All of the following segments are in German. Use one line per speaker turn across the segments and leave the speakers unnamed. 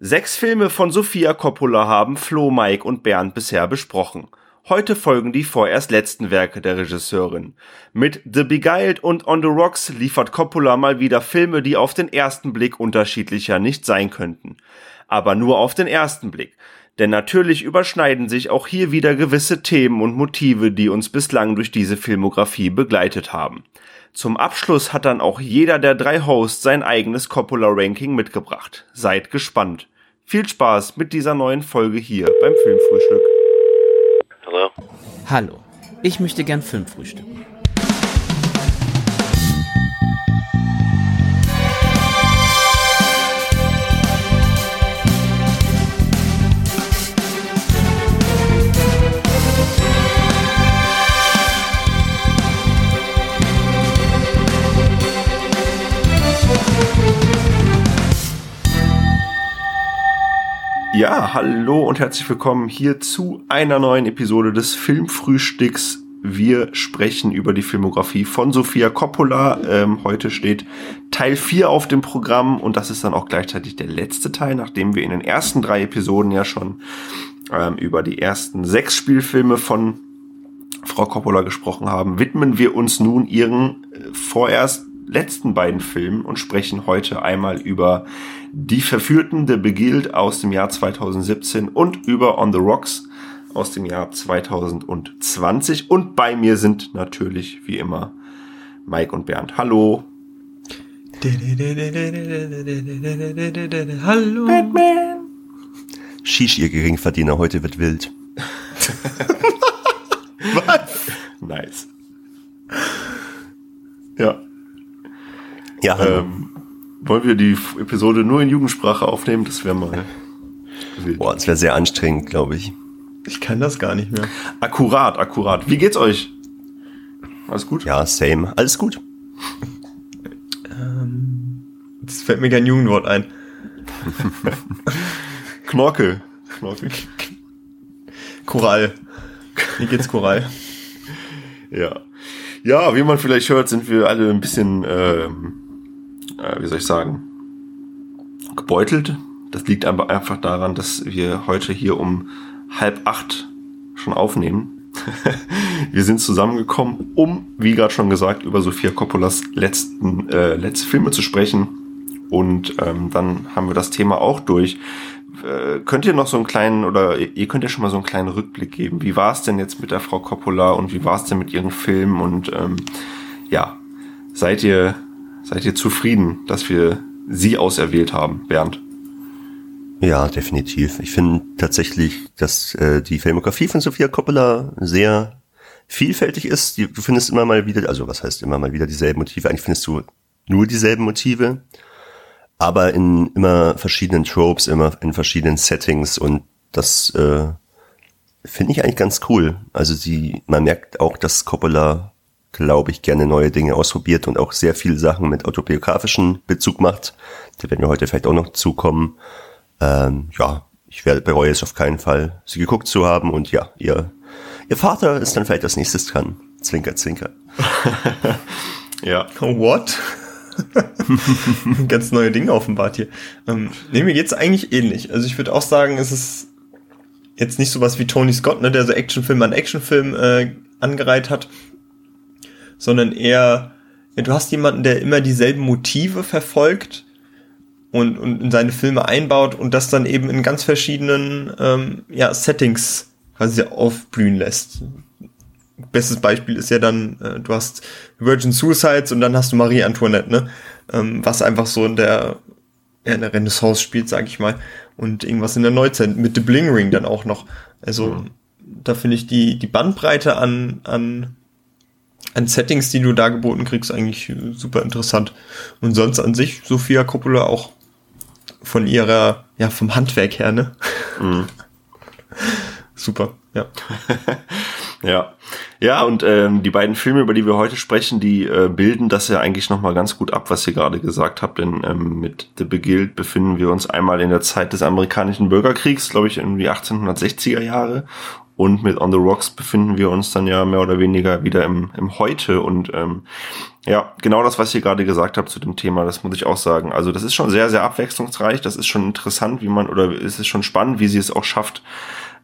Sechs Filme von Sofia Coppola haben Flo, Mike und Bernd bisher besprochen. Heute folgen die vorerst letzten Werke der Regisseurin. Mit The Beguiled und On the Rocks liefert Coppola mal wieder Filme, die auf den ersten Blick unterschiedlicher nicht sein könnten. Aber nur auf den ersten Blick. Denn natürlich überschneiden sich auch hier wieder gewisse Themen und Motive, die uns bislang durch diese Filmografie begleitet haben. Zum Abschluss hat dann auch jeder der drei Hosts sein eigenes Coppola-Ranking mitgebracht. Seid gespannt. Viel Spaß mit dieser neuen Folge hier beim Filmfrühstück.
Hallo.
Hallo, ich möchte gern Filmfrühstücken.
Ja, hallo und herzlich willkommen hier zu einer neuen Episode des Filmfrühstücks. Wir sprechen über die Filmografie von Sofia Coppola. Ähm, heute steht Teil 4 auf dem Programm und das ist dann auch gleichzeitig der letzte Teil, nachdem wir in den ersten drei Episoden ja schon ähm, über die ersten sechs Spielfilme von Frau Coppola gesprochen haben, widmen wir uns nun ihren äh, vorerst letzten beiden Filmen und sprechen heute einmal über Die Verführten der Begild aus dem Jahr 2017 und über On the Rocks aus dem Jahr 2020. Und bei mir sind natürlich wie immer Mike und Bernd. Hallo.
Hallo.
Batman.
Shish, ihr Geringverdiener, heute wird wild.
Was? Nice. Ja.
Ja, hallo.
Ähm, wollen wir die Episode nur in Jugendsprache aufnehmen? Das wäre mal wild.
Boah, das wäre sehr anstrengend, glaube ich.
Ich kann das gar nicht mehr.
Akkurat, akkurat. Wie geht's euch? Alles gut?
Ja, same. Alles gut.
Ähm, jetzt fällt mir kein Jugendwort ein.
Knorke. Knorke.
Korall. Wie geht's Korall?
Ja. Ja, wie man vielleicht hört, sind wir alle ein bisschen, ähm, äh, wie soll ich sagen, gebeutelt. Das liegt aber einfach daran, dass wir heute hier um halb acht schon aufnehmen. wir sind zusammengekommen, um, wie gerade schon gesagt, über Sofia Coppolas letzten äh, letzte Filme zu sprechen. Und ähm, dann haben wir das Thema auch durch. Äh, könnt ihr noch so einen kleinen, oder ihr könnt ja schon mal so einen kleinen Rückblick geben. Wie war es denn jetzt mit der Frau Coppola und wie war es denn mit ihren Filmen? Und ähm, ja, seid ihr, seid ihr zufrieden, dass wir sie auserwählt haben, Bernd?
Ja, definitiv. Ich finde tatsächlich, dass äh, die Filmografie von Sofia Coppola sehr vielfältig ist. Du findest immer mal wieder, also was heißt immer mal wieder dieselben Motive? Eigentlich findest du nur dieselben Motive, aber in immer verschiedenen Tropes, immer in verschiedenen Settings und das äh, finde ich eigentlich ganz cool. Also sie, man merkt auch, dass Coppola, glaube ich, gerne neue Dinge ausprobiert und auch sehr viele Sachen mit autobiografischen Bezug macht. Da werden wir heute vielleicht auch noch zukommen. Ähm, ja, ich werde bereue es auf keinen Fall, sie geguckt zu haben und ja, ihr, ihr Vater ist dann vielleicht als nächstes dran. Zwinker, zwinker.
Ja.
What? Ganz neue Dinge offenbart hier. Ähm, nee, mir geht's eigentlich ähnlich. Also ich würde auch sagen, es ist jetzt nicht sowas wie Tony Scott, ne, der so Actionfilm an Actionfilm äh, angereiht hat, sondern eher, ja, du hast jemanden, der immer dieselben Motive verfolgt und, und in seine Filme einbaut und das dann eben in ganz verschiedenen ähm, ja, Settings quasi aufblühen lässt. Bestes Beispiel ist ja dann, äh, du hast Virgin Suicides und dann hast du Marie Antoinette, ne? Ähm, was einfach so in der, ja, in der Renaissance spielt, sag ich mal. Und irgendwas in der Neuzeit mit The Bling Ring dann auch noch. Also,
Mhm.
da finde ich die, die Bandbreite an, an, an Settings, die du da geboten kriegst, eigentlich super interessant. Und sonst an sich, Sophia Coppola auch von ihrer, ja, vom Handwerk her, ne?
Mhm.
super, ja.
Ja, ja, und ähm, die beiden Filme, über die wir heute sprechen, die äh, bilden das ja eigentlich nochmal ganz gut ab, was ihr gerade gesagt habt. Denn ähm, mit The Beguiled befinden wir uns einmal in der Zeit des amerikanischen Bürgerkriegs, glaube ich, irgendwie 1860er Jahre. Und mit On the Rocks befinden wir uns dann ja mehr oder weniger wieder im, im Heute. Und ähm, ja, genau das, was ihr gerade gesagt habt zu dem Thema, das muss ich auch sagen. Also das ist schon sehr, sehr abwechslungsreich. Das ist schon interessant, wie man, oder es ist schon spannend, wie sie es auch schafft,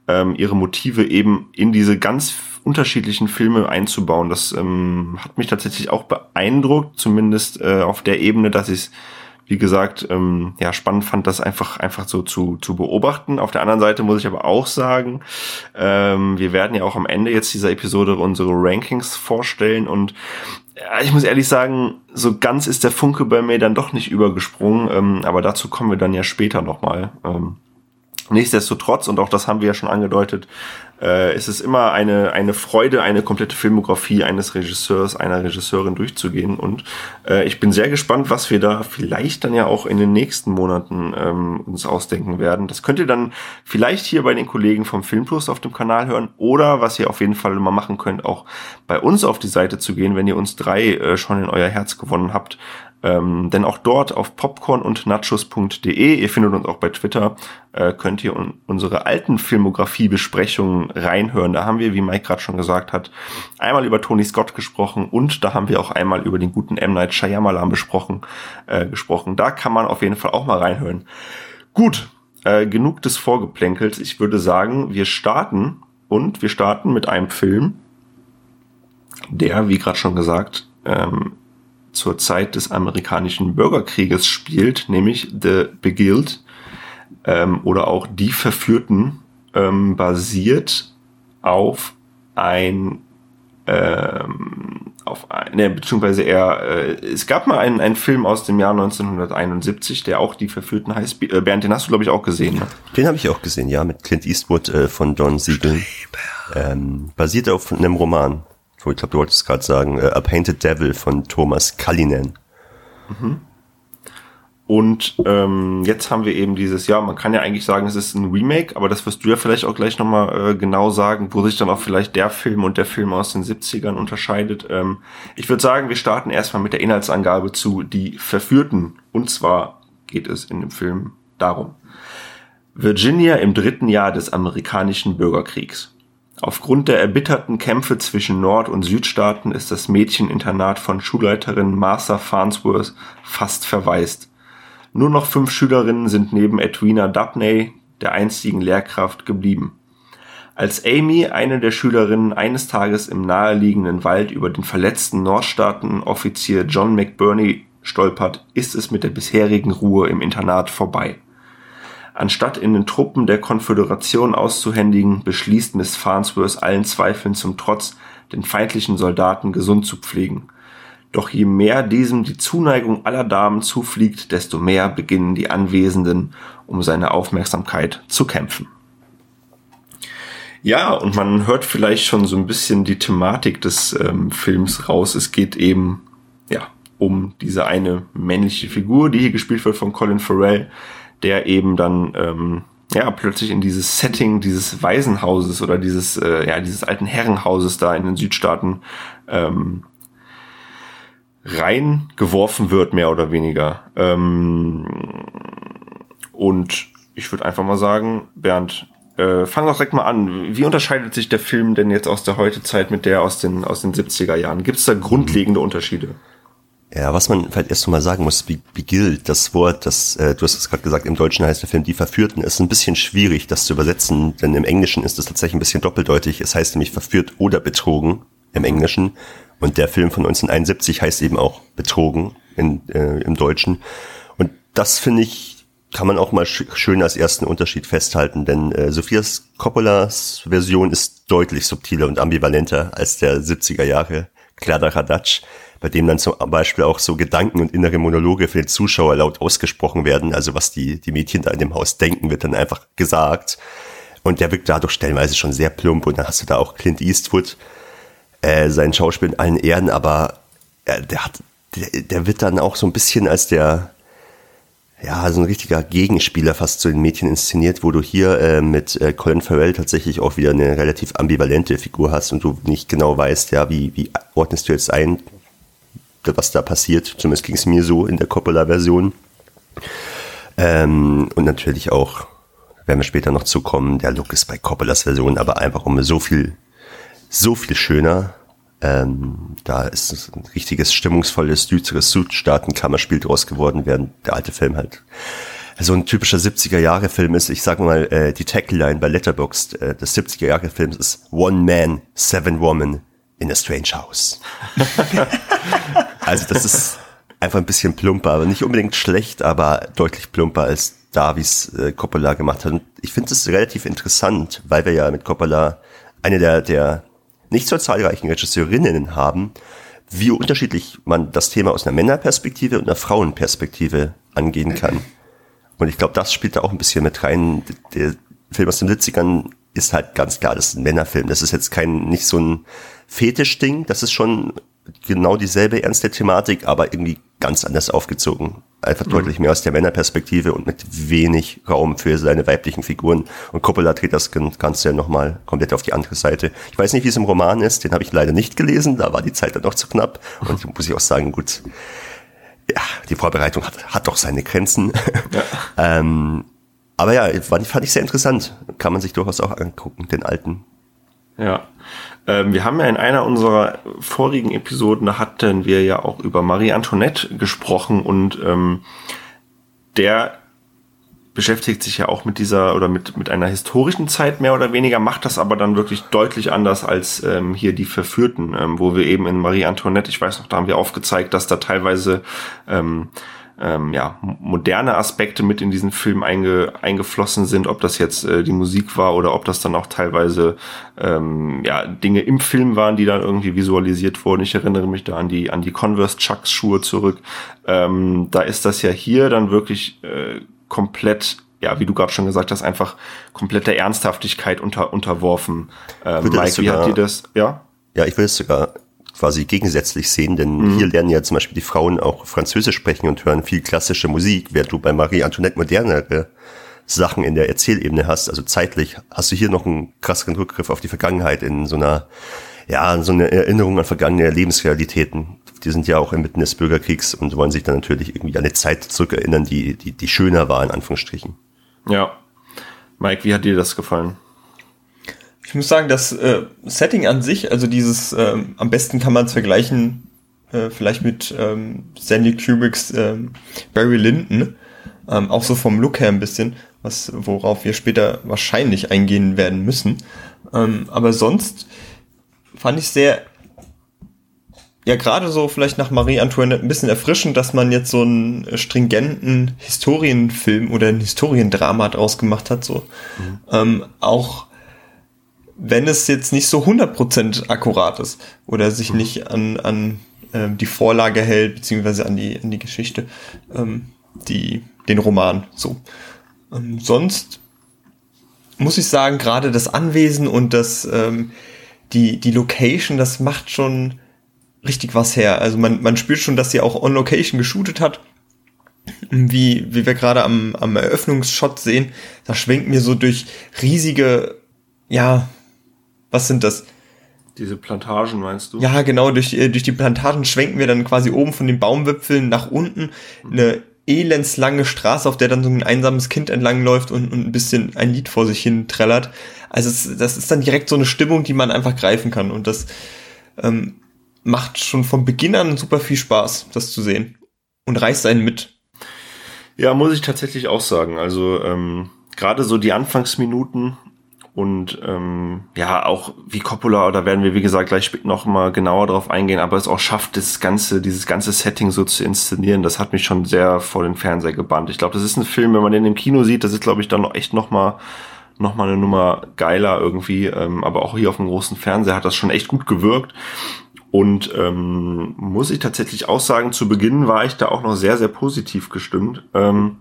ähm, ihre Motive eben in diese ganz unterschiedlichen Filme einzubauen. Das ähm, hat mich tatsächlich auch beeindruckt, zumindest äh, auf der Ebene, dass ich es, wie gesagt, ähm, ja, spannend fand, das einfach, einfach so zu, zu beobachten. Auf der anderen Seite muss ich aber auch sagen, ähm, wir werden ja auch am Ende jetzt dieser Episode unsere Rankings vorstellen und ich muss ehrlich sagen, so ganz ist der Funke bei mir dann doch nicht übergesprungen, ähm, aber dazu kommen wir dann ja später nochmal. Ähm, Nichtsdestotrotz, und auch das haben wir ja schon angedeutet, äh, ist es immer eine, eine Freude, eine komplette Filmografie eines Regisseurs, einer Regisseurin durchzugehen. Und äh, ich bin sehr gespannt, was wir da vielleicht dann ja auch in den nächsten Monaten ähm, uns ausdenken werden. Das könnt ihr dann vielleicht hier bei den Kollegen vom Filmplus auf dem Kanal hören oder was ihr auf jeden Fall immer machen könnt, auch bei uns auf die Seite zu gehen, wenn ihr uns drei äh, schon in euer Herz gewonnen habt. Ähm, denn auch dort auf popcorn und nachos.de, ihr findet uns auch bei Twitter, äh, könnt ihr un unsere alten Filmografie-Besprechungen reinhören. Da haben wir, wie Mike gerade schon gesagt hat, einmal über Tony Scott gesprochen und da haben wir auch einmal über den guten M. Night Shyamalan besprochen, äh, gesprochen. Da kann man auf jeden Fall auch mal reinhören. Gut, äh, genug des Vorgeplänkels. Ich würde sagen, wir starten und wir starten mit einem Film, der, wie gerade schon gesagt, ähm, zur Zeit des amerikanischen Bürgerkrieges spielt, nämlich The Beguiled ähm, oder auch Die Verführten, ähm, basiert auf ein ähm, auf ein, ne, beziehungsweise eher, äh, es gab mal einen, einen Film aus dem Jahr 1971, der auch Die Verführten heißt. Äh, Bernd, den hast du, glaube ich, auch gesehen. Ne?
Den habe ich auch gesehen, ja, mit Clint Eastwood äh, von Don Siegel. Ähm, basiert auf einem Roman ich glaube, du wolltest gerade sagen, äh, A Painted Devil von Thomas Kallinen.
Mhm. Und ähm, jetzt haben wir eben dieses Jahr, man kann ja eigentlich sagen, es ist ein Remake, aber das wirst du ja vielleicht auch gleich nochmal äh, genau sagen, wo sich dann auch vielleicht der Film und der Film aus den 70ern unterscheidet. Ähm, ich würde sagen, wir starten erstmal mit der Inhaltsangabe zu Die Verführten. Und zwar geht es in dem Film darum. Virginia im dritten Jahr des amerikanischen Bürgerkriegs. Aufgrund der erbitterten Kämpfe zwischen Nord- und Südstaaten ist das Mädcheninternat von Schulleiterin Martha Farnsworth fast verwaist. Nur noch fünf Schülerinnen sind neben Edwina Dubney, der einstigen Lehrkraft, geblieben. Als Amy, eine der Schülerinnen, eines Tages im naheliegenden Wald über den verletzten Nordstaaten-Offizier John McBurney stolpert, ist es mit der bisherigen Ruhe im Internat vorbei Anstatt in den Truppen der Konföderation auszuhändigen, beschließt Miss Farnsworth allen Zweifeln zum Trotz, den feindlichen Soldaten gesund zu pflegen. Doch je mehr diesem die Zuneigung aller Damen zufliegt, desto mehr beginnen die Anwesenden um seine Aufmerksamkeit zu kämpfen. Ja, und man hört vielleicht schon so ein bisschen die Thematik des ähm, Films raus. Es geht eben, ja, um diese eine männliche Figur, die hier gespielt wird von Colin Farrell, der eben dann ähm, ja plötzlich in dieses Setting dieses Waisenhauses oder dieses äh, ja dieses alten Herrenhauses da in den Südstaaten ähm, reingeworfen wird mehr oder weniger ähm, und ich würde einfach mal sagen Bernd äh, fang doch direkt mal an. Wie unterscheidet sich der Film denn jetzt aus der Heutezeit mit der aus den aus den 70er Jahren? Gibt es da grundlegende Unterschiede?
Ja, was man vielleicht erst mal sagen muss, wie, wie gilt das Wort, das, äh, du hast es gerade gesagt, im Deutschen heißt der Film Die Verführten, ist ein bisschen schwierig, das zu übersetzen, denn im Englischen ist es tatsächlich ein bisschen doppeldeutig. Es heißt nämlich verführt oder betrogen im Englischen. Und der Film von 1971 heißt eben auch betrogen in, äh, im Deutschen. Und das finde ich, kann man auch mal sch schön als ersten Unterschied festhalten, denn äh, Sophias Coppolas Version ist deutlich subtiler und ambivalenter als der 70er Jahre Kladderadatsch bei dem dann zum Beispiel auch so Gedanken und innere Monologe für den Zuschauer laut ausgesprochen werden. Also was die, die Mädchen da in dem Haus denken, wird dann einfach gesagt. Und der wirkt dadurch stellenweise schon sehr plump. Und dann hast du da auch Clint Eastwood, äh, sein Schauspiel in allen Ehren, aber äh, der hat, der, der wird dann auch so ein bisschen als der, ja, so ein richtiger Gegenspieler fast zu den Mädchen inszeniert, wo du hier äh, mit äh, Colin Farrell tatsächlich auch wieder eine relativ ambivalente Figur hast und du nicht genau weißt, ja, wie, wie ordnest du jetzt ein, was da passiert. Zumindest ging es mir so in der Coppola-Version. Ähm, und natürlich auch werden wir später noch zukommen. Der Look ist bei Coppolas Version aber einfach um so viel, so viel schöner. Ähm, da ist es ein richtiges stimmungsvolles, düsteres Südstaaten-Kammerspiel draus geworden, während der alte Film halt so ein typischer 70er-Jahre-Film ist. Ich sag mal, äh, die Tagline bei Letterboxd äh, des 70er-Jahre-Films ist One Man, Seven Women in a Strange House. also das ist einfach ein bisschen plumper, aber nicht unbedingt schlecht, aber deutlich plumper als Davies äh, Coppola gemacht hat. Und ich finde es relativ interessant, weil wir ja mit Coppola eine der, der nicht so zahlreichen Regisseurinnen haben, wie unterschiedlich man das Thema aus einer Männerperspektive und einer Frauenperspektive angehen kann. Und ich glaube, das spielt da auch ein bisschen mit rein. Der Film aus den 70ern ist halt ganz klar, das ist ein Männerfilm. Das ist jetzt kein, nicht so ein Fetischding. Das ist schon genau dieselbe ernste Thematik, aber irgendwie ganz anders aufgezogen. Einfach mhm. deutlich mehr aus der Männerperspektive und mit wenig Raum für seine weiblichen Figuren. Und Coppola dreht das Ganze ja nochmal komplett auf die andere Seite. Ich weiß nicht, wie es im Roman ist, den habe ich leider nicht gelesen, da war die Zeit dann noch zu knapp. Und muss ich auch sagen, gut, ja, die Vorbereitung hat, hat doch seine Grenzen. Ja. ähm, aber ja, fand, fand ich sehr interessant. Kann man sich durchaus auch angucken, den alten.
Ja. Ähm, wir haben ja in einer unserer vorigen Episoden, da hatten wir ja auch über Marie Antoinette gesprochen und ähm, der beschäftigt sich ja auch mit dieser oder mit, mit einer historischen Zeit mehr oder weniger, macht das aber dann wirklich deutlich anders als ähm, hier die Verführten, ähm, wo wir eben in Marie Antoinette, ich weiß noch, da haben wir aufgezeigt, dass da teilweise ähm, ähm, ja, moderne Aspekte mit in diesen Film einge, eingeflossen sind, ob das jetzt äh, die Musik war oder ob das dann auch teilweise ähm, ja, Dinge im Film waren, die dann irgendwie visualisiert wurden. Ich erinnere mich da an die, an die Converse Chucks Schuhe zurück. Ähm, da ist das ja hier dann wirklich äh, komplett ja, wie du gerade schon gesagt hast, einfach komplett der Ernsthaftigkeit unter, unterworfen.
Ähm, Mike, wie hat dir das, ja? Ja, ich will es sogar quasi gegensätzlich sehen, denn mhm. hier lernen ja zum Beispiel die Frauen auch Französisch sprechen und hören viel klassische Musik, während du bei Marie Antoinette modernere Sachen in der Erzählebene hast. Also zeitlich hast du hier noch einen krasseren Rückgriff auf die Vergangenheit in so einer, ja, so eine Erinnerung an vergangene Lebensrealitäten. Die sind ja auch inmitten des Bürgerkriegs und wollen sich dann natürlich irgendwie an eine Zeit zurückerinnern, die, die, die schöner war, in Anführungsstrichen.
Ja. Mike, wie hat dir das gefallen?
Ich muss sagen, das äh, Setting an sich, also dieses, äh, am besten kann man es vergleichen, äh, vielleicht mit ähm, Stanley Kubricks äh, Barry Lyndon, ähm, auch so vom Look her ein bisschen, was, worauf wir später wahrscheinlich eingehen werden müssen. Ähm, aber sonst fand ich sehr, ja, gerade so vielleicht nach Marie Antoinette ein bisschen erfrischend, dass man jetzt so einen stringenten Historienfilm oder ein Historiendrama draus gemacht hat, so. Mhm. Ähm, auch wenn es jetzt nicht so 100% akkurat ist oder sich mhm. nicht an, an äh, die Vorlage hält, beziehungsweise an die, an die Geschichte, ähm, die, den Roman, so. Ähm, sonst muss ich sagen, gerade das Anwesen und das, ähm, die, die Location, das macht schon richtig was her. Also man, man spürt schon, dass sie auch on Location geshootet hat. Wie, wie wir gerade am, am Eröffnungsshot sehen, da schwenkt mir so durch riesige, ja, was sind das?
Diese Plantagen meinst du?
Ja, genau, durch, äh, durch die Plantagen schwenken wir dann quasi oben von den Baumwipfeln nach unten eine elendslange Straße, auf der dann so ein einsames Kind entlangläuft und, und ein bisschen ein Lied vor sich hin trällert. Also es, das ist dann direkt so eine Stimmung, die man einfach greifen kann und das ähm, macht schon von Beginn an super viel Spaß, das zu sehen und reißt einen mit.
Ja, muss ich tatsächlich auch sagen. Also ähm, gerade so die Anfangsminuten und ähm, ja, auch wie Coppola, da werden wir, wie gesagt, gleich noch mal genauer drauf eingehen, aber es auch schafft, das ganze, dieses ganze Setting so zu inszenieren, das hat mich schon sehr vor den Fernseher gebannt. Ich glaube, das ist ein Film, wenn man den im Kino sieht, das ist, glaube ich, dann echt noch mal noch mal eine Nummer geiler irgendwie, ähm, aber auch hier auf dem großen Fernseher hat das schon echt gut gewirkt. Und ähm, muss ich tatsächlich auch sagen, zu Beginn war ich da auch noch sehr, sehr positiv gestimmt. Ähm,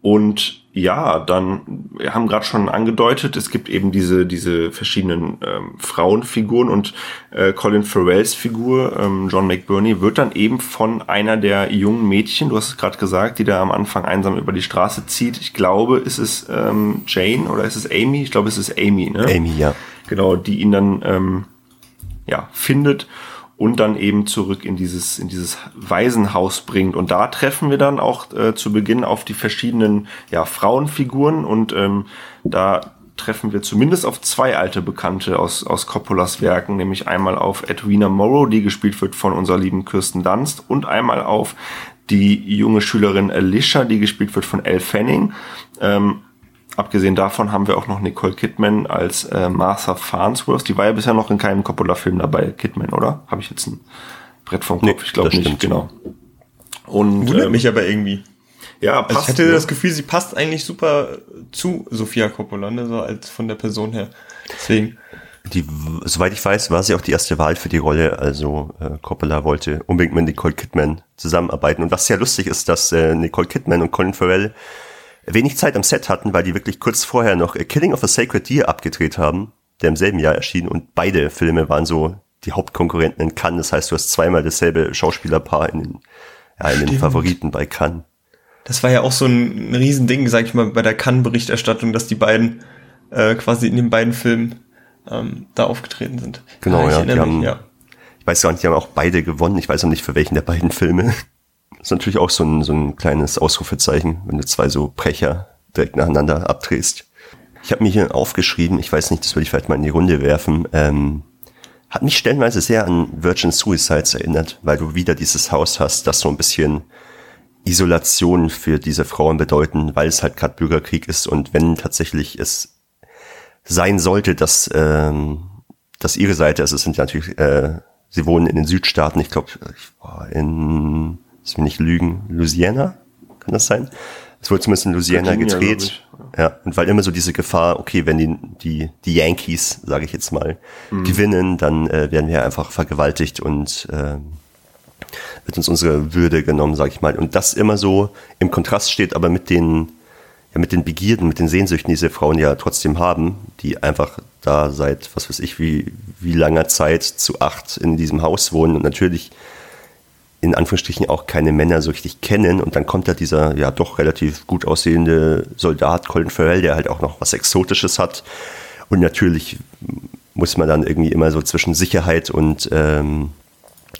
und ja, dann, wir haben gerade schon angedeutet, es gibt eben diese, diese verschiedenen ähm, Frauenfiguren und äh, Colin Farrells Figur, ähm, John McBurney, wird dann eben von einer der jungen Mädchen, du hast es gerade gesagt, die da am Anfang einsam über die Straße zieht. Ich glaube, ist es ähm, Jane oder ist es Amy? Ich glaube, es ist Amy, ne?
Amy, ja.
Genau, die ihn dann ähm, ja, findet und dann eben zurück in dieses, in dieses Waisenhaus bringt. Und da treffen wir dann auch äh, zu Beginn auf die verschiedenen ja, Frauenfiguren und ähm, da treffen wir zumindest auf zwei alte Bekannte aus, aus Coppolas Werken, nämlich einmal auf Edwina Morrow, die gespielt wird von unserer lieben Kirsten Dunst, und einmal auf die junge Schülerin Alicia, die gespielt wird von Elle Fanning. Ähm, abgesehen davon haben wir auch noch Nicole Kidman als äh, Martha Farnsworth. Die war ja bisher noch in keinem Coppola-Film dabei, Kidman, oder? Habe ich jetzt ein Brett vom Kopf? Nee, ich glaube nicht, stimmt. genau.
Und, Wundert ähm, mich aber irgendwie.
Ja, passt.
Also ich hatte ne? das Gefühl, sie passt eigentlich super zu Sofia Coppola, ne, so als von der Person her. Deswegen.
Die, soweit ich weiß, war sie auch die erste Wahl für die Rolle. Also äh, Coppola wollte unbedingt mit Nicole Kidman zusammenarbeiten. Und was sehr lustig ist, dass äh, Nicole Kidman und Colin Farrell wenig Zeit am Set hatten, weil die wirklich kurz vorher noch A Killing of a Sacred Deer abgedreht haben, der im selben Jahr erschien. Und beide Filme waren so die Hauptkonkurrenten in Cannes. Das heißt, du hast zweimal dasselbe Schauspielerpaar in den, ja, in den Favoriten bei Cannes.
Das war ja auch so ein, Riesending, sag ich mal, bei der Cannes-Berichterstattung, dass die beiden äh, quasi in den beiden Filmen ähm, da aufgetreten sind.
Genau, ja. Die haben, ja. Ich weiß gar nicht, die haben auch beide gewonnen. Ich weiß auch nicht, für welchen der beiden Filme. Das ist natürlich auch so ein, so ein kleines Ausrufezeichen, wenn du zwei so Brecher direkt nacheinander abdrehst. Ich habe mir hier aufgeschrieben, ich weiß nicht, das würde ich vielleicht mal in die Runde werfen, ähm, hat mich stellenweise sehr an Virgin Suicides erinnert, weil du wieder dieses Haus hast, das so ein bisschen Isolation für diese Frauen bedeuten, weil es halt gerade Bürgerkrieg ist und wenn tatsächlich es sein sollte, dass, ähm, dass ihre Seite, also es sind natürlich, äh, sie wohnen in den Südstaaten, ich glaube, in, lass mich nicht lügen, Louisiana, kann das sein? Es wurde zumindest in Louisiana Virginia, gedreht. Ja, und weil immer so diese Gefahr, okay, wenn die, die, die Yankees, sage ich jetzt mal, mhm. gewinnen, dann äh, werden wir einfach vergewaltigt und äh, wird uns unsere Würde genommen, sage ich mal. Und das immer so im Kontrast steht aber mit den, ja, mit den Begierden, mit den Sehnsüchten, die diese Frauen ja trotzdem haben, die einfach da seit, was weiß ich, wie, wie langer Zeit zu acht in diesem Haus wohnen und natürlich in Anführungsstrichen auch keine Männer so richtig kennen. Und dann kommt da dieser ja doch relativ gut aussehende Soldat Colin Farrell, der halt auch noch was Exotisches hat. Und natürlich muss man dann irgendwie immer so zwischen Sicherheit und, ähm,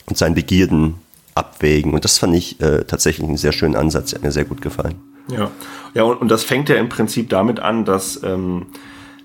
und seinen Begierden abwägen. Und das fand ich äh, tatsächlich einen sehr schönen Ansatz, der hat mir sehr gut gefallen.
Ja, ja und, und das fängt ja im Prinzip damit an, dass, ähm,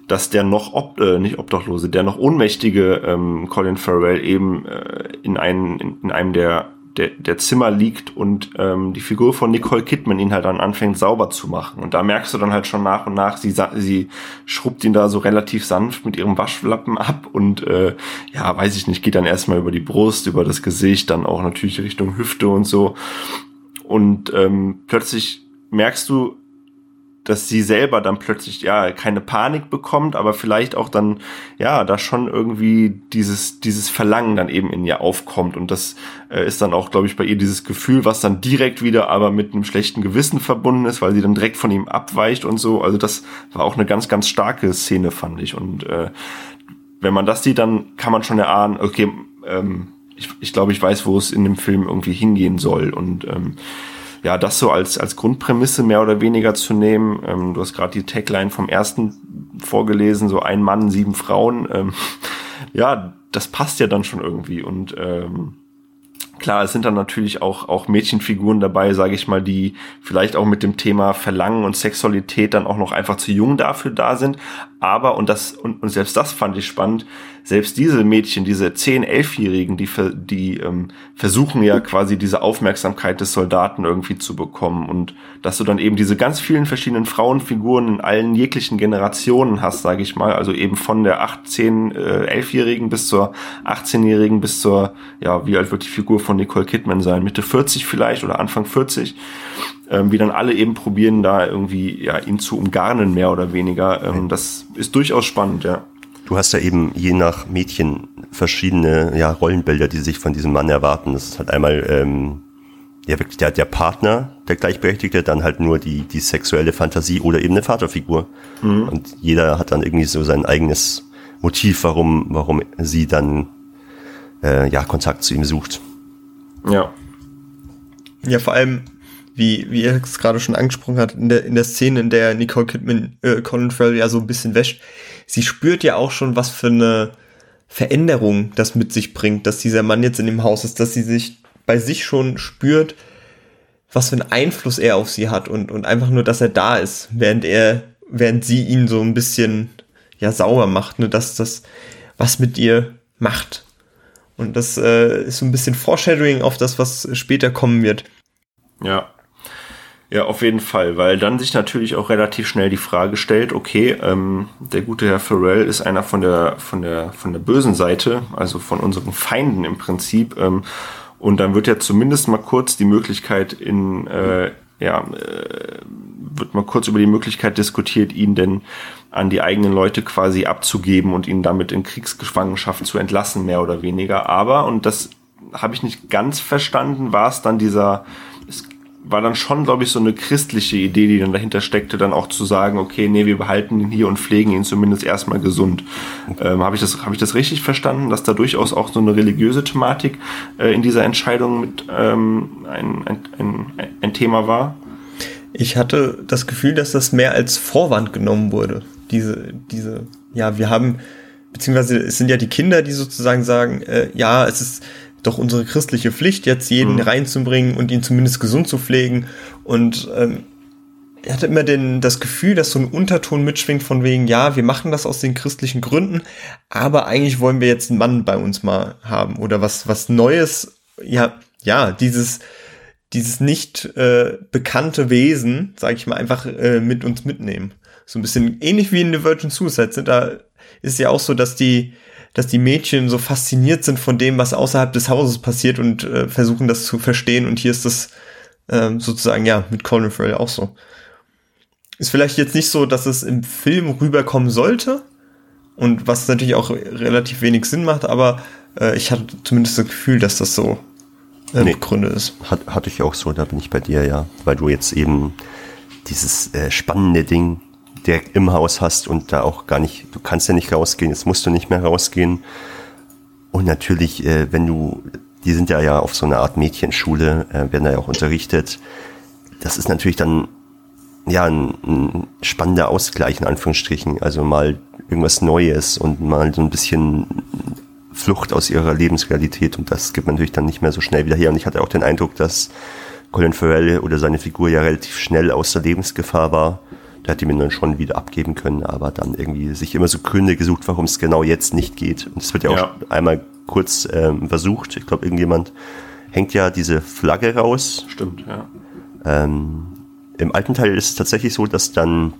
dass der noch, ob, äh, nicht Obdachlose, der noch ohnmächtige ähm, Colin Farrell eben äh, in, einen, in, in einem der der, der Zimmer liegt und ähm, die Figur von Nicole Kidman ihn halt dann anfängt sauber zu machen. Und da merkst du dann halt schon nach und nach, sie, sie schrubbt ihn da so relativ sanft mit ihrem Waschlappen ab und äh, ja, weiß ich nicht, geht dann erstmal über die Brust, über das Gesicht, dann auch natürlich Richtung Hüfte und so. Und ähm, plötzlich merkst du, dass sie selber dann plötzlich ja keine Panik bekommt, aber vielleicht auch dann ja da schon irgendwie dieses dieses Verlangen dann eben in ihr aufkommt. Und das äh, ist dann auch glaube ich bei ihr dieses Gefühl, was dann direkt wieder aber mit einem schlechten Gewissen verbunden ist, weil sie dann direkt von ihm abweicht und so. Also das war auch eine ganz ganz starke Szene fand ich. Und äh, wenn man das sieht, dann kann man schon erahnen, okay, ähm, ich, ich glaube, ich weiß, wo es in dem Film irgendwie hingehen soll. Und ähm, ja, das so als, als Grundprämisse mehr oder weniger zu nehmen. Ähm, du hast gerade die Tagline vom ersten vorgelesen, so ein Mann, sieben Frauen. Ähm, ja, das passt ja dann schon irgendwie. Und ähm, klar, es sind dann natürlich auch, auch Mädchenfiguren dabei, sage ich mal, die vielleicht auch mit dem Thema Verlangen und Sexualität dann auch noch einfach zu jung dafür da sind. Aber, und das, und, und selbst das fand ich spannend, selbst diese Mädchen, diese 10-, 11-Jährigen, die, die ähm, versuchen ja quasi diese Aufmerksamkeit des Soldaten irgendwie zu bekommen. Und dass du dann eben diese ganz vielen verschiedenen Frauenfiguren in allen jeglichen Generationen hast, sage ich mal, also eben von der 18-, äh, 11-Jährigen bis zur 18-Jährigen bis zur, ja, wie alt wird die Figur von Nicole Kidman sein, Mitte 40 vielleicht oder Anfang 40, ähm, wie dann alle eben probieren, da irgendwie ja ihn zu umgarnen, mehr oder weniger. Ähm, das ist durchaus spannend, ja.
Du hast ja eben je nach Mädchen verschiedene ja, Rollenbilder, die sich von diesem Mann erwarten. Das ist halt einmal ähm, ja wirklich der, der Partner, der Gleichberechtigte, dann halt nur die, die sexuelle Fantasie oder eben eine Vaterfigur. Mhm. Und jeder hat dann irgendwie so sein eigenes Motiv, warum, warum sie dann äh, ja Kontakt zu ihm sucht.
Ja. Ja, vor allem, wie, wie er es gerade schon angesprochen hat, in der, in der Szene, in der Nicole Kidman äh, Colin Farrell ja so ein bisschen wäscht, sie spürt ja auch schon, was für eine Veränderung das mit sich bringt, dass dieser Mann jetzt in dem Haus ist, dass sie sich bei sich schon spürt, was für einen Einfluss er auf sie hat und, und einfach nur, dass er da ist, während er, während sie ihn so ein bisschen, ja, sauber macht, ne, dass das was mit ihr macht. Und das äh, ist so ein bisschen Foreshadowing auf das, was später kommen wird.
Ja. Ja, auf jeden Fall, weil dann sich natürlich auch relativ schnell die Frage stellt, okay, ähm, der gute Herr Farrell ist einer von der, von der, von der bösen Seite, also von unseren Feinden im Prinzip. Ähm, und dann wird ja zumindest mal kurz die Möglichkeit in, äh, ja, äh, wird mal kurz über die Möglichkeit diskutiert, ihn denn an die eigenen Leute quasi abzugeben und ihn damit in Kriegsgefangenschaft zu entlassen, mehr oder weniger. Aber, und das habe ich nicht ganz verstanden, war es dann dieser, es war dann schon, glaube ich, so eine christliche Idee, die dann dahinter steckte, dann auch zu sagen, okay, nee, wir behalten ihn hier und pflegen ihn zumindest erstmal gesund. Ähm, habe ich das, habe ich das richtig verstanden, dass da durchaus auch so eine religiöse Thematik äh, in dieser Entscheidung mit ähm, ein, ein, ein, ein Thema war?
Ich hatte das Gefühl, dass das mehr als Vorwand genommen wurde. Diese, diese, ja, wir haben, beziehungsweise es sind ja die Kinder, die sozusagen sagen, äh, ja, es ist doch unsere christliche Pflicht, jetzt jeden mhm. reinzubringen und ihn zumindest gesund zu pflegen. Und ähm, er hatte immer den, das Gefühl, dass so ein Unterton mitschwingt von wegen, ja, wir machen das aus den christlichen Gründen, aber eigentlich wollen wir jetzt einen Mann bei uns mal haben oder was, was Neues, ja, ja, dieses, dieses nicht äh, bekannte Wesen, sage ich mal, einfach äh, mit uns mitnehmen. So ein bisschen ähnlich wie in The Virgin Suicide. Da ist ja auch so, dass die, dass die Mädchen so fasziniert sind von dem, was außerhalb des Hauses passiert und äh, versuchen das zu verstehen. Und hier ist das äh, sozusagen ja mit Colin Farrell auch so. Ist vielleicht jetzt nicht so, dass es im Film rüberkommen sollte und was natürlich auch relativ wenig Sinn macht, aber äh, ich hatte zumindest das Gefühl, dass das so äh, nee, Gründe ist.
Hat, hatte ich auch so, da bin ich bei dir, ja. Weil du jetzt eben dieses äh, spannende Ding der im Haus hast und da auch gar nicht, du kannst ja nicht rausgehen, jetzt musst du nicht mehr rausgehen. Und natürlich, äh, wenn du, die sind ja ja auf so einer Art Mädchenschule, äh, werden da ja auch unterrichtet. Das ist natürlich dann ja ein, ein spannender Ausgleich in Anführungsstrichen, also mal irgendwas Neues und mal so ein bisschen Flucht aus ihrer Lebensrealität und das gibt man natürlich dann nicht mehr so schnell wieder her. Und ich hatte auch den Eindruck, dass Colin Farrell oder seine Figur ja relativ schnell aus der Lebensgefahr war der hat die mir dann schon wieder abgeben können, aber dann irgendwie sich immer so Gründe gesucht, warum es genau jetzt nicht geht. Und es wird ja auch ja. einmal kurz ähm, versucht. Ich glaube, irgendjemand hängt ja diese Flagge raus.
Stimmt, ja.
Ähm, Im alten Teil ist es tatsächlich so, dass dann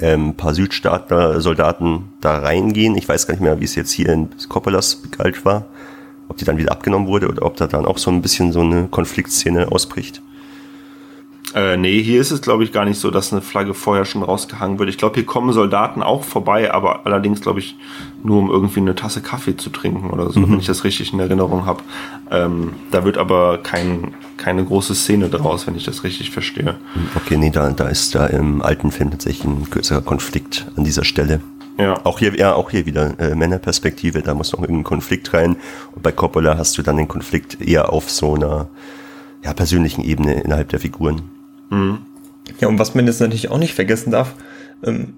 ähm, ein paar Südstaater Soldaten da reingehen. Ich weiß gar nicht mehr, wie es jetzt hier in Coppolas galt war. Ob die dann wieder abgenommen wurde oder ob da dann auch so ein bisschen so eine Konfliktszene ausbricht.
Äh, nee, hier ist es, glaube ich, gar nicht so, dass eine Flagge vorher schon rausgehangen wird. Ich glaube, hier kommen Soldaten auch vorbei, aber allerdings, glaube ich, nur um irgendwie eine Tasse Kaffee zu trinken oder so, mhm. wenn ich das richtig in Erinnerung habe. Ähm, da wird aber kein, keine große Szene daraus, wenn ich das richtig verstehe.
Okay, nee, da, da ist da im alten Film tatsächlich ein größerer Konflikt an dieser Stelle. Ja. Auch hier, ja, auch hier wieder äh, Männerperspektive, da muss noch irgendein Konflikt rein. Und bei Coppola hast du dann den Konflikt eher auf so einer ja, persönlichen Ebene innerhalb der Figuren.
Mhm. Ja, und was man jetzt natürlich auch nicht vergessen darf, ähm,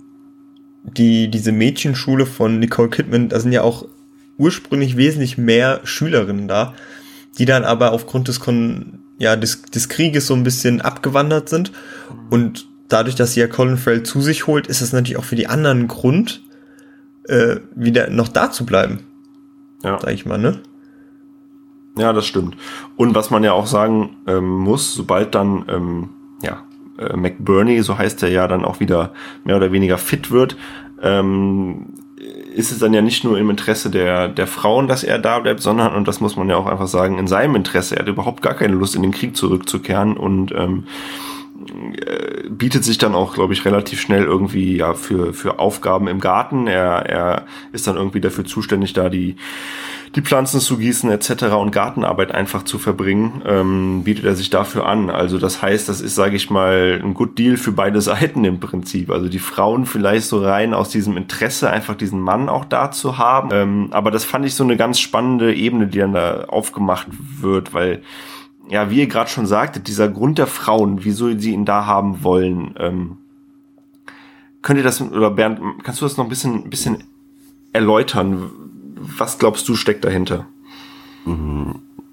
die, diese Mädchenschule von Nicole Kidman, da sind ja auch ursprünglich wesentlich mehr Schülerinnen da, die dann aber aufgrund des, Kon ja, des, des Krieges so ein bisschen abgewandert sind. Und dadurch, dass sie ja Colin Farrell zu sich holt, ist es natürlich auch für die anderen ein Grund, äh, wieder noch da zu bleiben. Ja. Sag ich mal, ne?
Ja, das stimmt. Und was man ja auch sagen ähm, muss, sobald dann ähm, ja, äh, McBurney, so heißt er ja, dann auch wieder mehr oder weniger fit wird, ähm, ist es dann ja nicht nur im Interesse der, der Frauen, dass er da bleibt, sondern, und das muss man ja auch einfach sagen, in seinem Interesse. Er hat überhaupt gar keine Lust, in den Krieg zurückzukehren und ähm, bietet sich dann auch, glaube ich, relativ schnell irgendwie ja für, für Aufgaben im Garten. Er, er ist dann irgendwie dafür zuständig, da die die Pflanzen zu gießen etc. und Gartenarbeit einfach zu verbringen, ähm, bietet er sich dafür an. Also das heißt, das ist, sage ich mal, ein Good Deal für beide Seiten im Prinzip. Also die Frauen vielleicht so rein aus diesem Interesse, einfach diesen Mann auch da zu haben. Ähm, aber das fand ich so eine ganz spannende Ebene, die dann da aufgemacht wird, weil ja, wie ihr gerade schon sagtet, dieser Grund der Frauen, wieso sie ihn da haben wollen, ähm, könnt ihr das, oder Bernd, kannst du das noch ein bisschen, bisschen erläutern, was glaubst du steckt dahinter?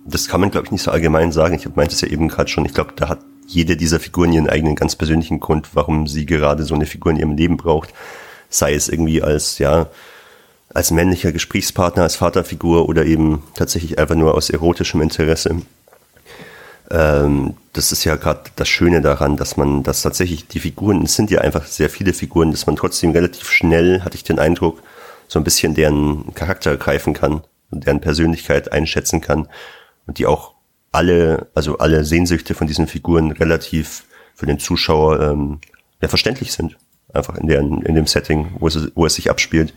Das kann man, glaube ich, nicht so allgemein sagen. Ich meinte es ja eben gerade schon. Ich glaube, da hat jede dieser Figuren ihren eigenen ganz persönlichen Grund, warum sie gerade so eine Figur in ihrem Leben braucht. Sei es irgendwie als, ja, als männlicher Gesprächspartner, als Vaterfigur oder eben tatsächlich einfach nur aus erotischem Interesse. Ähm, das ist ja gerade das Schöne daran, dass man, dass tatsächlich die Figuren, es sind ja einfach sehr viele Figuren, dass man trotzdem relativ schnell, hatte ich den Eindruck, so ein bisschen deren Charakter greifen kann und deren Persönlichkeit einschätzen kann und die auch alle, also alle Sehnsüchte von diesen Figuren relativ für den Zuschauer ähm, ja, verständlich sind. Einfach in, deren, in dem Setting, wo es, wo es sich abspielt.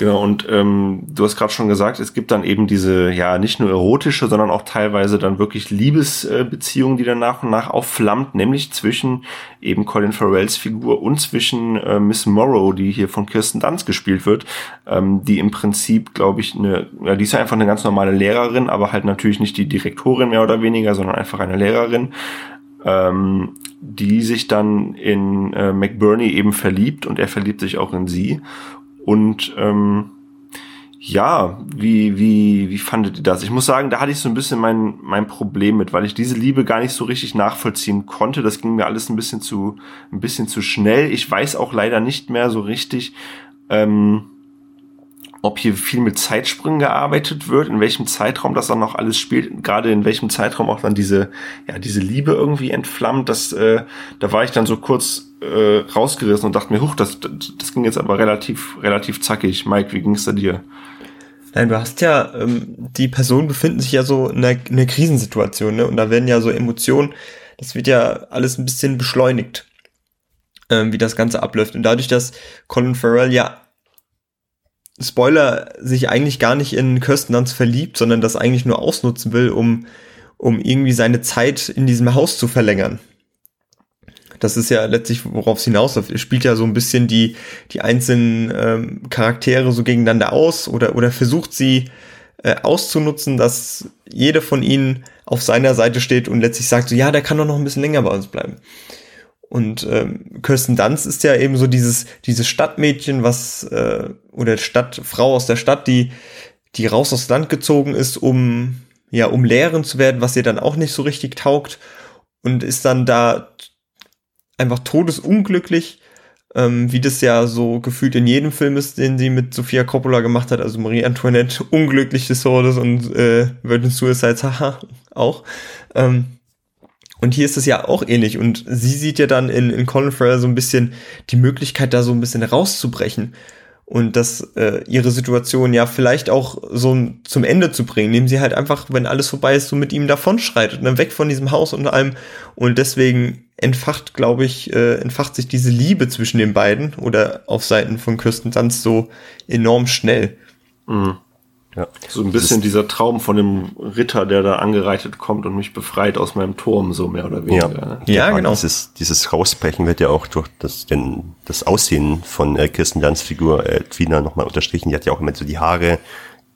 Genau, und ähm, du hast gerade schon gesagt, es gibt dann eben diese, ja, nicht nur erotische, sondern auch teilweise dann wirklich Liebesbeziehungen, die dann nach und nach aufflammt, nämlich zwischen eben Colin Farrells Figur und zwischen äh, Miss Morrow, die hier von Kirsten Dunst gespielt wird, ähm, die im Prinzip, glaube ich, eine, ja, die ist ja einfach eine ganz normale Lehrerin, aber halt natürlich nicht die Direktorin mehr oder weniger, sondern einfach eine Lehrerin, ähm, die sich dann in äh, McBurney eben verliebt und er verliebt sich auch in sie. Und ähm, ja, wie, wie, wie fandet ihr das? Ich muss sagen, da hatte ich so ein bisschen mein, mein Problem mit, weil ich diese Liebe gar nicht so richtig nachvollziehen konnte. Das ging mir alles ein bisschen zu, ein bisschen zu schnell. Ich weiß auch leider nicht mehr so richtig, ähm, ob hier viel mit Zeitsprüngen gearbeitet wird, in welchem Zeitraum das dann noch alles spielt, gerade in welchem Zeitraum auch dann diese, ja, diese Liebe irgendwie entflammt, das, äh, da war ich dann so kurz äh, rausgerissen und dachte mir, huch, das, das ging jetzt aber relativ, relativ zackig. Mike, wie ging's da dir?
Nein, du hast ja, ähm, die Personen befinden sich ja so in einer, in einer Krisensituation, ne? Und da werden ja so Emotionen, das wird ja alles ein bisschen beschleunigt, ähm, wie das Ganze abläuft. Und dadurch, dass Colin Farrell ja Spoiler, sich eigentlich gar nicht in Kirsten Dunst verliebt, sondern das eigentlich nur ausnutzen will, um, um irgendwie seine Zeit in diesem Haus zu verlängern. Das ist ja letztlich, worauf es hinausläuft. Er spielt ja so ein bisschen die, die einzelnen ähm, Charaktere so gegeneinander aus oder, oder versucht sie äh, auszunutzen, dass jede von ihnen auf seiner Seite steht und letztlich sagt so, ja, der kann doch noch ein bisschen länger bei uns bleiben. Und ähm, Kirsten Dunst ist ja eben so dieses, dieses Stadtmädchen, was, äh, oder Stadtfrau aus der Stadt, die, die raus aufs Land gezogen ist, um, ja, um lehren zu werden, was ihr dann auch nicht so richtig taugt. Und ist dann da einfach todesunglücklich, ähm, wie das ja so gefühlt in jedem Film ist, den sie mit Sophia Coppola gemacht hat, also Marie Antoinette, unglücklich des Todes und äh, Virgin Suicides, haha, auch. Ähm, und hier ist es ja auch ähnlich. Und sie sieht ja dann in, in Colin Farrell so ein bisschen die Möglichkeit, da so ein bisschen rauszubrechen. Und das äh, ihre Situation ja vielleicht auch so zum Ende zu bringen, indem sie halt einfach, wenn alles vorbei ist, so mit ihm davonschreitet, dann ne, weg von diesem Haus und allem. Und deswegen entfacht, glaube ich, äh, entfacht sich diese Liebe zwischen den beiden oder auf Seiten von Kirsten Dunst so enorm schnell.
Mhm. Ja. So ein bisschen dieser Traum von dem Ritter, der da angereitet kommt und mich befreit aus meinem Turm, so mehr oder weniger.
Ja, ne? ja, ja genau. Dieses, dieses Rausbrechen wird ja auch durch das, den, das Aussehen von äh, Kirsten Dunsts Figur äh, Twina nochmal unterstrichen. Die hat ja auch immer so die Haare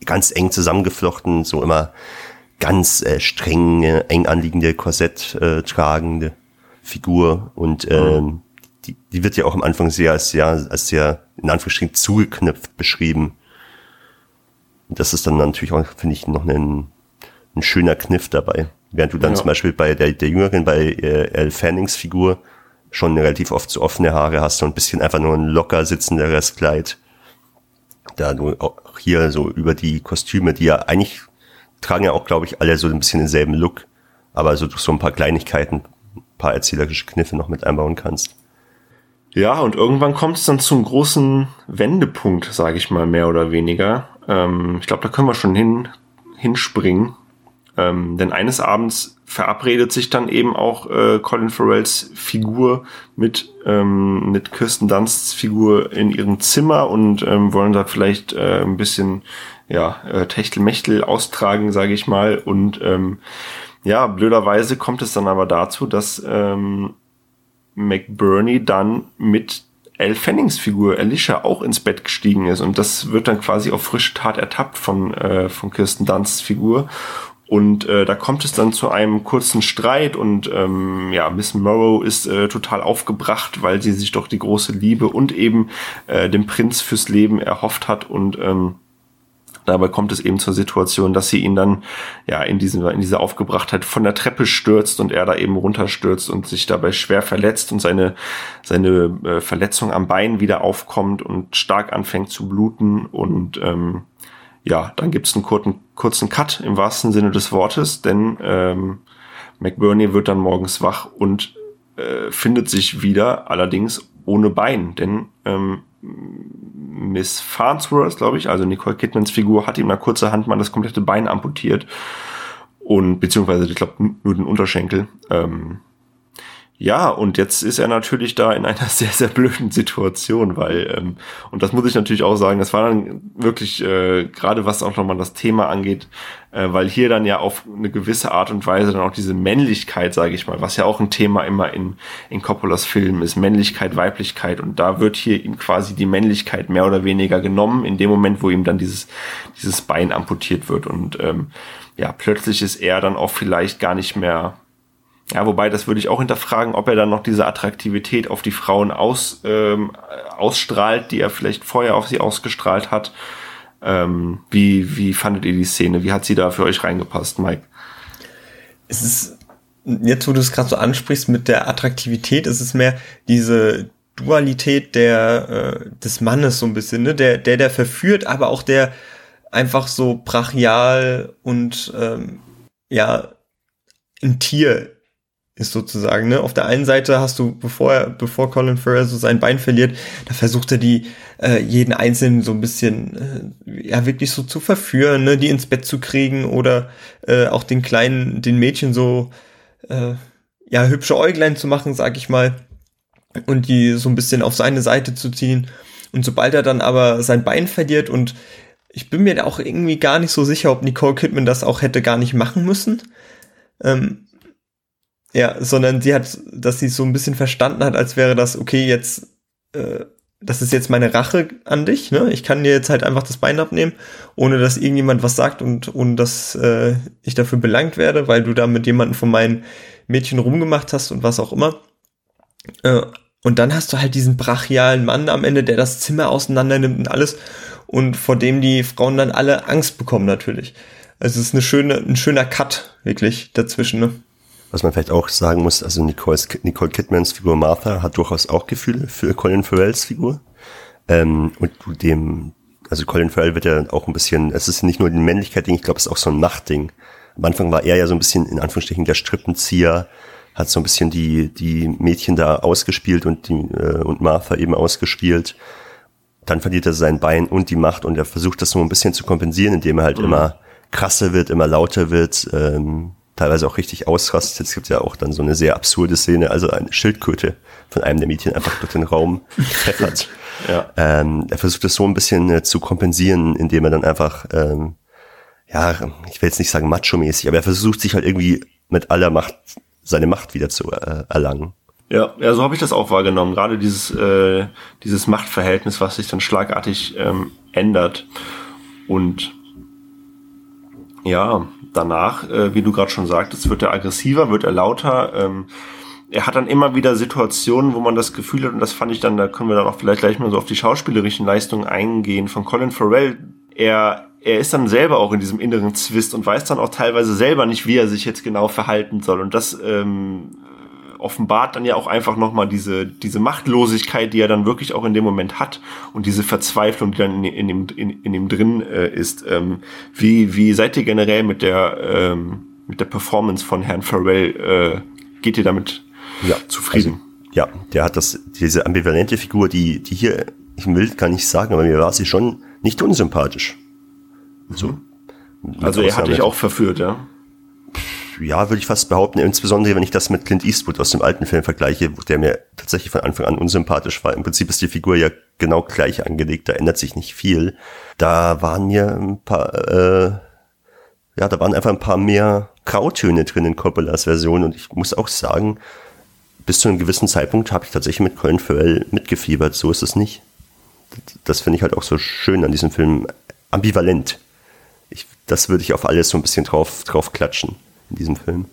ganz eng zusammengeflochten, so immer ganz äh, streng, äh, eng anliegende Korsett äh, tragende Figur und ähm, mhm. die, die wird ja auch am Anfang sehr als sehr, als sehr in Anführungsstrichen zugeknüpft beschrieben das ist dann natürlich auch, finde ich, noch ein, ein schöner Kniff dabei. Während du dann ja. zum Beispiel bei der, der Jüngeren, bei äh, Elle Fannings Figur, schon relativ oft so offene Haare hast und ein bisschen einfach nur ein locker sitzenderes Kleid. Da du auch hier so über die Kostüme, die ja eigentlich tragen ja auch, glaube ich, alle so ein bisschen denselben Look, aber so durch so ein paar Kleinigkeiten, ein paar erzählerische Kniffe noch mit einbauen kannst.
Ja, und irgendwann kommt es dann zum großen Wendepunkt, sage ich mal, mehr oder weniger. Ähm, ich glaube, da können wir schon hin, hinspringen. Ähm, denn eines Abends verabredet sich dann eben auch äh, Colin Farrells Figur mit, ähm, mit Kirsten Dunsts Figur in ihrem Zimmer und ähm, wollen da vielleicht äh, ein bisschen ja, äh, Techtelmechtel austragen, sage ich mal. Und ähm, ja, blöderweise kommt es dann aber dazu, dass ähm, McBurney dann mit Elle Fannings Figur Alicia auch ins Bett gestiegen ist. Und das wird dann quasi auf frische Tat ertappt von, äh, von Kirsten Dunsts Figur. Und äh, da kommt es dann zu einem kurzen Streit und ähm, ja, Miss Morrow ist äh, total aufgebracht, weil sie sich doch die große Liebe und eben äh, den Prinz fürs Leben erhofft hat. Und ähm, Dabei kommt es eben zur Situation, dass sie ihn dann ja in, diesen, in dieser Aufgebrachtheit von der Treppe stürzt und er da eben runterstürzt und sich dabei schwer verletzt und seine, seine äh, Verletzung am Bein wieder aufkommt und stark anfängt zu bluten und ähm, ja, dann gibt es einen kurzen, kurzen Cut im wahrsten Sinne des Wortes, denn ähm, McBurney wird dann morgens wach und äh, findet sich wieder, allerdings ohne Bein, denn ähm, Miss Farnsworth, glaube ich, also Nicole Kidmans Figur, hat ihm nach kurzer Hand mal das komplette Bein amputiert und beziehungsweise ich glaube nur den Unterschenkel. Ähm, ja, und jetzt ist er natürlich da in einer sehr, sehr blöden Situation, weil, ähm, und das muss ich natürlich auch sagen, das war dann wirklich, äh, gerade was auch nochmal das Thema angeht, äh, weil hier dann ja auf eine gewisse Art und Weise dann auch diese Männlichkeit, sage ich mal, was ja auch ein Thema immer in, in Coppolas Filmen ist, Männlichkeit, Weiblichkeit, und da wird hier ihm quasi die Männlichkeit mehr oder weniger genommen, in dem Moment, wo ihm dann dieses, dieses Bein amputiert wird. Und ähm, ja, plötzlich ist er dann auch vielleicht gar nicht mehr ja, wobei, das würde ich auch hinterfragen, ob er dann noch diese Attraktivität auf die Frauen aus, ähm, ausstrahlt, die er vielleicht vorher auf sie ausgestrahlt hat. Ähm, wie, wie fandet ihr die Szene? Wie hat sie da für euch reingepasst, Mike?
Es ist, jetzt wo du es gerade so ansprichst mit der Attraktivität, ist es mehr diese Dualität der, äh, des Mannes so ein bisschen, ne? Der, der, der verführt, aber auch der einfach so brachial und ähm, ja, ein Tier ist sozusagen, ne? Auf der einen Seite hast du, bevor er, bevor Colin Farrell so sein Bein verliert, da versucht er die, äh, jeden Einzelnen so ein bisschen, äh, ja, wirklich so zu verführen, ne? Die ins Bett zu kriegen oder äh, auch den kleinen, den Mädchen so, äh, ja, hübsche Äuglein zu machen, sag ich mal, und die so ein bisschen auf seine Seite zu ziehen. Und sobald er dann aber sein Bein verliert und ich bin mir auch irgendwie gar nicht so sicher, ob Nicole Kidman das auch hätte gar nicht machen müssen. Ähm, ja, sondern sie hat, dass sie so ein bisschen verstanden hat, als wäre das, okay, jetzt, äh, das ist jetzt meine Rache an dich, ne? Ich kann dir jetzt halt einfach das Bein abnehmen, ohne dass irgendjemand was sagt und ohne dass äh, ich dafür belangt werde, weil du da mit jemandem von meinen Mädchen rumgemacht hast und was auch immer. Äh, und dann hast du halt diesen brachialen Mann am Ende, der das Zimmer auseinander nimmt und alles und vor dem die Frauen dann alle Angst bekommen natürlich. Also es ist eine schöne, ein schöner Cut wirklich dazwischen, ne?
Was man vielleicht auch sagen muss, also Nicole's, Nicole Kidmans Figur Martha hat durchaus auch Gefühle für Colin Farrells Figur. Ähm, und dem, also Colin Farrell wird ja auch ein bisschen, es ist nicht nur die Männlichkeit-Ding, ich glaube, es ist auch so ein Machtding. Am Anfang war er ja so ein bisschen, in Anführungsstrichen, der Strippenzieher, hat so ein bisschen die, die Mädchen da ausgespielt und die, äh, und Martha eben ausgespielt. Dann verliert er sein Bein und die Macht und er versucht das so ein bisschen zu kompensieren, indem er halt mhm. immer krasser wird, immer lauter wird, ähm, teilweise auch richtig ausrastet. Es gibt ja auch dann so eine sehr absurde Szene, also eine Schildkröte von einem der Mädchen einfach durch den Raum pfeffert. ja. ähm, er versucht das so ein bisschen äh, zu kompensieren, indem er dann einfach, ähm, ja, ich will jetzt nicht sagen macho-mäßig, aber er versucht sich halt irgendwie mit aller Macht seine Macht wieder zu äh, erlangen.
Ja, ja, so habe ich das auch wahrgenommen. Gerade dieses, äh, dieses Machtverhältnis, was sich dann schlagartig ähm, ändert. Und ja, danach, äh, wie du gerade schon sagtest, wird er aggressiver, wird er lauter. Ähm, er hat dann immer wieder Situationen, wo man das Gefühl hat, und das fand ich dann, da können wir dann auch vielleicht gleich mal so auf die schauspielerischen Leistungen eingehen, von Colin Farrell. Er, er ist dann selber auch in diesem inneren Zwist und weiß dann auch teilweise selber nicht, wie er sich jetzt genau verhalten soll. Und das ähm, offenbart dann ja auch einfach nochmal diese, diese Machtlosigkeit, die er dann wirklich auch in dem Moment hat und diese Verzweiflung, die dann in, in, dem, in, in dem drin äh, ist. Ähm, wie, wie seid ihr generell mit der, ähm, mit der Performance von Herrn Farrell? Äh, geht ihr damit ja, zufrieden?
Also, ja, der hat das, diese ambivalente Figur, die, die hier, ich will gar nicht sagen, aber mir war sie schon nicht unsympathisch.
So. Also er hat dich auch verführt, ja?
Ja, würde ich fast behaupten, insbesondere wenn ich das mit Clint Eastwood aus dem alten Film vergleiche, der mir tatsächlich von Anfang an unsympathisch war. Im Prinzip ist die Figur ja genau gleich angelegt, da ändert sich nicht viel. Da waren mir ein paar, äh, ja, da waren einfach ein paar mehr Grautöne drin in Coppolas Version und ich muss auch sagen, bis zu einem gewissen Zeitpunkt habe ich tatsächlich mit Colin Farrell mitgefiebert, so ist es nicht. Das finde ich halt auch so schön an diesem Film, ambivalent ich, das würde ich auf alles so ein bisschen drauf, drauf klatschen in diesem Film.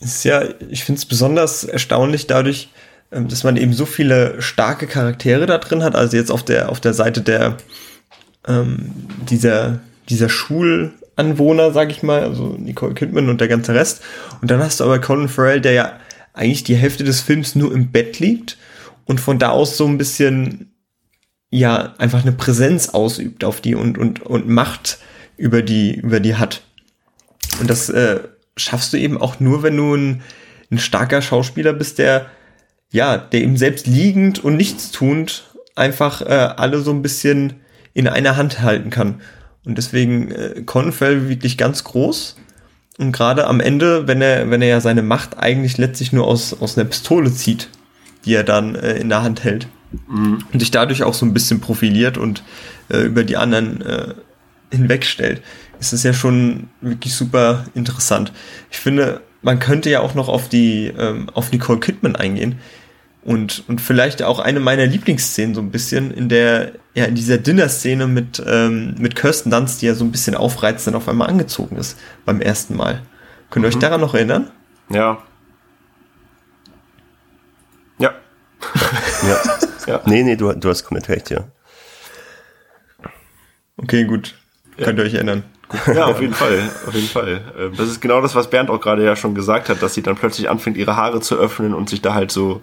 Ist ja, ich finde es besonders erstaunlich dadurch, ähm, dass man eben so viele starke Charaktere da drin hat. Also jetzt auf der, auf der Seite der, ähm, dieser, dieser Schulanwohner, sag ich mal, also Nicole Kidman und der ganze Rest. Und dann hast du aber Colin Farrell, der ja eigentlich die Hälfte des Films nur im Bett liegt und von da aus so ein bisschen ja einfach eine Präsenz ausübt auf die und und und Macht über die über die hat. Und das äh, schaffst du eben auch nur, wenn du ein, ein starker Schauspieler bist, der ja, der eben selbst liegend und nichts tuend einfach äh, alle so ein bisschen in einer Hand halten kann. Und deswegen äh, Colin Farrell wirklich ganz groß. Und gerade am Ende, wenn er, wenn er ja seine Macht eigentlich letztlich nur aus, aus einer Pistole zieht, die er dann äh, in der Hand hält. Mhm. Und sich dadurch auch so ein bisschen profiliert und äh, über die anderen äh, hinwegstellt. Ist es ja schon wirklich super interessant. Ich finde, man könnte ja auch noch auf die, ähm, auf Nicole Kidman eingehen. Und, und vielleicht auch eine meiner Lieblingsszenen so ein bisschen in der, ja, in dieser Dinner-Szene mit, ähm, mit Kirsten Dunst, die ja so ein bisschen aufreizend auf einmal angezogen ist beim ersten Mal. Könnt ihr mhm. euch daran noch erinnern?
Ja.
Ja. ja. ja. Nee, nee, du, du hast komplett recht, ja.
Okay, gut. Ja. Könnt ihr euch erinnern.
Ja, auf jeden Fall, auf jeden Fall. Ähm, das ist genau das, was Bernd auch gerade ja schon gesagt hat, dass sie dann plötzlich anfängt, ihre Haare zu öffnen und sich da halt so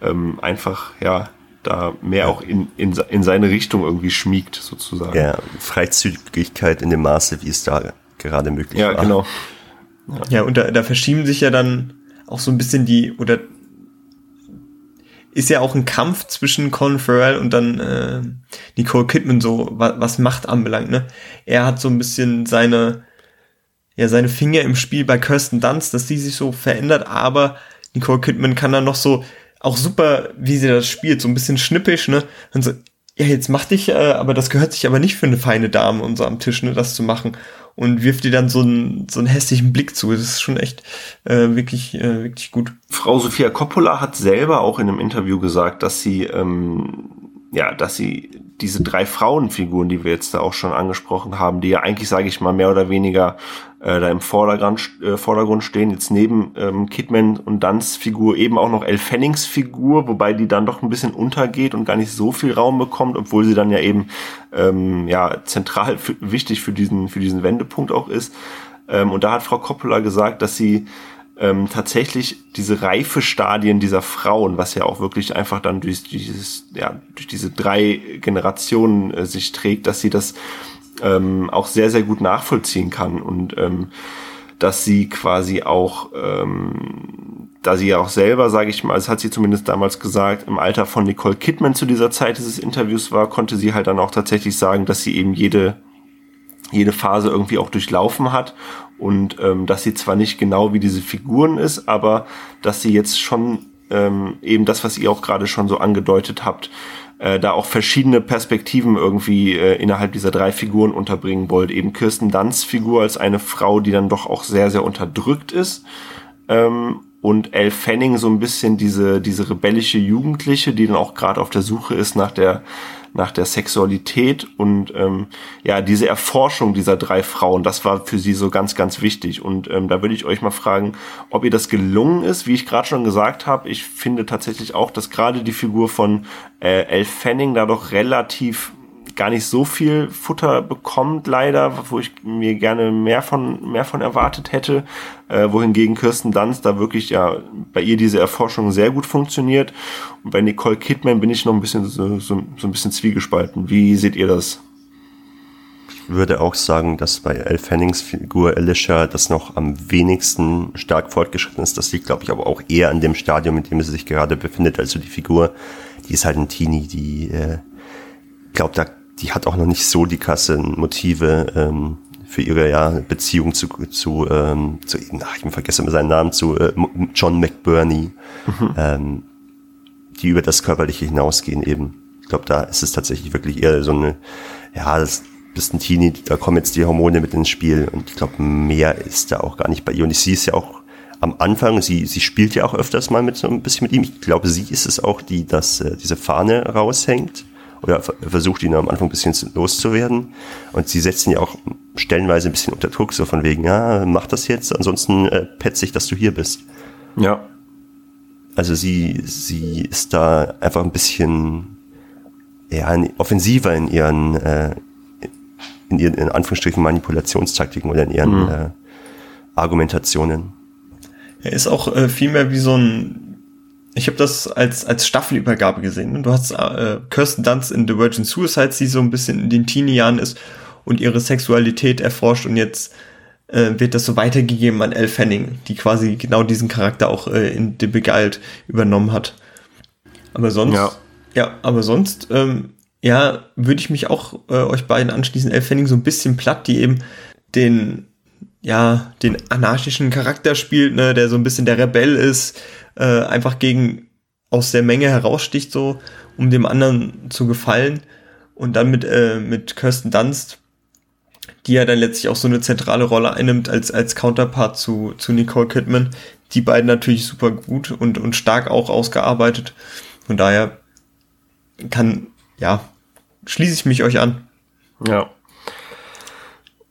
ähm, einfach, ja, da mehr auch in, in, in seine Richtung irgendwie schmiegt, sozusagen.
Ja, Freizügigkeit in dem Maße, wie es da gerade möglich
ja, war. Genau.
Ja, genau. Ja, und da, da verschieben sich ja dann auch so ein bisschen die, oder ist ja auch ein Kampf zwischen Colin Farrell und dann äh, Nicole Kidman so, was, was Macht anbelangt. Ne? Er hat so ein bisschen seine, ja, seine Finger im Spiel bei Kirsten Dunst, dass die sich so verändert, aber Nicole Kidman kann dann noch so, auch super, wie sie das spielt, so ein bisschen schnippisch, ne? Und so, ja, jetzt mach dich, äh, aber das gehört sich aber nicht für eine feine Dame und so am Tisch, ne, das zu machen. Und wirft dir dann so einen, so einen hässlichen Blick zu. Das ist schon echt äh, wirklich, äh, wirklich gut.
Frau Sophia Coppola hat selber auch in einem Interview gesagt, dass sie, ähm, ja, dass sie diese drei Frauenfiguren, die wir jetzt da auch schon angesprochen haben, die ja eigentlich, sage ich mal, mehr oder weniger äh, da im Vordergrund, äh, Vordergrund stehen, jetzt neben ähm, Kidman und Duns Figur eben auch noch Elle Fannings Figur, wobei die dann doch ein bisschen untergeht und gar nicht so viel Raum bekommt, obwohl sie dann ja eben ähm, ja zentral wichtig für diesen für diesen Wendepunkt auch ist. Ähm, und da hat Frau Coppola gesagt, dass sie ähm, tatsächlich diese Reifestadien dieser Frauen, was ja auch wirklich einfach dann durch dieses, ja, durch diese drei Generationen äh, sich trägt, dass sie das ähm, auch sehr, sehr gut nachvollziehen kann und ähm, dass sie quasi auch, ähm, da sie ja auch selber, sage ich mal, das hat sie zumindest damals gesagt, im Alter von Nicole Kidman zu dieser Zeit dieses Interviews war, konnte sie halt dann auch tatsächlich sagen, dass sie eben jede jede Phase irgendwie auch durchlaufen hat und ähm, dass sie zwar nicht genau wie diese Figuren ist, aber dass sie jetzt schon ähm, eben das, was ihr auch gerade schon so angedeutet habt, äh, da auch verschiedene Perspektiven irgendwie äh, innerhalb dieser drei Figuren unterbringen wollt. Eben Kirsten Dunsts Figur als eine Frau, die dann doch auch sehr, sehr unterdrückt ist. Ähm, und Elle Fanning so ein bisschen diese, diese rebellische Jugendliche, die dann auch gerade auf der Suche ist nach der nach der Sexualität und ähm, ja, diese Erforschung dieser drei Frauen, das war für sie so ganz, ganz wichtig. Und ähm, da würde ich euch mal fragen, ob ihr das gelungen ist. Wie ich gerade schon gesagt habe, ich finde tatsächlich auch, dass gerade die Figur von äh, Elle Fanning da doch relativ gar nicht so viel Futter bekommt, leider, wo ich mir gerne mehr von, mehr von erwartet hätte, äh, wohingegen Kirsten Dunst da wirklich ja bei ihr diese Erforschung sehr gut funktioniert. Und bei Nicole Kidman bin ich noch ein bisschen so, so, so ein bisschen zwiegespalten. Wie seht ihr das?
Ich würde auch sagen, dass bei Elle Fannings Figur Alicia das noch am wenigsten stark fortgeschritten ist. Das liegt, glaube ich, aber auch eher an dem Stadium, in dem sie sich gerade befindet. Also die Figur, die ist halt ein Teenie, die, äh, glaube, da die hat auch noch nicht so die krassen Motive ähm, für ihre ja, Beziehung zu, zu, ähm, zu ach, ich vergesse immer seinen Namen, zu äh, John McBurney, mhm. ähm, die über das Körperliche hinausgehen eben. Ich glaube, da ist es tatsächlich wirklich eher so eine, ja, das bist ein Teenie, da kommen jetzt die Hormone mit ins Spiel und ich glaube, mehr ist da auch gar nicht bei ihr. Und ich sehe es ja auch am Anfang, sie, sie spielt ja auch öfters mal mit so ein bisschen mit ihm. Ich glaube, sie ist es auch, die das, äh, diese Fahne raushängt oder versucht ihn am Anfang ein bisschen loszuwerden. Und sie setzen ja auch stellenweise ein bisschen unter Druck, so von wegen, ja, mach das jetzt, ansonsten äh, petze ich, dass du hier bist.
Ja.
Also sie, sie ist da einfach ein bisschen ja, offensiver in ihren, äh, in ihren, in Anführungsstrichen, Manipulationstaktiken oder in ihren mhm. äh, Argumentationen.
Er ist auch äh, viel mehr wie so ein ich habe das als als Staffelübergabe gesehen. Ne? Du hast äh, Kirsten Dunst in The Virgin Suicide, die so ein bisschen in den Teenie-Jahren ist und ihre Sexualität erforscht und jetzt äh, wird das so weitergegeben an Elle Fanning, die quasi genau diesen Charakter auch äh, in The Beguiled übernommen hat. Aber sonst, ja, ja aber sonst, ähm, ja, würde ich mich auch äh, euch beiden anschließen. Elle Fanning so ein bisschen platt, die eben den ja, den anarchischen Charakter spielt, ne, der so ein bisschen der Rebell ist, äh, einfach gegen aus der Menge heraussticht, so, um dem anderen zu gefallen. Und dann mit, äh, mit Kirsten Dunst, die ja dann letztlich auch so eine zentrale Rolle einnimmt als, als Counterpart zu, zu Nicole Kidman. Die beiden natürlich super gut und, und stark auch ausgearbeitet. Von daher kann, ja, schließe ich mich euch an.
Ja.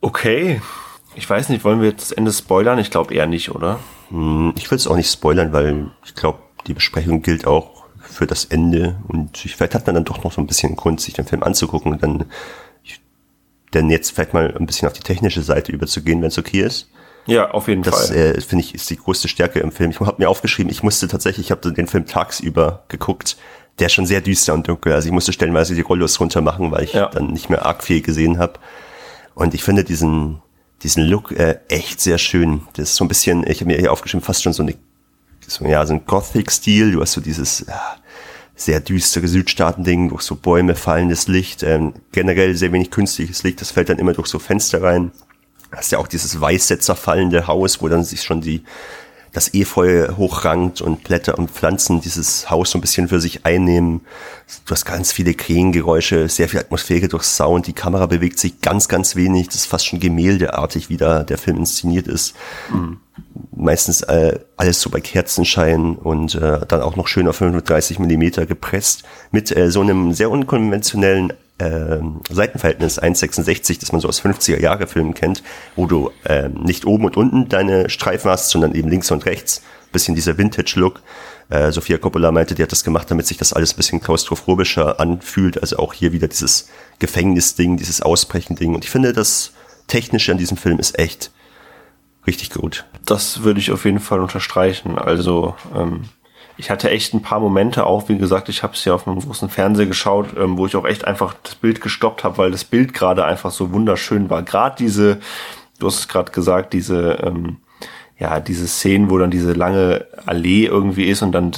Okay. Ich weiß nicht, wollen wir jetzt das Ende spoilern? Ich glaube eher nicht, oder?
Hm, ich will es auch nicht spoilern, weil ich glaube, die Besprechung gilt auch für das Ende und ich, vielleicht hat man dann doch noch so ein bisschen Grund, sich den Film anzugucken und dann ich, denn jetzt vielleicht mal ein bisschen auf die technische Seite überzugehen, wenn es okay ist.
Ja, auf jeden
das,
Fall.
Das äh, finde ich ist die größte Stärke im Film. Ich habe mir aufgeschrieben, ich musste tatsächlich, ich habe den Film tagsüber geguckt, der ist schon sehr düster und dunkel. Also ich musste stellenweise die Rollos runter machen, weil ich ja. dann nicht mehr arg viel gesehen habe. Und ich finde diesen diesen Look äh, echt sehr schön. Das ist so ein bisschen, ich habe mir hier aufgeschrieben, fast schon so eine, so, ja, so ein Gothic-Stil. Du hast so dieses ja, sehr düstere Südstaaten-Ding, durch so Bäume, fallendes Licht, ähm, generell sehr wenig künstliches Licht, das fällt dann immer durch so Fenster rein. Hast ja auch dieses weiße zerfallende Haus, wo dann sich schon die das Efeu hochrankt und Blätter und Pflanzen dieses Haus so ein bisschen für sich einnehmen. Du hast ganz viele Krähengeräusche, sehr viel Atmosphäre durch Sound. Die Kamera bewegt sich ganz, ganz wenig. Das ist fast schon gemäldeartig, wie da der Film inszeniert ist. Mhm. Meistens äh, alles so bei Kerzenschein und äh, dann auch noch schön auf 35 Millimeter gepresst mit äh, so einem sehr unkonventionellen äh, Seitenverhältnis 1,66, das man so aus 50er Jahre Filmen kennt, wo du äh, nicht oben und unten deine Streifen hast, sondern eben links und rechts. Bisschen dieser Vintage-Look. Äh, Sophia Coppola meinte, die hat das gemacht, damit sich das alles ein bisschen klaustrophobischer anfühlt. Also auch hier wieder dieses Gefängnisding, dieses Ausbrechen-Ding. Und ich finde, das Technische an diesem Film ist echt richtig gut.
Das würde ich auf jeden Fall unterstreichen. Also ähm, ich hatte echt ein paar Momente auch, wie gesagt, ich habe es ja auf einem großen Fernseher geschaut, ähm, wo ich auch echt einfach das Bild gestoppt habe, weil das Bild gerade einfach so wunderschön war. Gerade diese, du hast es gerade gesagt, diese ähm, ja, diese Szenen, wo dann diese lange Allee irgendwie ist und dann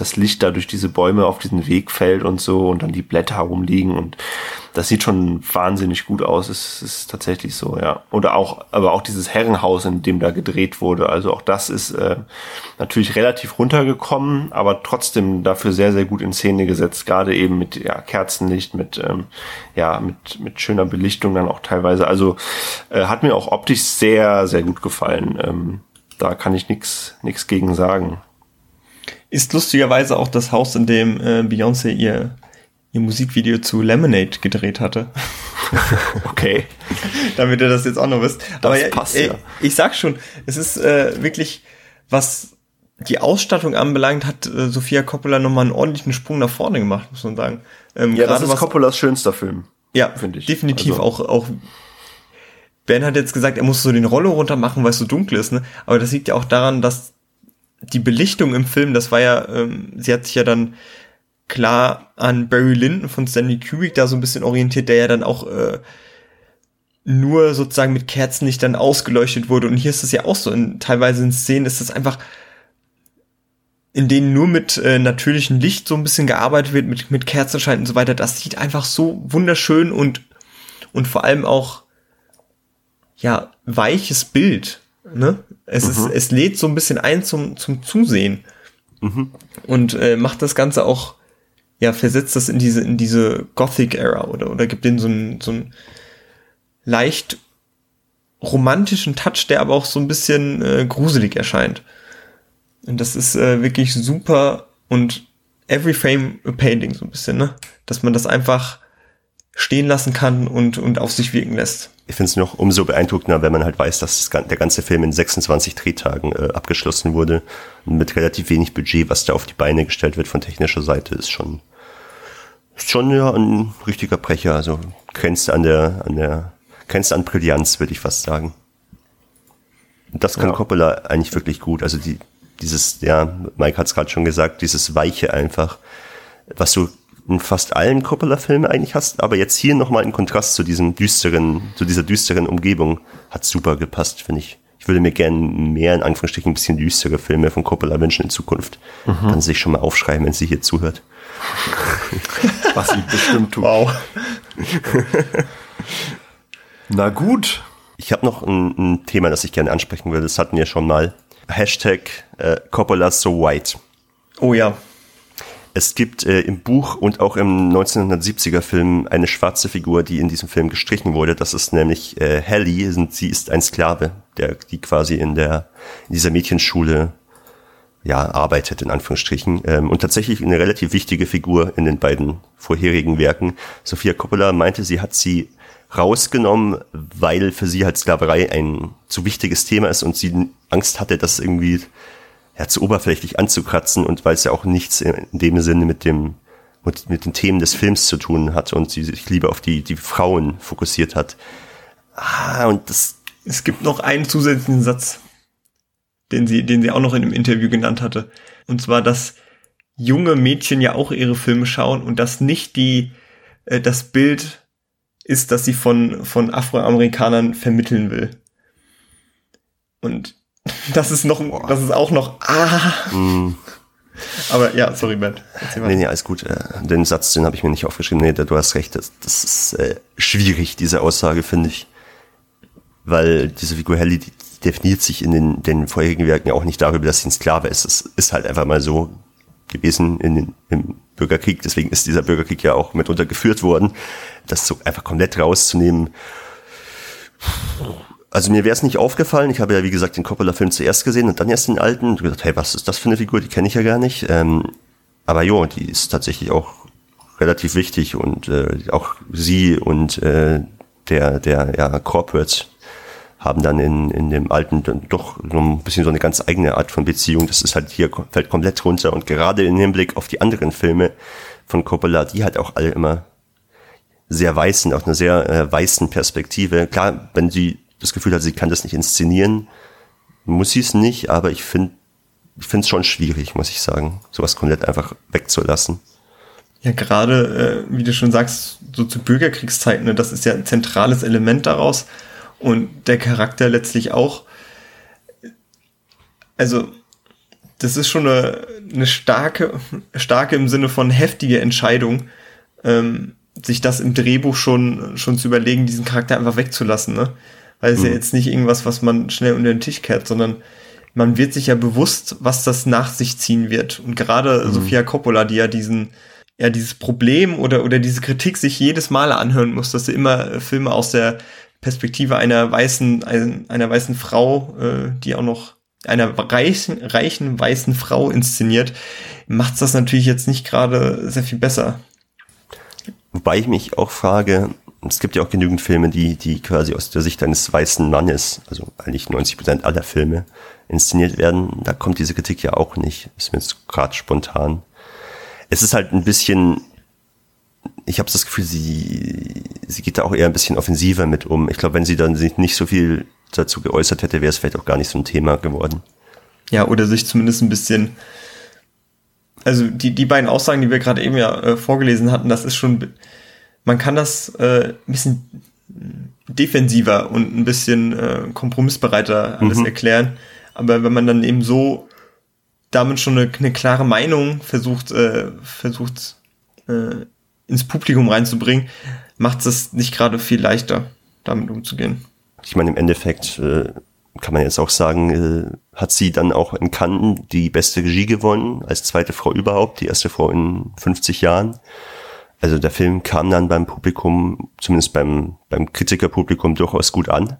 das Licht da durch diese Bäume auf diesen Weg fällt und so und dann die Blätter herumliegen und das sieht schon wahnsinnig gut aus. Es ist tatsächlich so, ja. Oder auch, aber auch dieses Herrenhaus, in dem da gedreht wurde. Also auch das ist äh, natürlich relativ runtergekommen, aber trotzdem dafür sehr, sehr gut in Szene gesetzt. Gerade eben mit ja, Kerzenlicht, mit ähm, ja, mit mit schöner Belichtung dann auch teilweise. Also äh, hat mir auch optisch sehr, sehr gut gefallen. Ähm, da kann ich nichts nix gegen sagen.
Ist lustigerweise auch das Haus, in dem äh, Beyoncé ihr, ihr Musikvideo zu Lemonade gedreht hatte.
okay.
Damit ihr das jetzt auch noch wisst.
Das Aber ja, passt,
ich, ja. ich sag schon, es ist äh, wirklich, was die Ausstattung anbelangt, hat äh, Sophia Coppola nochmal einen ordentlichen Sprung nach vorne gemacht, muss man sagen.
Ähm, ja, das ist was, Coppolas schönster Film.
Ja, finde ich. Definitiv also. auch, auch Ben hat jetzt gesagt, er muss so den Rollo runter machen, weil es so dunkel ist, ne? Aber das liegt ja auch daran, dass die Belichtung im Film, das war ja, ähm, sie hat sich ja dann klar an Barry Lyndon von Stanley Kubrick da so ein bisschen orientiert, der ja dann auch äh, nur sozusagen mit Kerzenlicht dann ausgeleuchtet wurde. Und hier ist es ja auch so. In, teilweise in Szenen ist es einfach, in denen nur mit äh, natürlichem Licht so ein bisschen gearbeitet wird, mit, mit Kerzenschein und so weiter. Das sieht einfach so wunderschön und, und vor allem auch ja, weiches Bild. Ne? Es, mhm. ist, es lädt so ein bisschen ein zum, zum Zusehen. Mhm. Und äh, macht das Ganze auch, ja, versetzt das in diese, in diese Gothic-Era oder, oder gibt denen so einen, so einen leicht romantischen Touch, der aber auch so ein bisschen äh, gruselig erscheint. Und das ist äh, wirklich super und every frame a painting so ein bisschen, ne? Dass man das einfach stehen lassen kann und, und auf sich wirken lässt.
Ich finde es noch umso beeindruckender, wenn man halt weiß, dass der ganze Film in 26 Drehtagen äh, abgeschlossen wurde. Und mit relativ wenig Budget, was da auf die Beine gestellt wird von technischer Seite, ist schon, ist schon ja ein richtiger Brecher. Also grenzt an der, an der, grenzt an Brillanz, würde ich fast sagen. Und das kann ja. Coppola eigentlich wirklich gut. Also die, dieses, ja, Mike hat es gerade schon gesagt, dieses Weiche einfach, was du in fast allen Coppola-Filmen eigentlich hast, aber jetzt hier nochmal in Kontrast zu diesem düsteren, zu dieser düsteren Umgebung, hat super gepasst, finde ich. Ich würde mir gern mehr, in Anführungsstrichen, ein bisschen düstere Filme von Coppola wünschen in Zukunft. Mhm. Kann sich schon mal aufschreiben, wenn sie hier zuhört.
Was sie bestimmt tut. Wow. Na gut.
Ich habe noch ein, ein, Thema, das ich gerne ansprechen würde. Das hatten wir schon mal. Hashtag äh, Coppola so white.
Oh ja.
Es gibt äh, im Buch und auch im 1970er Film eine schwarze Figur, die in diesem Film gestrichen wurde. Das ist nämlich äh, Hallie. Sie ist ein Sklave, der die quasi in der in dieser Mädchenschule ja arbeitet in Anführungsstrichen ähm, und tatsächlich eine relativ wichtige Figur in den beiden vorherigen Werken. Sophia Coppola meinte, sie hat sie rausgenommen, weil für sie halt Sklaverei ein zu wichtiges Thema ist und sie Angst hatte, dass irgendwie ja, zu oberflächlich anzukratzen und weil es ja auch nichts in dem Sinne mit dem mit, den Themen des Films zu tun hat und sie sich lieber auf die, die Frauen fokussiert hat.
Ah, und das. Es gibt noch einen zusätzlichen Satz, den sie, den sie auch noch in dem Interview genannt hatte. Und zwar, dass junge Mädchen ja auch ihre Filme schauen und dass nicht die, äh, das Bild ist, das sie von, von Afroamerikanern vermitteln will. Und das ist noch, Boah. das ist auch noch, ah. Mm. Aber ja, sorry, Matt.
Nee, nee, alles gut. Äh, den Satz, den habe ich mir nicht aufgeschrieben. Nee, du hast recht. Das, das ist äh, schwierig, diese Aussage, finde ich. Weil diese Figur Helly, die definiert sich in den, den vorherigen Werken ja auch nicht darüber, dass sie ein Sklave ist. Es ist halt einfach mal so gewesen in den, im Bürgerkrieg. Deswegen ist dieser Bürgerkrieg ja auch mitunter geführt worden. Das so einfach komplett rauszunehmen also mir wäre es nicht aufgefallen. Ich habe ja, wie gesagt, den Coppola-Film zuerst gesehen und dann erst den alten. Und gedacht, hey, was ist das für eine Figur? Die kenne ich ja gar nicht. Ähm, aber jo, die ist tatsächlich auch relativ wichtig und äh, auch sie und äh, der, der ja, Corporate haben dann in, in dem alten dann doch so ein bisschen so eine ganz eigene Art von Beziehung. Das ist halt hier, fällt komplett runter und gerade im Hinblick auf die anderen Filme von Coppola, die halt auch alle immer sehr weißen, aus einer sehr äh, weißen Perspektive. Klar, wenn sie das Gefühl hat, sie kann das nicht inszenieren, muss sie es nicht, aber ich finde ich finde es schon schwierig, muss ich sagen, sowas komplett einfach wegzulassen.
Ja, gerade, äh, wie du schon sagst, so zu Bürgerkriegszeiten, ne, das ist ja ein zentrales Element daraus und der Charakter letztlich auch. Also, das ist schon eine, eine starke, starke im Sinne von heftige Entscheidung, ähm, sich das im Drehbuch schon, schon zu überlegen, diesen Charakter einfach wegzulassen, ne? Weil es mhm. ja jetzt nicht irgendwas, was man schnell unter den Tisch kehrt, sondern man wird sich ja bewusst, was das nach sich ziehen wird. Und gerade mhm. Sofia Coppola, die ja diesen, ja, dieses Problem oder, oder diese Kritik sich jedes Mal anhören muss, dass sie immer Filme aus der Perspektive einer weißen, einer weißen Frau, äh, die auch noch einer reichen, reichen weißen Frau inszeniert, macht das natürlich jetzt nicht gerade sehr viel besser.
Wobei ich mich auch frage, es gibt ja auch genügend Filme, die, die quasi aus der Sicht eines weißen Mannes, also eigentlich 90 Prozent aller Filme, inszeniert werden. Da kommt diese Kritik ja auch nicht. Ist mir jetzt gerade spontan. Es ist halt ein bisschen, ich habe das Gefühl, sie, sie geht da auch eher ein bisschen offensiver mit um. Ich glaube, wenn sie dann sich nicht so viel dazu geäußert hätte, wäre es vielleicht auch gar nicht so ein Thema geworden.
Ja, oder sich zumindest ein bisschen, also die, die beiden Aussagen, die wir gerade eben ja äh, vorgelesen hatten, das ist schon man kann das äh, ein bisschen defensiver und ein bisschen äh, kompromissbereiter alles mhm. erklären. Aber wenn man dann eben so damit schon eine, eine klare Meinung versucht, äh, versucht äh, ins Publikum reinzubringen, macht es nicht gerade viel leichter, damit umzugehen.
Ich meine, im Endeffekt äh, kann man jetzt auch sagen, äh, hat sie dann auch in Cannes die beste Regie gewonnen, als zweite Frau überhaupt, die erste Frau in 50 Jahren. Also der Film kam dann beim Publikum, zumindest beim, beim Kritikerpublikum, durchaus gut an.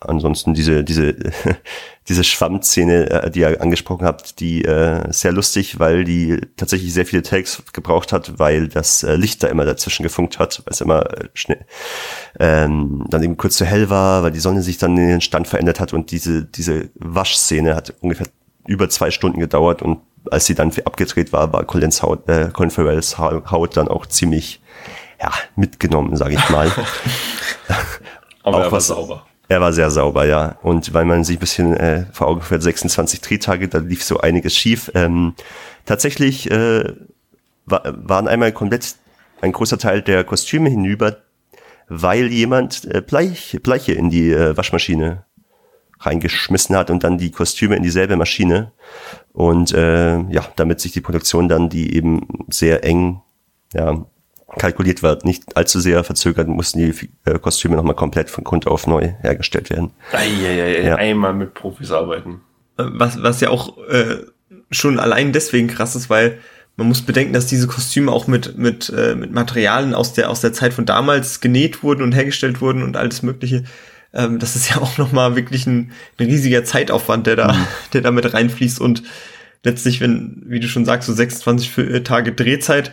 ansonsten diese, diese, diese Schwammszene, äh, die ihr angesprochen habt, die äh, sehr lustig, weil die tatsächlich sehr viele Takes gebraucht hat, weil das äh, Licht da immer dazwischen gefunkt hat, weil es immer äh, schnell ähm, dann eben kurz zu hell war, weil die Sonne sich dann in den Stand verändert hat und diese, diese Waschszene hat ungefähr über zwei Stunden gedauert und als sie dann abgedreht war, war Colin's Haut, äh, Colin Farrells Haut dann auch ziemlich ja, mitgenommen, sage ich mal.
Aber
auch
er war
was,
sauber.
Er war sehr sauber, ja. Und weil man sich ein bisschen äh, vor Augen führt, 26 Drehtage, da lief so einiges schief. Ähm, tatsächlich äh, war, waren einmal komplett ein großer Teil der Kostüme hinüber, weil jemand äh, Bleich, Bleiche in die äh, Waschmaschine reingeschmissen hat und dann die Kostüme in dieselbe Maschine. Und äh, ja, damit sich die Produktion dann, die eben sehr eng ja, kalkuliert wird, nicht allzu sehr verzögert, mussten die äh, Kostüme nochmal komplett von Grund auf neu hergestellt werden.
Eieiei,
Ja.
Einmal mit Profis arbeiten.
Was, was ja auch äh, schon allein deswegen krass ist, weil man muss bedenken, dass diese Kostüme auch mit, mit, äh, mit Materialien aus der, aus der Zeit von damals genäht wurden und hergestellt wurden und alles Mögliche. Ähm, das ist ja auch nochmal wirklich ein, ein riesiger Zeitaufwand, der da, der da mit reinfließt und letztlich, wenn, wie du schon sagst, so 26 für- Tage Drehzeit,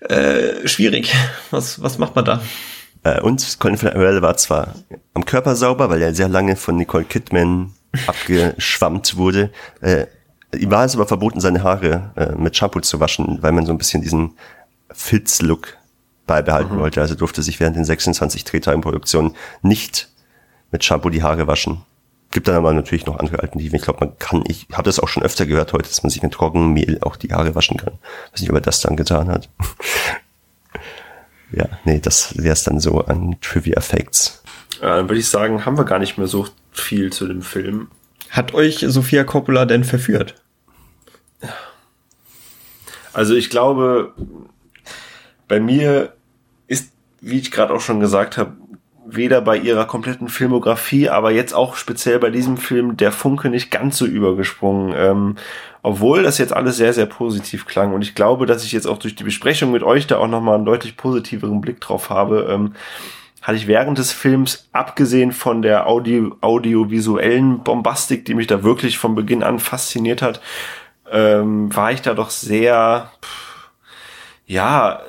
äh, schwierig. Was, was macht man da?
Äh, und Colin Farrell war zwar am Körper sauber, weil er sehr lange von Nicole Kidman abgeschwammt wurde. Äh, ihm war es aber verboten, seine Haare äh, mit Shampoo zu waschen, weil man so ein bisschen diesen Filz-Look beibehalten wollte. Also durfte sich während den 26 Drehtagen Produktion nicht mit Shampoo die Haare waschen. Gibt dann aber natürlich noch andere Alternativen. Ich glaube, man kann, ich habe das auch schon öfter gehört heute, dass man sich mit Trockenmehl auch die Haare waschen kann. Weiß nicht, ob er das dann getan hat. ja, nee, das wäre es dann so an Trivia Facts.
Äh, dann würde ich sagen, haben wir gar nicht mehr so viel zu dem Film.
Hat euch Sophia Coppola denn verführt?
Also ich glaube, bei mir ist, wie ich gerade auch schon gesagt habe, weder bei ihrer kompletten Filmografie, aber jetzt auch speziell bei diesem Film der Funke nicht ganz so übergesprungen. Ähm, obwohl das jetzt alles sehr, sehr positiv klang. Und ich glaube, dass ich jetzt auch durch die Besprechung mit euch da auch nochmal einen deutlich positiveren Blick drauf habe. Ähm, hatte ich während des Films, abgesehen von der Audio, audiovisuellen Bombastik, die mich da wirklich von Beginn an fasziniert hat, ähm, war ich da doch sehr, pff, ja,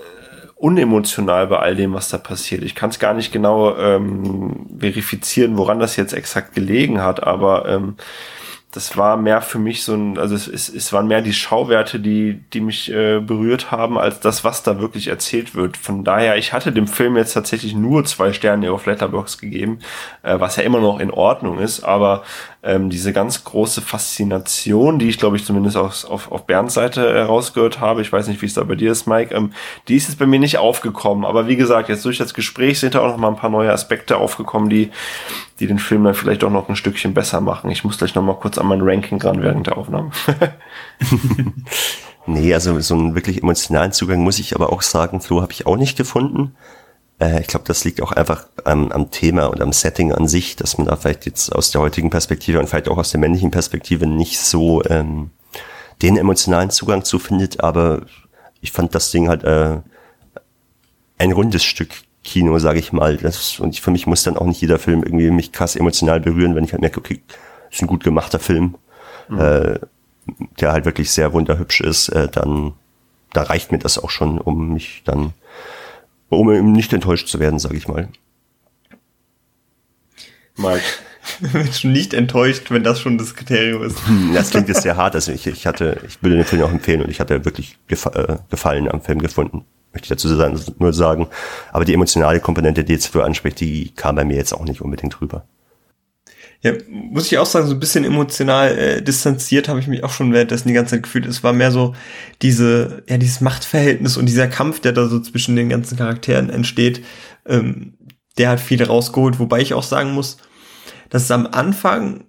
unemotional bei all dem, was da passiert. Ich kann es gar nicht genau ähm, verifizieren, woran das jetzt exakt gelegen hat, aber ähm, das war mehr für mich so ein, also es, es, es waren mehr die Schauwerte, die, die mich äh, berührt haben, als das, was da wirklich erzählt wird. Von daher, ich hatte dem Film jetzt tatsächlich nur zwei Sterne auf Letterbox gegeben, äh, was ja immer noch in Ordnung ist, aber ähm, diese ganz große Faszination, die ich glaube ich zumindest auf, auf, auf Bernds Seite herausgehört habe, ich weiß nicht, wie es da bei dir ist, Mike, ähm, die ist jetzt bei mir nicht aufgekommen. Aber wie gesagt, jetzt durch das Gespräch sind da auch noch mal ein paar neue Aspekte aufgekommen, die, die den Film dann vielleicht auch noch ein Stückchen besser machen. Ich muss gleich noch mal kurz an mein Ranking ran während der Aufnahme.
Nee, also so einen wirklich emotionalen Zugang muss ich aber auch sagen, Flo, habe ich auch nicht gefunden. Äh, ich glaube, das liegt auch einfach am, am Thema und am Setting an sich, dass man da vielleicht jetzt aus der heutigen Perspektive und vielleicht auch aus der männlichen Perspektive nicht so ähm, den emotionalen Zugang zu findet. Aber ich fand das Ding halt äh, ein rundes Stück Kino, sage ich mal. Das, und ich, für mich muss dann auch nicht jeder Film irgendwie mich krass emotional berühren, wenn ich halt merke, okay, ist ein gut gemachter Film. Äh, der halt wirklich sehr wunderhübsch ist, äh, dann da reicht mir das auch schon, um mich dann, um eben nicht enttäuscht zu werden, sage ich mal.
Mike.
bin schon nicht enttäuscht, wenn das schon das Kriterium ist.
Das klingt jetzt sehr hart. Also ich, ich hatte, ich würde den Film auch empfehlen und ich hatte wirklich gefa äh, Gefallen am Film gefunden. Möchte ich dazu sagen, nur sagen. Aber die emotionale Komponente, die jetzt für anspricht, die kam bei mir jetzt auch nicht unbedingt rüber.
Ja, muss ich auch sagen, so ein bisschen emotional äh, distanziert habe ich mich auch schon währenddessen die ganze Zeit gefühlt. Es war mehr so diese, ja, dieses Machtverhältnis und dieser Kampf, der da so zwischen den ganzen Charakteren entsteht, ähm, der hat viel rausgeholt, wobei ich auch sagen muss, dass es am Anfang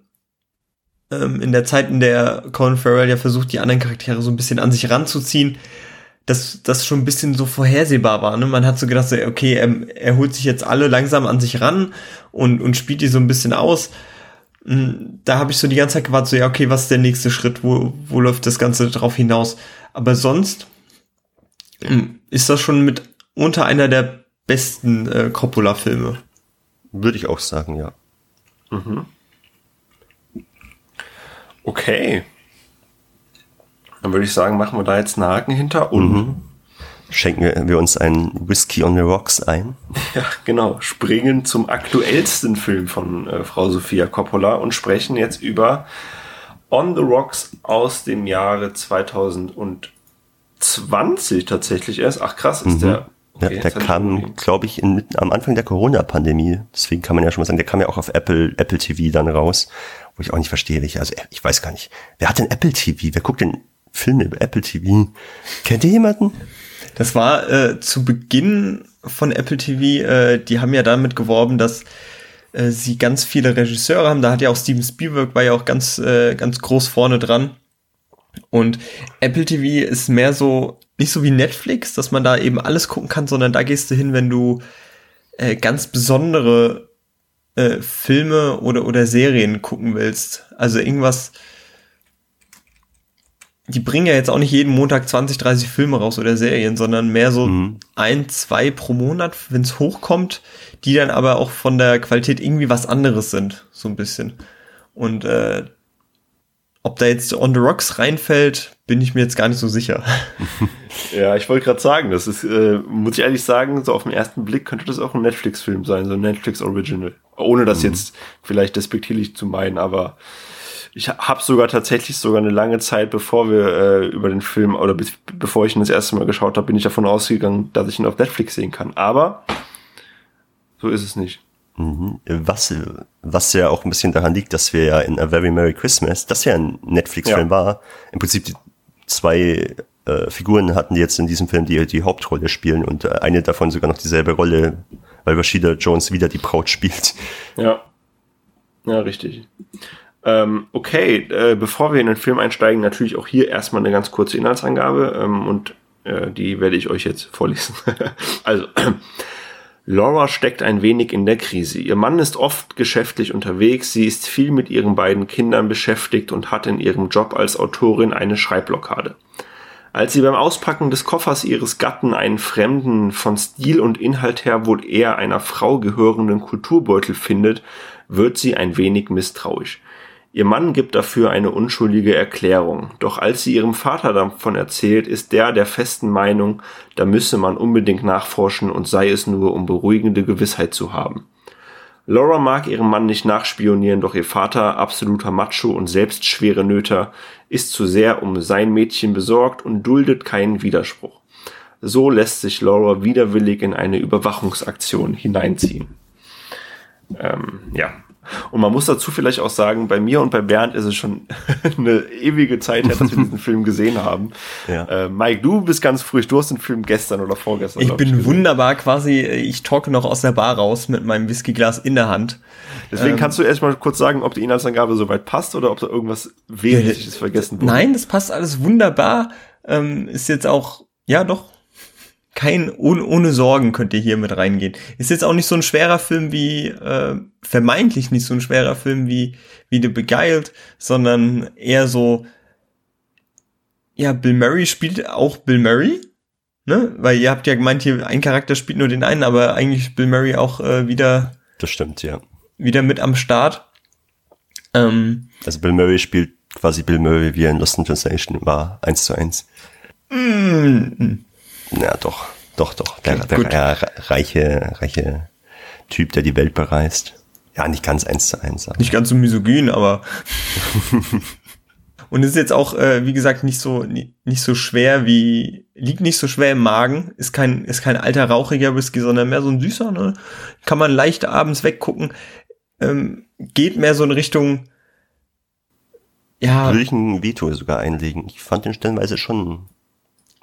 ähm, in der Zeit, in der Colin Farrell ja versucht, die anderen Charaktere so ein bisschen an sich ranzuziehen, dass das schon ein bisschen so vorhersehbar war. Ne? Man hat so gedacht, so, okay, er, er holt sich jetzt alle langsam an sich ran und, und spielt die so ein bisschen aus. Da habe ich so die ganze Zeit gewartet, so, ja, okay, was ist der nächste Schritt? Wo, wo läuft das Ganze drauf hinaus? Aber sonst mm, ist das schon mit unter einer der besten äh, Coppola-Filme.
Würde ich auch sagen, ja.
Okay. Dann würde ich sagen, machen wir da jetzt einen Haken hinter und
Schenken wir uns einen Whisky on the Rocks ein.
ja, genau, springen zum aktuellsten Film von äh, Frau Sofia Coppola und sprechen jetzt über On the Rocks aus dem Jahre 2020 tatsächlich erst. Ach krass, ist der.
Ja,
okay,
der
jetzt hab ich
kam, glaube ich, in, am Anfang der Corona-Pandemie. Deswegen kann man ja schon mal sagen, der kam ja auch auf Apple, Apple TV dann raus. Wo ich auch nicht verstehe, welche. Also ich weiß gar nicht. Wer hat denn Apple TV? Wer guckt denn Filme über Apple TV? Kennt ihr jemanden?
Das war äh, zu Beginn von Apple TV, äh, die haben ja damit geworben, dass äh, sie ganz viele Regisseure haben. Da hat ja auch Steven Spielberg war ja auch ganz, äh, ganz groß vorne dran. Und Apple TV ist mehr so, nicht so wie Netflix, dass man da eben alles gucken kann, sondern da gehst du hin, wenn du äh, ganz besondere äh, Filme oder, oder Serien gucken willst. Also irgendwas, die bringen ja jetzt auch nicht jeden Montag 20, 30 Filme raus oder Serien, sondern mehr so ein, zwei pro Monat, wenn es hochkommt, die dann aber auch von der Qualität irgendwie was anderes sind, so ein bisschen. Und äh, ob da jetzt On the Rocks reinfällt, bin ich mir jetzt gar nicht so sicher.
Ja, ich wollte gerade sagen, das ist, äh, muss ich ehrlich sagen, so auf den ersten Blick könnte das auch ein Netflix-Film sein, so ein Netflix-Original. Ohne das jetzt vielleicht despektierlich zu meinen, aber ich habe sogar tatsächlich sogar eine lange Zeit, bevor wir äh, über den Film oder bis, bevor ich ihn das erste Mal geschaut habe, bin ich davon ausgegangen, dass ich ihn auf Netflix sehen kann. Aber so ist es nicht.
Was, was ja auch ein bisschen daran liegt, dass wir ja in A Very Merry Christmas, das ja ein Netflix-Film
Ja.
war, im Prinzip die zwei äh, Figuren hatten, die jetzt in diesem Film die, die Hauptrolle spielen und äh, eine davon sogar noch dieselbe Rolle, weil Rashida Jones wieder die Braut spielt.
Ja. Ja, richtig. Ähm, okay, äh, bevor wir in den Film einsteigen, natürlich auch hier erstmal eine ganz kurze Inhaltsangabe ähm, und äh, die werde ich euch jetzt vorlesen. also, Laura steckt ein wenig in der Krise. Ihr Mann ist oft geschäftlich unterwegs, sie ist viel mit ihren beiden Kindern beschäftigt und hat in ihrem Job als Autorin eine Schreibblockade. Als sie beim Auspacken des Koffers ihres Gatten einen fremden, von Stil und Inhalt her wohl eher einer Frau gehörenden Kulturbeutel findet, wird sie ein wenig misstrauisch. Ihr Mann gibt dafür eine unschuldige Erklärung, doch als sie ihrem Vater davon erzählt, ist der der festen Meinung, da müsse man unbedingt nachforschen und sei es nur, um beruhigende Gewissheit zu haben. Laura mag ihrem Mann nicht nachspionieren, doch ihr Vater, absoluter Macho und selbst schwere Nöter, ist zu sehr um sein Mädchen besorgt und duldet keinen Widerspruch. So lässt sich Laura widerwillig in eine Überwachungsaktion hineinziehen. Ähm, ja. Und man muss dazu vielleicht auch sagen, bei mir und bei Bernd ist es schon eine ewige Zeit her, dass wir diesen Film gesehen haben.
Ja.
Äh, Mike, du bist ganz früh, du hast den Film gestern oder vorgestern.
Ich bin
gesehen.
wunderbar quasi, ich talke noch aus der Bar raus mit meinem Whiskyglas in der Hand.
Deswegen kannst du erst mal kurz sagen, ob die Inhaltsangabe soweit passt oder ob da irgendwas Wesentliches vergessen wurde.
Nein, das passt alles wunderbar. Ähm, ist jetzt auch, ja doch, kein, ohne, ohne Sorgen könnt ihr hier mit reingehen. Ist jetzt auch nicht so ein schwerer Film wie, äh, vermeintlich nicht so ein schwerer Film wie, wie The Beguiled, sondern eher so, ja, Bill Murray spielt auch Bill Murray, ne? Weil ihr habt ja gemeint, hier ein Charakter spielt nur den einen, aber eigentlich Bill Murray auch äh, wieder,
Das stimmt, ja.
wieder mit am Start. Ähm,
Also Bill Murray spielt quasi Bill Murray, wie er in Lost in Translation war, eins zu eins. Ja, doch, doch, doch. Der,
Okay,
der ja, reiche, reiche Typ, der die Welt bereist. Ja, nicht ganz eins zu eins.
Nicht ganz so misogyn, aber und ist jetzt auch äh, wie gesagt nicht so ni- nicht so schwer wie liegt nicht so schwer im Magen, ist kein ist kein alter rauchiger Whisky, sondern mehr so ein süßer, ne? Kann man leicht abends weggucken. Ähm, geht mehr so in Richtung ja,
würde ich ein Veto sogar einlegen. Ich fand den stellenweise schon.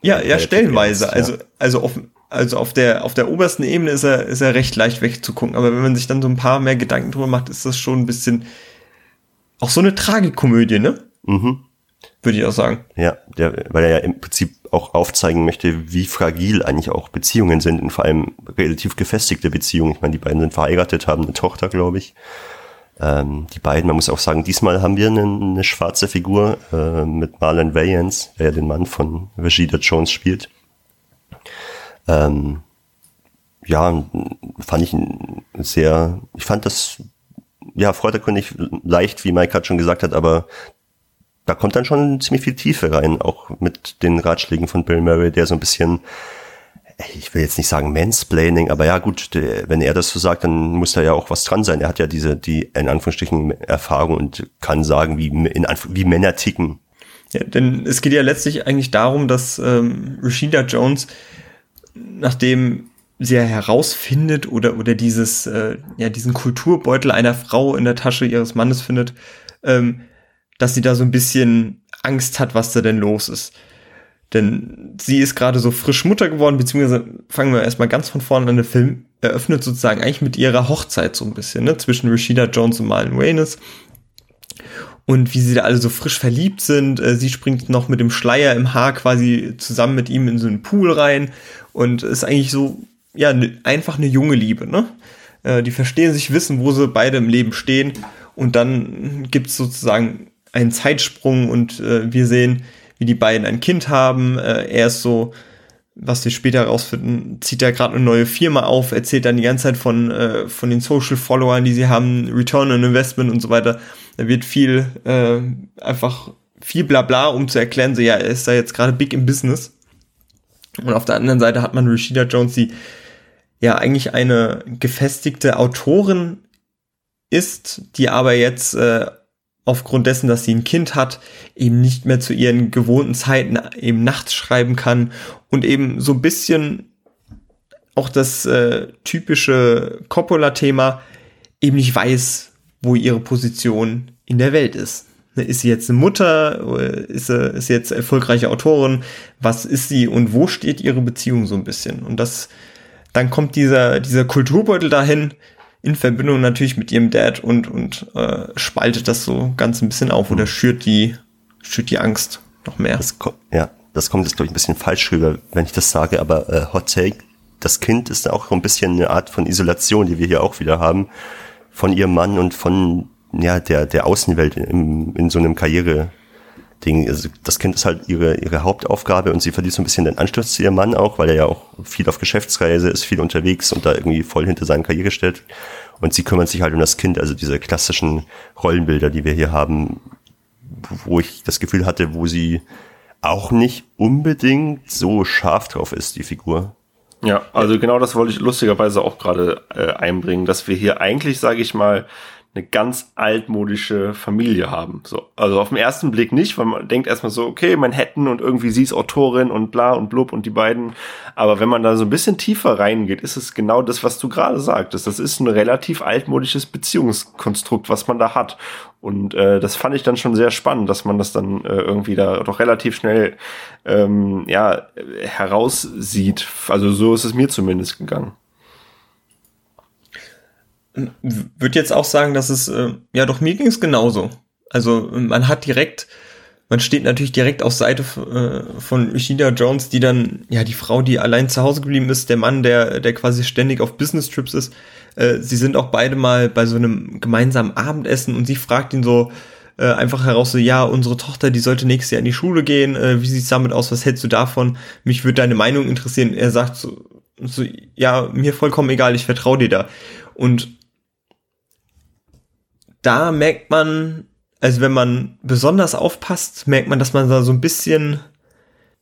Ja, ja, stellenweise,
ernst,
also
ja.
also auf also auf der auf der obersten Ebene ist er ist er recht leicht wegzugucken, aber wenn man sich dann so ein paar mehr Gedanken drüber macht, ist das schon ein bisschen auch so eine Tragikomödie, ne?
Mhm.
Würde ich auch sagen.
Ja, der, weil er ja im Prinzip auch aufzeigen möchte, wie fragil eigentlich auch Beziehungen sind und vor allem relativ gefestigte Beziehungen. Ich meine, die beiden sind verheiratet, haben eine Tochter, glaube ich. Ähm, die beiden, man muss auch sagen, diesmal haben wir eine, eine schwarze Figur äh, mit Marlon Wayans, der ja den Mann von Rashida Jones spielt. Ähm, ja, fand ich sehr, ich fand das ja, vordergründig leicht, wie Mike hat schon gesagt hat, aber da kommt dann schon ziemlich viel Tiefe rein, auch mit den Ratschlägen von Bill Murray, der so ein bisschen, ich will jetzt nicht sagen Mansplaining, aber ja gut, der, wenn er das so sagt, dann muss da ja auch was dran sein. Er hat ja diese, die in Anführungsstrichen Erfahrung und kann sagen, wie, in wie Männer ticken.
Ja, denn es geht ja letztlich eigentlich darum, dass ähm, Rashida Jones, nachdem sie ja herausfindet oder, oder dieses, äh, ja, diesen Kulturbeutel einer Frau in der Tasche ihres Mannes findet, ähm, dass sie da so ein bisschen Angst hat, was da denn los ist. Denn sie ist gerade so frisch Mutter geworden, beziehungsweise fangen wir erstmal ganz von vorne an. Der Film eröffnet sozusagen eigentlich mit ihrer Hochzeit so ein bisschen, ne, zwischen Rashida Jones und Marlon Waynes. Und wie sie da alle so frisch verliebt sind. Äh, sie springt noch mit dem Schleier im Haar quasi zusammen mit ihm in so einen Pool rein. Und ist eigentlich so, ja, ne, einfach eine junge Liebe, ne? Äh, die verstehen sich, wissen, wo sie beide im Leben stehen. Und dann gibt's sozusagen einen Zeitsprung und äh, wir sehen, wie die beiden ein Kind haben. Äh, er ist so, was wir später herausfinden, zieht er gerade eine neue Firma auf, erzählt dann die ganze Zeit von, äh, von den Social Followern, die sie haben, Return on Investment und so weiter. Da wird viel, äh, einfach viel Blabla, um zu erklären, so ja, er ist da jetzt gerade big im Business. Und auf der anderen Seite hat man Rashida Jones, die ja eigentlich eine gefestigte Autorin ist, die aber jetzt äh, aufgrund dessen, dass sie ein Kind hat, eben nicht mehr zu ihren gewohnten Zeiten eben nachts schreiben kann und eben so ein bisschen auch das äh, typische Coppola-Thema eben nicht weiß, wo ihre Position in der Welt ist. Ne, ist sie jetzt eine Mutter? Ist sie, ist sie jetzt erfolgreiche Autorin? Was ist sie und wo steht ihre Beziehung so ein bisschen? Und das, dann kommt dieser, dieser Kulturbeutel dahin, in Verbindung natürlich mit ihrem Dad und, und äh, spaltet das so ganz ein bisschen auf oder schürt die, schürt die Angst noch mehr.
Das ja, das kommt jetzt, glaube ich, ein bisschen falsch rüber, wenn ich das sage, aber äh, Hot Take, das Kind ist auch so ein bisschen eine Art von Isolation, die wir hier auch wieder haben, von ihrem Mann und von ja, der, der Außenwelt im, in so einem Karriere, Ding. Also das Kind ist halt ihre, ihre Hauptaufgabe und sie verliert so ein bisschen den Anschluss zu ihrem Mann auch, weil er ja auch viel auf Geschäftsreise ist, viel unterwegs und da irgendwie voll hinter seiner Karriere stellt. Und sie kümmert sich halt um das Kind, also diese klassischen Rollenbilder, die wir hier haben, wo ich das Gefühl hatte, wo sie auch nicht unbedingt so scharf drauf ist, die Figur.
Ja, also genau das wollte ich lustigerweise auch gerade äh, einbringen, dass wir hier eigentlich, sage ich mal, eine ganz altmodische Familie haben. So, also auf den ersten Blick nicht, weil man denkt erstmal so, okay, Manhattan und irgendwie sie ist Autorin und bla und blub und die beiden. Aber wenn man da so ein bisschen tiefer reingeht, ist es genau das, was du gerade sagtest. Das ist ein relativ altmodisches Beziehungskonstrukt, was man da hat. Und äh, das fand ich dann schon sehr spannend, dass man das dann äh, irgendwie da doch relativ schnell ähm, ja heraussieht. Also so ist es mir zumindest gegangen
würde jetzt auch sagen, dass es, äh, ja doch, mir ging es genauso. Also man hat direkt, man steht natürlich direkt auf Seite äh, von Ishida Jones, die dann, ja, die Frau, die allein zu Hause geblieben ist, der Mann, der, der quasi ständig auf Business-Trips ist. Äh, sie sind auch beide mal bei so einem gemeinsamen Abendessen und sie fragt ihn so, äh, einfach heraus so, ja, unsere Tochter, die sollte nächstes Jahr in die Schule gehen, äh, wie sieht's damit aus, was hältst du davon? Mich würde deine Meinung interessieren. Er sagt so, so ja, mir vollkommen egal, ich vertraue dir da. Und da merkt man, also wenn man besonders aufpasst, merkt man, dass man da so ein bisschen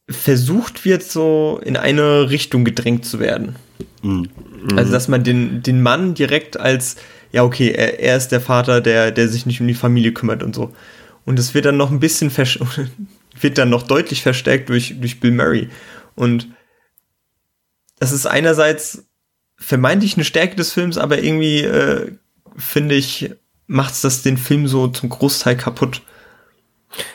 versucht wird, so in eine Richtung gedrängt zu werden. Mhm. Also, dass man den, den Mann direkt als, ja, okay, er, er ist der Vater, der, der sich nicht um die Familie kümmert und so. Und es wird dann noch ein bisschen, wird dann noch deutlich verstärkt durch, durch Bill Murray. Und das ist einerseits vermeintlich eine Stärke des Films, aber irgendwie, äh, finde ich, macht's das den Film so zum Großteil kaputt.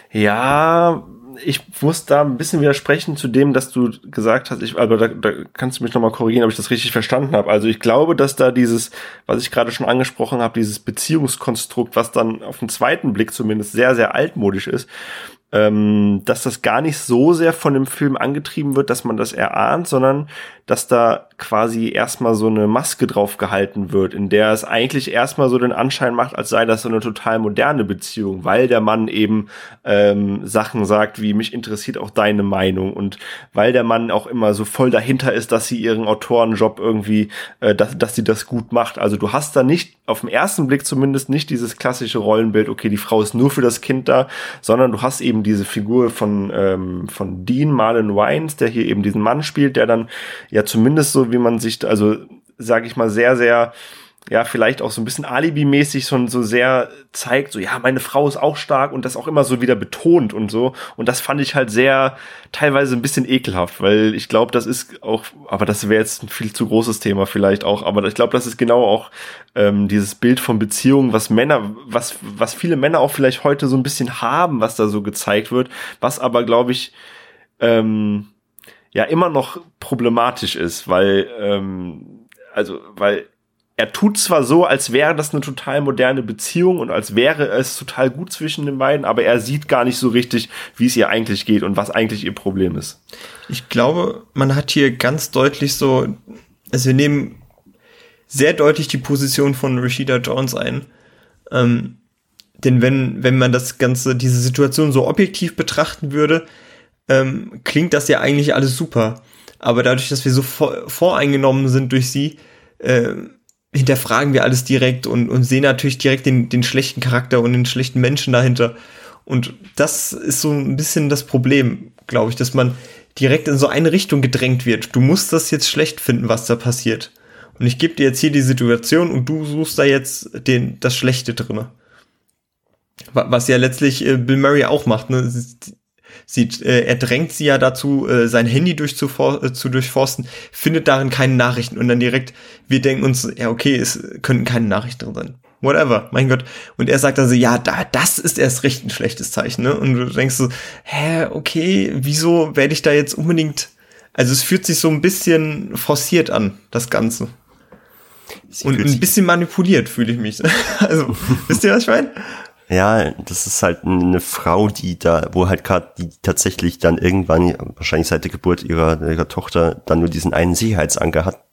Ja, ich muss da ein bisschen widersprechen zu dem, dass du gesagt hast, ich, aber da, da kannst du mich nochmal korrigieren, ob ich das richtig verstanden habe. Also ich glaube, dass da dieses, was ich gerade schon angesprochen habe, dieses Beziehungskonstrukt, was dann auf den zweiten Blick zumindest sehr, sehr altmodisch ist, ähm, dass das gar nicht so sehr von dem Film angetrieben wird, dass man das erahnt, sondern dass da quasi erstmal so eine Maske drauf gehalten wird, in der es eigentlich erstmal so den Anschein macht, als sei das so eine total moderne Beziehung, weil der Mann eben ähm, Sachen sagt, wie mich interessiert auch deine Meinung und weil der Mann auch immer so voll dahinter ist, dass sie ihren Autorenjob irgendwie, äh, dass, dass sie das gut macht. Also du hast da nicht, auf den ersten Blick zumindest, nicht dieses klassische Rollenbild, okay, die Frau ist nur für das Kind da, sondern du hast eben diese Figur von, ähm, von Dean Marlon Wines, der hier eben diesen Mann spielt, der dann ja zumindest so, wie man sich, also sage ich mal, sehr, sehr ja, vielleicht auch so ein bisschen Alibi-mäßig schon so sehr zeigt, so, ja, meine Frau ist auch stark und das auch immer so wieder betont und so. Und das fand ich halt sehr, teilweise ein bisschen ekelhaft, weil ich glaube, das ist auch, aber das wäre jetzt ein viel zu großes Thema vielleicht auch, aber ich glaube, das ist genau auch ähm, dieses Bild von Beziehungen, was Männer, was, was viele Männer auch vielleicht heute so ein bisschen haben, was da so gezeigt wird, was aber, glaube ich, ähm, ja immer noch problematisch ist, weil, ähm, also, weil er tut zwar so, als wäre das eine total moderne Beziehung und als wäre es total gut zwischen den beiden, aber er sieht gar nicht so richtig, wie es ihr eigentlich geht und was eigentlich ihr Problem ist.
Ich glaube, man hat hier ganz deutlich so, also wir nehmen sehr deutlich die Position von Rashida Jones ein. Ähm, denn wenn, wenn man das Ganze, diese Situation so objektiv betrachten würde, ähm, klingt das ja eigentlich alles super. Aber dadurch, dass wir so vor, voreingenommen sind durch sie, äh, hinterfragen wir alles direkt und, und sehen natürlich direkt den, den schlechten Charakter und den schlechten Menschen dahinter. Und das ist so ein bisschen das Problem, glaube ich, dass man direkt in so eine Richtung gedrängt wird. Du musst das jetzt schlecht finden, was da passiert. Und ich gebe dir jetzt hier die Situation und du suchst da jetzt den, das Schlechte drinne. Was ja letztlich äh, Bill Murray auch macht. Ne? Sie, äh, er drängt sie ja dazu, äh, sein Handy durchzufor äh, zu durchforsten, findet darin keine Nachrichten und dann direkt, wir denken uns, ja okay, es könnten keine Nachrichten drin sein. Whatever, mein Gott. Und er sagt also, ja, da, das ist erst recht ein schlechtes Zeichen, ne? Und du denkst so, hä, okay, wieso werde ich da jetzt unbedingt, also es fühlt sich so ein bisschen forciert an, das Ganze. Sie und ein bisschen manipuliert fühle ich mich. also, wisst ihr, was ich meine?
Ja, das ist halt eine Frau, die da, wo halt gerade die tatsächlich dann irgendwann, wahrscheinlich seit der Geburt ihrer, ihrer Tochter, dann nur diesen einen Sicherheitsanker hat,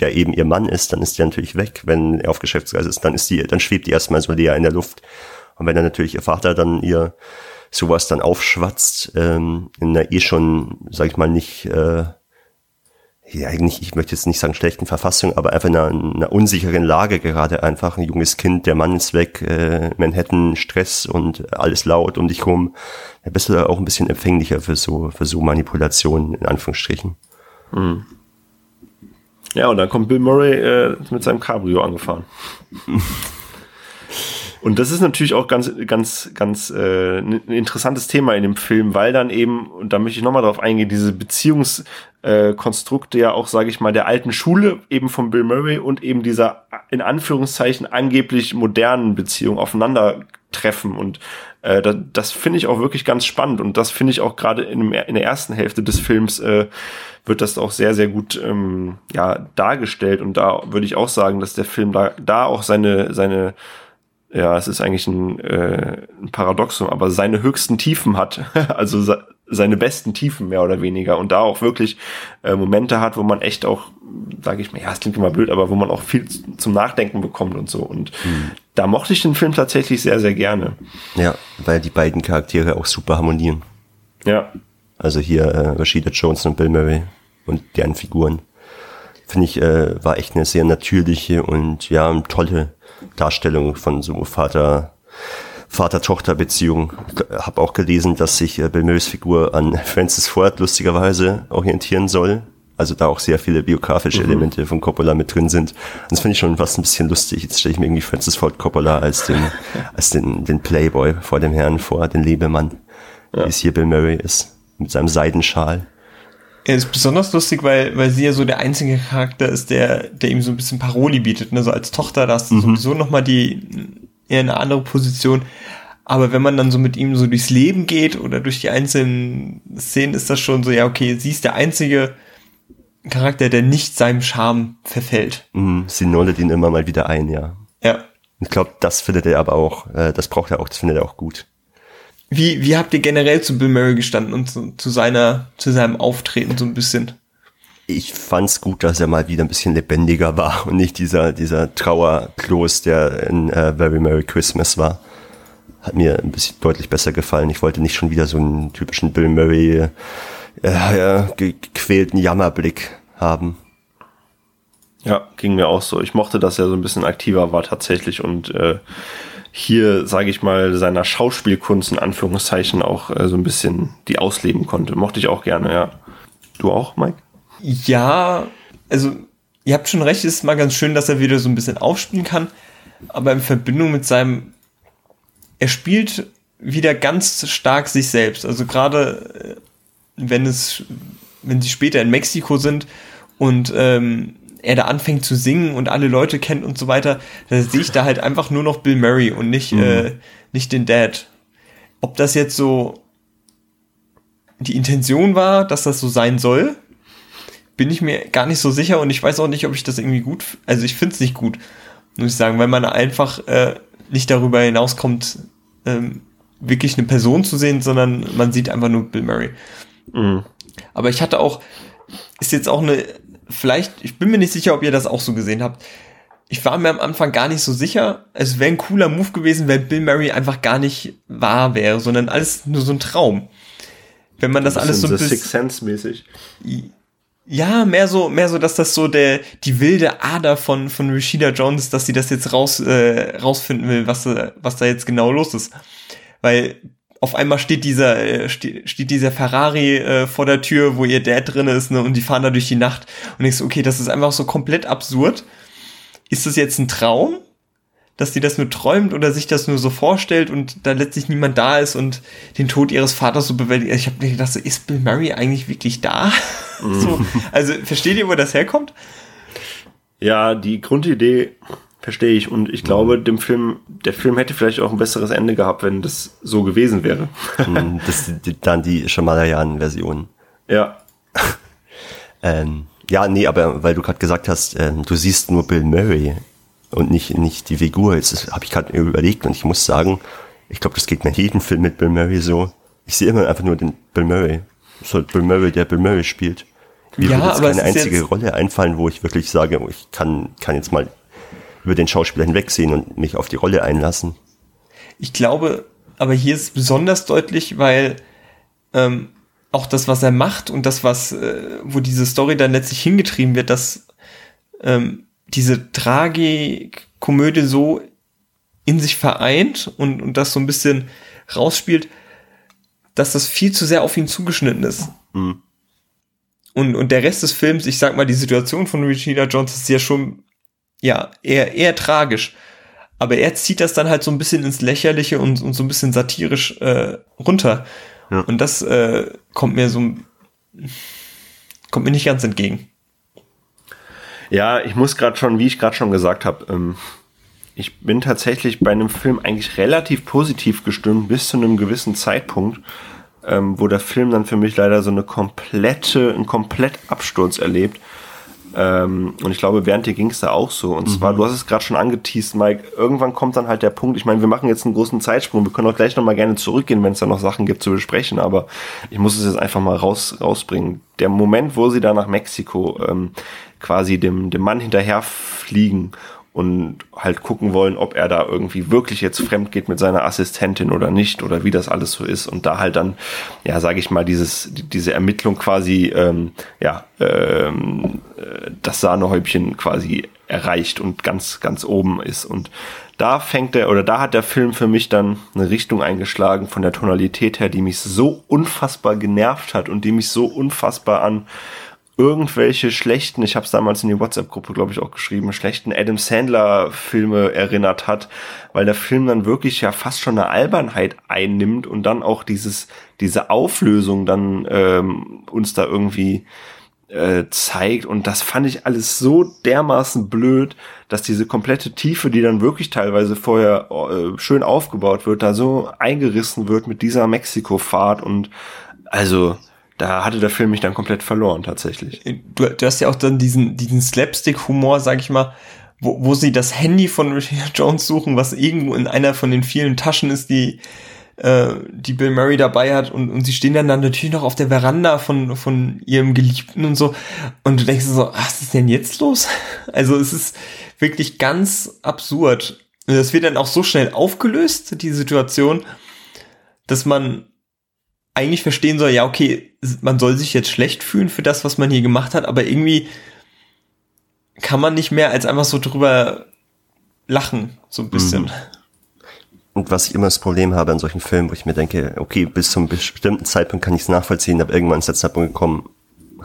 der eben ihr Mann ist, dann ist der natürlich weg. Wenn er auf Geschäftsreise ist, dann ist die, dann schwebt die erstmal so leer in der Luft. Und wenn dann natürlich ihr Vater dann ihr sowas dann aufschwatzt, ähm, in einer eh schon, sag ich mal, nicht äh, ja, eigentlich, ich möchte jetzt nicht sagen schlechten Verfassung, aber einfach in einer, einer unsicheren Lage gerade einfach. Ein junges Kind, der Mann ist weg, äh, Manhattan, Stress und alles laut um dich rum. Da bist du da auch ein bisschen empfänglicher für so, für so Manipulationen, in Anführungsstrichen. Mhm.
Ja, und dann kommt Bill Murray äh, mit seinem Cabrio angefahren. Und das ist natürlich auch ganz, ganz, ganz äh, ein interessantes Thema in dem Film, weil dann eben, und da möchte ich nochmal drauf eingehen, diese Beziehungskonstrukte äh, ja auch, sage ich mal, der alten Schule, eben von Bill Murray und eben dieser in Anführungszeichen angeblich modernen Beziehung aufeinandertreffen. Und äh, das, das finde ich auch wirklich ganz spannend. Und das finde ich auch gerade in, in der ersten Hälfte des Films äh, wird das auch sehr, sehr gut ähm, ja, dargestellt. Und da würde ich auch sagen, dass der Film da, da auch seine, seine ja, es ist eigentlich ein, äh, ein Paradoxum, aber seine höchsten Tiefen hat, also seine besten Tiefen mehr oder weniger und da auch wirklich äh, Momente hat, wo man echt auch, sage ich mal, ja, es klingt immer blöd, aber wo man auch viel zum Nachdenken bekommt und so und hm. da mochte ich den Film tatsächlich sehr, sehr gerne.
Ja, weil die beiden Charaktere auch super harmonieren.
Ja.
Also hier äh, Rashida Jones und Bill Murray und deren Figuren. Finde ich, äh, war echt eine sehr natürliche und ja, tolle Darstellung von so Vater, Vater-Tochter-Beziehung. Habe auch gelesen, dass sich äh, Bill Murrays Figur an Francis Ford lustigerweise orientieren soll. Also da auch sehr viele biografische mhm. Elemente von Coppola mit drin sind. Und das finde ich schon fast ein bisschen lustig. Jetzt stelle ich mir irgendwie Francis Ford Coppola als den, als den, den Playboy vor dem Herrn vor, den Lebemann, ja. wie es hier Bill Murray ist, mit seinem Seidenschal.
Er ist besonders lustig, weil, weil sie ja so der einzige Charakter ist, der, der ihm so ein bisschen Paroli bietet. Ne? So als Tochter, da hast du mhm. sowieso nochmal die, eher eine andere Position. Aber wenn man dann so mit ihm so durchs Leben geht oder durch die einzelnen Szenen, ist das schon so, ja, okay, sie ist der einzige Charakter, der nicht seinem Charme verfällt.
Mhm, sie nullet ihn immer mal wieder ein, ja.
Ja.
Ich glaube, das findet er aber auch, äh, das braucht er auch, das findet er auch gut.
wie, wie habt ihr generell zu Bill Murray gestanden und zu, zu seiner, zu seinem Auftreten so ein bisschen?
Ich fand's gut, dass er mal wieder ein bisschen lebendiger war und nicht dieser, dieser Trauerkloß, der in uh, Very Merry Christmas war. Hat mir ein bisschen deutlich besser gefallen. Ich wollte nicht schon wieder so einen typischen Bill Murray äh, gequälten Jammerblick haben.
Ja, ging mir auch so. Ich mochte, dass er so ein bisschen aktiver war tatsächlich und äh, hier, sage ich mal, seiner Schauspielkunst in Anführungszeichen auch äh, so ein bisschen die ausleben konnte. Mochte ich auch gerne, ja. Du auch, Mike?
Ja, also ihr habt schon recht, es ist mal ganz schön, dass er wieder so ein bisschen aufspielen kann, aber in Verbindung mit seinem, er spielt wieder ganz stark sich selbst. Also gerade äh, wenn es, wenn sie später in Mexiko sind und ähm, er da anfängt zu singen und alle Leute kennt und so weiter, da sehe ich da halt einfach nur noch Bill Murray und nicht, mhm. äh, nicht den Dad. Ob das jetzt so die Intention war, dass das so sein soll, bin ich mir gar nicht so sicher und ich weiß auch nicht, ob ich das irgendwie gut, also ich finde es nicht gut, muss ich sagen, weil man einfach äh, nicht darüber hinauskommt, ähm, wirklich eine Person zu sehen, sondern man sieht einfach nur Bill Murray. Mhm. Aber ich hatte auch, ist jetzt auch eine vielleicht, ich bin mir nicht sicher, ob ihr das auch so gesehen habt. Ich war mir am Anfang gar nicht so sicher. Es wäre ein cooler Move gewesen, wenn Bill Murray einfach gar nicht wahr wäre, sondern alles nur so ein Traum. Wenn man das alles so ein
bisschen Six Sense mäßig.
Ja, mehr so, mehr so, dass das so der die wilde Ader von von Rashida Jones, dass sie das jetzt raus äh, rausfinden will, was was da jetzt genau los ist, weil auf einmal steht dieser, äh, steht, steht dieser Ferrari äh, vor der Tür, wo ihr Dad drin ist, ne, und die fahren da durch die Nacht. Und ich so, okay, das ist einfach so komplett absurd. Ist das jetzt ein Traum? Dass die das nur träumt oder sich das nur so vorstellt und da letztlich niemand da ist und den Tod ihres Vaters so bewältigt. Ich habe mir gedacht, so, ist Bill Murray eigentlich wirklich da? so, also versteht ihr, wo das herkommt?
Ja, die Grundidee Verstehe ich. Und ich glaube, dem Film, der Film hätte vielleicht auch ein besseres Ende gehabt, wenn das so gewesen wäre.
Hm, das ist dann die Shamalayan-Version.
Ja.
ähm, ja, nee, aber weil du gerade gesagt hast, ähm, du siehst nur Bill Murray und nicht, nicht die Figur. Jetzt habe ich gerade überlegt und ich muss sagen, ich glaube, das geht mir jeden Film mit Bill Murray so. Ich sehe immer einfach nur den Bill Murray. So Bill Murray, der Bill Murray spielt. Mir ja, würde jetzt keine einzige Rolle einfallen, wo ich wirklich sage, ich kann, kann jetzt mal über den Schauspieler hinwegsehen und mich auf die Rolle einlassen.
Ich glaube, aber hier ist es besonders deutlich, weil ähm, auch das, was er macht und das, was, äh, wo diese Story dann letztlich hingetrieben wird, dass ähm, diese Tragikomödie so in sich vereint und, und das so ein bisschen rausspielt, dass das viel zu sehr auf ihn zugeschnitten ist. Mhm. Und, und der Rest des Films, ich sag mal, die Situation von Regina Jones ist ja schon ja, eher, eher tragisch. Aber er zieht das dann halt so ein bisschen ins Lächerliche und, und so ein bisschen satirisch äh, runter. Ja. Und das äh, kommt mir so kommt mir nicht ganz entgegen.
Ja, ich muss gerade schon, wie ich gerade schon gesagt habe, ähm, ich bin tatsächlich bei einem Film eigentlich relativ positiv gestimmt bis zu einem gewissen Zeitpunkt, ähm, wo der Film dann für mich leider so eine komplette, einen komplett Absturz erlebt. Ähm, und ich glaube, während dir ging es da auch so. Und mhm. zwar, du hast es gerade schon angeteased, Mike, irgendwann kommt dann halt der Punkt, ich meine, wir machen jetzt einen großen Zeitsprung, wir können auch gleich nochmal gerne zurückgehen, wenn es da noch Sachen gibt zu besprechen, aber ich muss es jetzt einfach mal raus, rausbringen. Der Moment, wo sie da nach Mexiko ähm, quasi dem, dem Mann hinterher fliegen und halt gucken wollen, ob er da irgendwie wirklich jetzt fremd geht mit seiner Assistentin oder nicht oder wie das alles so ist und da halt dann, ja, sage ich mal, dieses diese Ermittlung quasi, ähm, ja, ähm, äh, das Sahnehäubchen quasi erreicht und ganz ganz oben ist. Und da fängt er oder da hat der Film für mich dann eine Richtung eingeschlagen von der Tonalität her, die mich so unfassbar genervt hat und die mich so unfassbar an irgendwelche schlechten, ich habe es damals in die WhatsApp-Gruppe, glaube ich, auch geschrieben, schlechten Adam Sandler-Filme erinnert hat, weil der Film dann wirklich ja fast schon eine Albernheit einnimmt und dann auch dieses, diese Auflösung dann ähm, uns da irgendwie äh, zeigt. Und das fand ich alles so dermaßen blöd, dass diese komplette Tiefe, die dann wirklich teilweise vorher äh, schön aufgebaut wird, da so eingerissen wird mit dieser Mexiko-Fahrt und also da hatte der Film mich dann komplett verloren tatsächlich.
Du, du hast ja auch dann diesen, diesen Slapstick-Humor, sag ich mal, wo, wo sie das Handy von Regina Jones suchen, was irgendwo in einer von den vielen Taschen ist, die äh, die Bill Murray dabei hat und, und sie stehen dann, dann natürlich noch auf der Veranda von, von ihrem Geliebten und so und du denkst so, was ist denn jetzt los? Also es ist wirklich ganz absurd. Und das wird dann auch so schnell aufgelöst, die Situation, dass man eigentlich verstehen soll, ja, okay, man soll sich jetzt schlecht fühlen für das, was man hier gemacht hat, aber irgendwie kann man nicht mehr als einfach so drüber lachen, so ein bisschen.
Mhm. Und was ich immer das Problem habe an solchen Filmen, wo ich mir denke, okay, bis zum bestimmten Zeitpunkt kann ich es nachvollziehen, aber irgendwann ist der Zeitpunkt gekommen,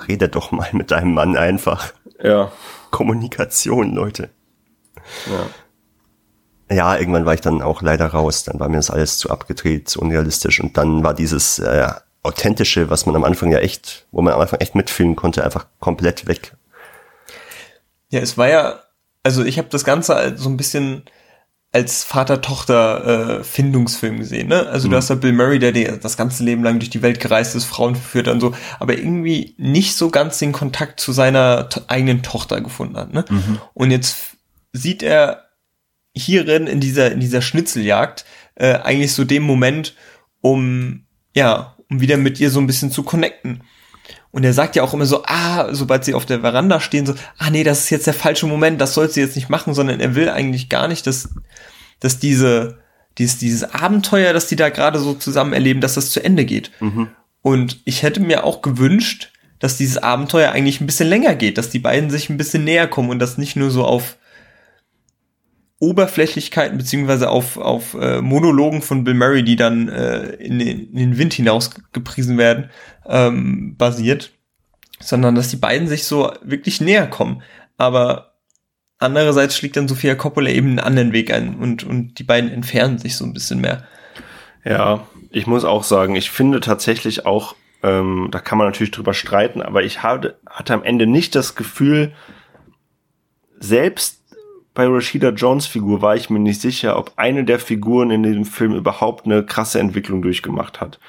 rede doch mal mit deinem Mann einfach.
Ja.
Kommunikation, Leute.
Ja.
Ja, irgendwann war ich dann auch leider raus. Dann war mir das alles zu abgedreht, zu unrealistisch. Und dann war dieses äh, authentische, was man am Anfang ja echt, wo man am Anfang echt mitfühlen konnte, einfach komplett weg.
Ja, es war ja, also ich habe das Ganze so ein bisschen als Vater-Tochter-Findungsfilm gesehen. Ne? Also mhm. du hast ja Bill Murray, der, der das ganze Leben lang durch die Welt gereist ist, Frauen verführt und so, aber irgendwie nicht so ganz den Kontakt zu seiner eigenen Tochter gefunden hat. Ne? Mhm. Und jetzt sieht er hierin in dieser in dieser Schnitzeljagd äh, eigentlich so den Moment, um ja um wieder mit ihr so ein bisschen zu connecten. Und er sagt ja auch immer so, ah, sobald sie auf der Veranda stehen, so, ah nee, das ist jetzt der falsche Moment, das soll sie jetzt nicht machen, sondern er will eigentlich gar nicht, dass, dass diese, dieses, dieses Abenteuer, das die da gerade so zusammen erleben, dass das zu Ende geht. Mhm. Und ich hätte mir auch gewünscht, dass dieses Abenteuer eigentlich ein bisschen länger geht, dass die beiden sich ein bisschen näher kommen und das nicht nur so auf Oberflächlichkeiten beziehungsweise auf, auf äh, Monologen von Bill Murray, die dann äh, in, den, in den Wind hinaus gepriesen werden, ähm, basiert, sondern dass die beiden sich so wirklich näher kommen. Aber andererseits schlägt dann Sophia Coppola eben einen anderen Weg ein und, und die beiden entfernen sich so ein bisschen mehr.
Ja, ich muss auch sagen, ich finde tatsächlich auch, ähm, da kann man natürlich drüber streiten, aber ich hatte, hatte am Ende nicht das Gefühl, selbst bei Rashida Jones Figur war ich mir nicht sicher, ob eine der Figuren in dem Film überhaupt eine krasse Entwicklung durchgemacht hat.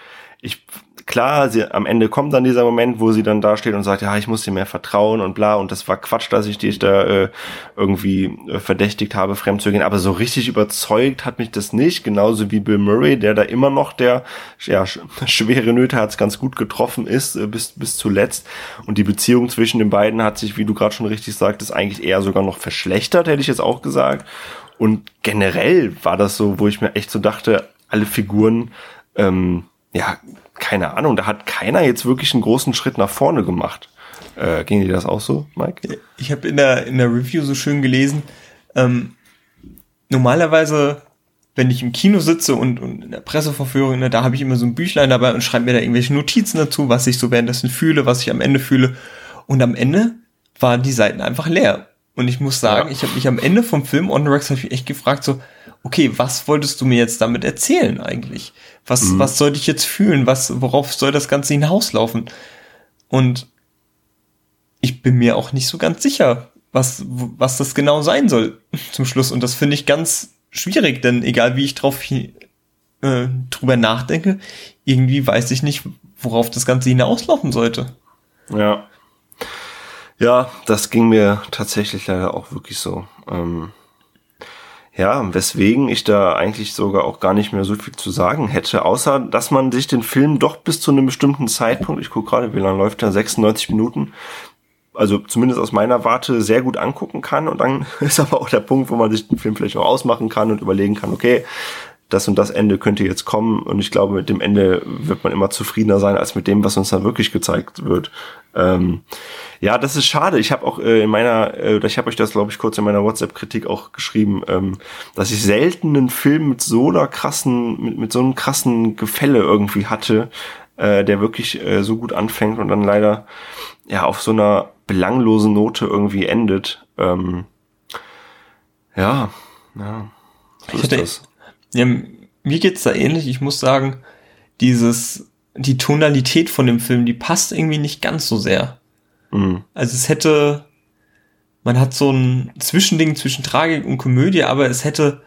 Ich klar, sie, am Ende kommt dann dieser Moment, wo sie dann da steht und sagt, ja, ich muss dir mehr vertrauen und bla, und das war Quatsch, dass ich dich da äh, irgendwie äh, verdächtigt habe, fremd zu gehen. Aber so richtig überzeugt hat mich das nicht, genauso wie Bill Murray, der da immer noch der, ja, schwere Nöte hat's ganz gut getroffen ist, äh, bis, bis zuletzt. Und die Beziehung zwischen den beiden hat sich, wie du gerade schon richtig sagtest, eigentlich eher sogar noch verschlechtert, hätte ich jetzt auch gesagt. Und generell war das so, wo ich mir echt so dachte, alle Figuren, ähm, ja, keine Ahnung, da hat keiner jetzt wirklich einen großen Schritt nach vorne gemacht. Äh, ging dir das auch so, Mike?
Ich habe in der, in der Review so schön gelesen, ähm, normalerweise, wenn ich im Kino sitze und, und in der Presseverführung, ne, da habe ich immer so ein Büchlein dabei und schreibe mir da irgendwelche Notizen dazu, was ich so währenddessen fühle, was ich am Ende fühle. Und am Ende waren die Seiten einfach leer. Und ich muss sagen, ja. ich habe mich am Ende vom Film On the Rocks ich echt gefragt, so, okay, was wolltest du mir jetzt damit erzählen eigentlich? Was, mhm. was soll ich jetzt fühlen? Was, worauf soll das Ganze hinauslaufen? Und ich bin mir auch nicht so ganz sicher, was, was das genau sein soll zum Schluss. Und das finde ich ganz schwierig, denn egal wie ich drauf äh, drüber nachdenke, irgendwie weiß ich nicht, worauf das Ganze hinauslaufen sollte.
Ja. Ja, das ging mir tatsächlich leider auch wirklich so. Ähm, ja, weswegen ich da eigentlich sogar auch gar nicht mehr so viel zu sagen hätte, außer dass man sich den Film doch bis zu einem bestimmten Zeitpunkt, ich gucke gerade, wie lange läuft der, 96 Minuten, also zumindest aus meiner Warte sehr gut angucken kann. Und dann ist aber auch der Punkt, wo man sich den Film vielleicht auch ausmachen kann und überlegen kann, okay, das und das Ende könnte jetzt kommen und ich glaube, mit dem Ende wird man immer zufriedener sein als mit dem, was uns dann wirklich gezeigt wird. Ähm, ja, das ist schade. Ich habe auch äh, in meiner, äh, ich habe euch das, glaube ich, kurz in meiner WhatsApp-Kritik auch geschrieben, ähm, dass ich selten einen Film mit so einer krassen, mit, mit so einem krassen Gefälle irgendwie hatte, äh, der wirklich äh, so gut anfängt und dann leider ja auf so einer belanglosen Note irgendwie endet. Ähm, ja, ja.
So ist das. Ja, mir geht's da ähnlich. Ich muss sagen, dieses, die Tonalität von dem Film, die passt irgendwie nicht ganz so sehr. Mhm. Also es hätte, man hat so ein Zwischending zwischen Tragik und Komödie, aber es hätte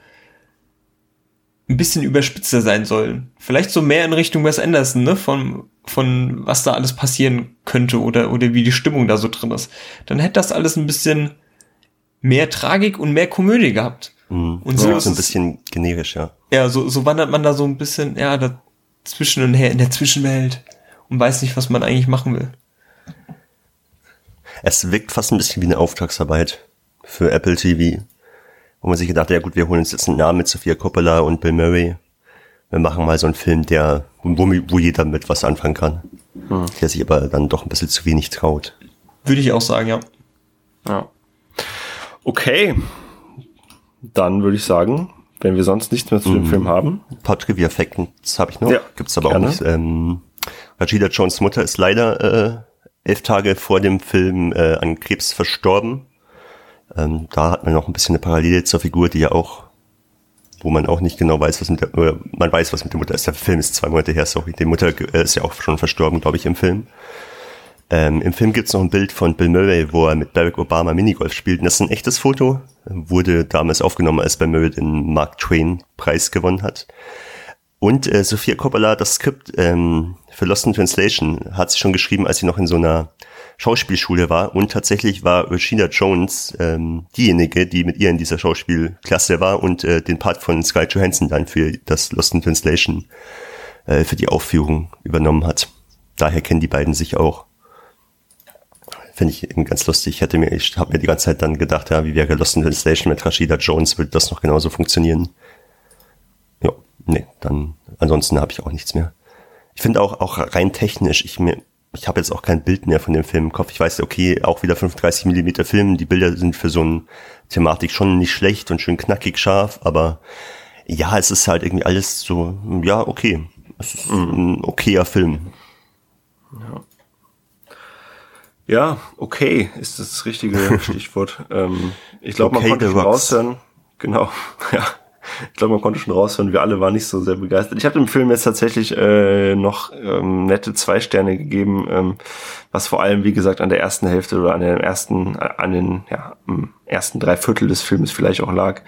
ein bisschen überspitzter sein sollen. Vielleicht so mehr in Richtung Wes Anderson, ne, von, von was da alles passieren könnte oder, oder wie die Stimmung da so drin ist. Dann hätte das alles ein bisschen mehr Tragik und mehr Komödie gehabt.
Mhm. Und so ja, ist so ein bisschen generisch, ja.
ja, so, so wandert man da so ein bisschen, ja, dazwischen und her in der Zwischenwelt und weiß nicht, was man eigentlich machen will.
Es wirkt fast ein bisschen wie eine Auftragsarbeit für Apple TV. Wo man sich gedacht hat, ja gut, wir holen uns jetzt einen Namen mit Sophia Coppola und Bill Murray. Wir machen mal so einen Film, der, wo, wo jeder mit was anfangen kann. Hm. Der sich aber dann doch ein bisschen zu wenig traut.
Würde ich auch sagen, ja.
Ja. Okay. Dann würde ich sagen, wenn wir sonst nichts mehr zu dem mhm. Film haben.
Ein paar Trivia-Facts habe ich noch. Ja, Gibt's aber gerne. auch nicht. Ähm, Rashida Jones Mutter ist leider äh, elf Tage vor dem Film äh, an Krebs verstorben. Ähm, da hat man noch ein bisschen eine Parallele zur Figur, die ja auch, wo man auch nicht genau weiß, was mit der, oder man weiß, was mit der Mutter ist. Der Film ist zwei Monate her, sorry. Die Mutter äh, ist ja auch schon verstorben, glaube ich, im Film. Ähm, Im Film gibt es noch ein Bild von Bill Murray, wo er mit Barack Obama Minigolf spielt. Und das ist ein echtes Foto. Wurde damals aufgenommen, als Bill Murray den Mark Twain Preis gewonnen hat. Und äh, Sophia Coppola, das Skript ähm, für Lost in Translation, hat sie schon geschrieben, als sie noch in so einer Schauspielschule war. Und tatsächlich war Rashida Jones ähm, diejenige, die mit ihr in dieser Schauspielklasse war und äh, den Part von Sky Johansson dann für das Lost in Translation äh, für die Aufführung übernommen hat. Daher kennen die beiden sich auch. Finde ich ganz lustig. Ich hätte mir, ich habe mir die ganze Zeit dann gedacht, ja, wie wäre Lost in Translation mit Rashida Jones, würde das noch genauso funktionieren. Nee, dann ansonsten habe ich auch nichts mehr. Ich finde auch, auch rein technisch, ich mir, ich habe jetzt auch kein Bild mehr von dem Film im Kopf. Ich weiß, okay, auch wieder 35 Millimeter Film. Die Bilder sind für so eine Thematik schon nicht schlecht und schön knackig scharf, aber ja, es ist halt irgendwie alles so, ja, okay. Es ist ein okayer Film.
Ja. Ja, okay ist das richtige Stichwort. ähm, ich glaube, okay, man konnte raushören. Genau, ja. Ich glaube, man konnte schon raushören, wir alle waren nicht so sehr begeistert. Ich habe dem Film jetzt tatsächlich äh, noch ähm, nette zwei Sterne gegeben, ähm, was vor allem, wie gesagt, an der ersten Hälfte oder an den ersten, an den ja, ersten drei Viertel des Films vielleicht auch lag.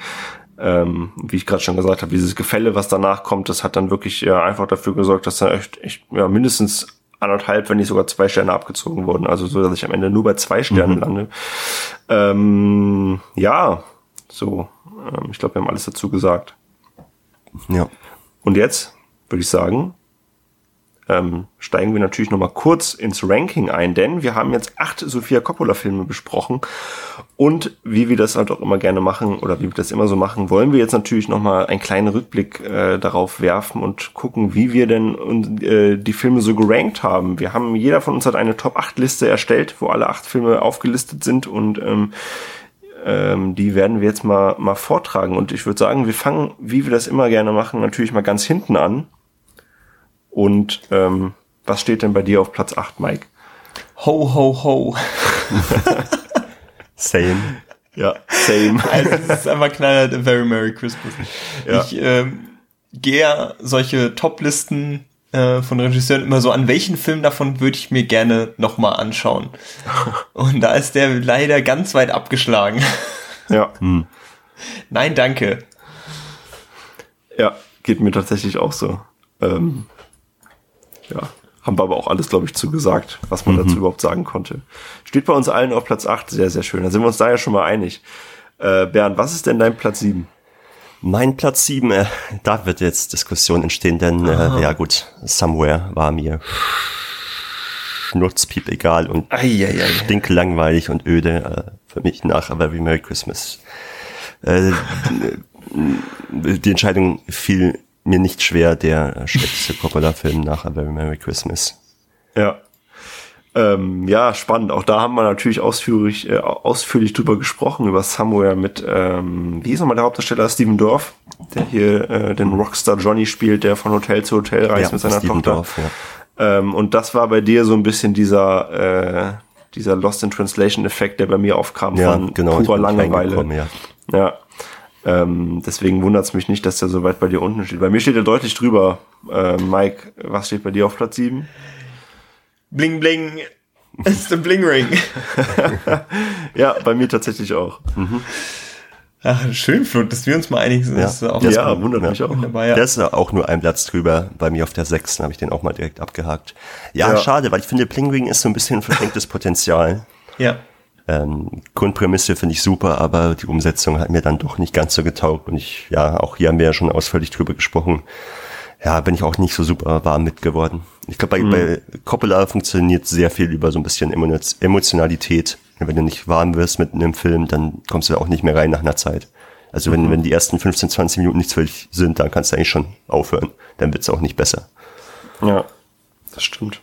Ähm, wie ich gerade schon gesagt habe, dieses Gefälle, was danach kommt, das hat dann wirklich ja, einfach dafür gesorgt, dass da echt, echt ja, mindestens anderthalb, wenn nicht sogar zwei Sterne abgezogen wurden. Also so, dass ich am Ende nur bei zwei Sternen mhm. lande. Ähm, ja, so ähm, ich glaube, wir haben alles dazu gesagt.
Ja.
Und jetzt würde ich sagen, ähm, steigen wir natürlich nochmal kurz ins Ranking ein, denn wir haben jetzt acht Sofia Coppola-Filme besprochen und wie wir das halt auch immer gerne machen oder wie wir das immer so machen, wollen wir jetzt natürlich nochmal einen kleinen Rückblick äh, darauf werfen und gucken, wie wir denn äh, die Filme so gerankt haben. Wir haben, jeder von uns hat eine Top-8-Liste erstellt, wo alle acht Filme aufgelistet sind und ähm, ähm, die werden wir jetzt mal, mal vortragen. Und ich würde sagen, wir fangen, wie wir das immer gerne machen, natürlich mal ganz hinten an. Und ähm, was steht denn bei dir auf Platz 8, Mike?
Ho, ho, ho.
same.
Ja, same.
Also es ist einfach knallhart a Very Merry Christmas. Ja. Ich ähm, gehe solche Top-Listen äh, von Regisseuren immer so, an welchen Film davon würde ich mir gerne nochmal anschauen. Und da ist der leider ganz weit abgeschlagen.
Ja. Hm.
Nein, danke.
Ja, geht mir tatsächlich auch so. Ähm, ja, haben wir aber auch alles, glaube ich, zugesagt, was man mhm. dazu überhaupt sagen konnte. Steht bei uns allen auf Platz 8, sehr, sehr schön. Da sind wir uns da ja schon mal einig. Äh, Bernd, was ist denn dein Platz 7?
Mein Platz 7, äh, da wird jetzt Diskussion entstehen, denn äh, ja gut, Somewhere war mir schnurzpiep egal und stinklangweilig und öde äh, für mich nach A Very Merry Christmas. Äh, die Entscheidung fiel mir nicht schwer, der schlechteste Coppola-Film nach A Very Merry Christmas.
Ja. Ähm, ja, spannend. Auch da haben wir natürlich ausführlich, äh, ausführlich drüber gesprochen, über Somewhere mit, ähm, wie ist nochmal der Hauptdarsteller? Steven Dorff, der hier äh, den Rockstar Johnny spielt, der von Hotel zu Hotel reist ja, mit seiner Steven Tochter. Dorff, ja. ähm, und das war bei dir so ein bisschen dieser, äh, dieser Lost in Translation Effekt, der bei mir aufkam
ja, von genau,
purer Langeweile.
Ja.
ja. Ähm, deswegen wundert es mich nicht, dass der so weit bei dir unten steht. Bei mir steht er deutlich drüber. Äh, Mike, was steht bei dir auf Platz 7?
Bling Bling ist der Bling Ring.
ja, bei mir tatsächlich auch. Mhm.
Ach, schön, Flo, dass wir uns mal einig sind.
Ja,
das auch
ja wundert mich auch. Ja. Der ist auch nur ein Platz drüber. Bei mir auf der sechsten habe ich den auch mal direkt abgehakt. Ja, ja, schade, weil ich finde, Bling Ring ist so ein bisschen verschenktes Potenzial.
Ja.
Ähm, Grundprämisse finde ich super, aber die Umsetzung hat mir dann doch nicht ganz so getaugt. Und ich, ja, auch hier haben wir ja schon ausführlich drüber gesprochen. Ja, bin ich auch nicht so super warm mit geworden. Ich glaube, bei, mhm. bei Coppola funktioniert sehr viel über so ein bisschen Emotionalität. Wenn du nicht warm wirst mit einem Film, dann kommst du auch nicht mehr rein nach einer Zeit. Also wenn, mhm. wenn die ersten 15, 20 Minuten nichts für dich sind, dann kannst du eigentlich schon aufhören. Dann wird's auch nicht besser.
Ja, das stimmt.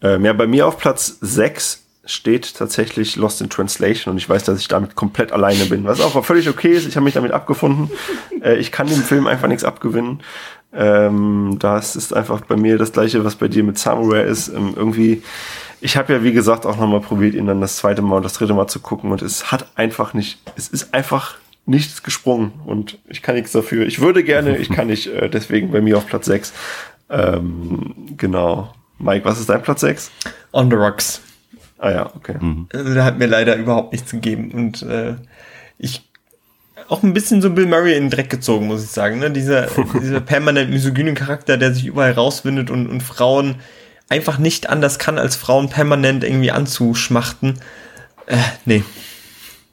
Ähm, ja, bei mir auf Platz 6 steht tatsächlich Lost in Translation und ich weiß, dass ich damit komplett alleine bin, was auch völlig okay ist. Ich habe mich damit abgefunden. Äh, ich kann dem Film einfach nichts abgewinnen. Ähm, das ist einfach bei mir das gleiche, was bei dir mit Samurai ist. Ähm, irgendwie, ich habe ja wie gesagt auch nochmal probiert, ihn dann das zweite Mal und das dritte Mal zu gucken und es hat einfach nicht, es ist einfach nichts gesprungen und ich kann nichts dafür. Ich würde gerne, ich kann nicht, äh, deswegen bei mir auf Platz 6. Ähm, genau. Mike, was ist dein Platz 6?
On the Rocks.
Ah ja, okay. Mhm.
Also, da hat mir leider überhaupt nichts gegeben. Und äh, ich auch ein bisschen so Bill Murray in den Dreck gezogen, muss ich sagen. Ne? Dieser, dieser permanent misogyne Charakter, der sich überall rauswindet und, und Frauen einfach nicht anders kann, als Frauen permanent irgendwie anzuschmachten. Äh, nee.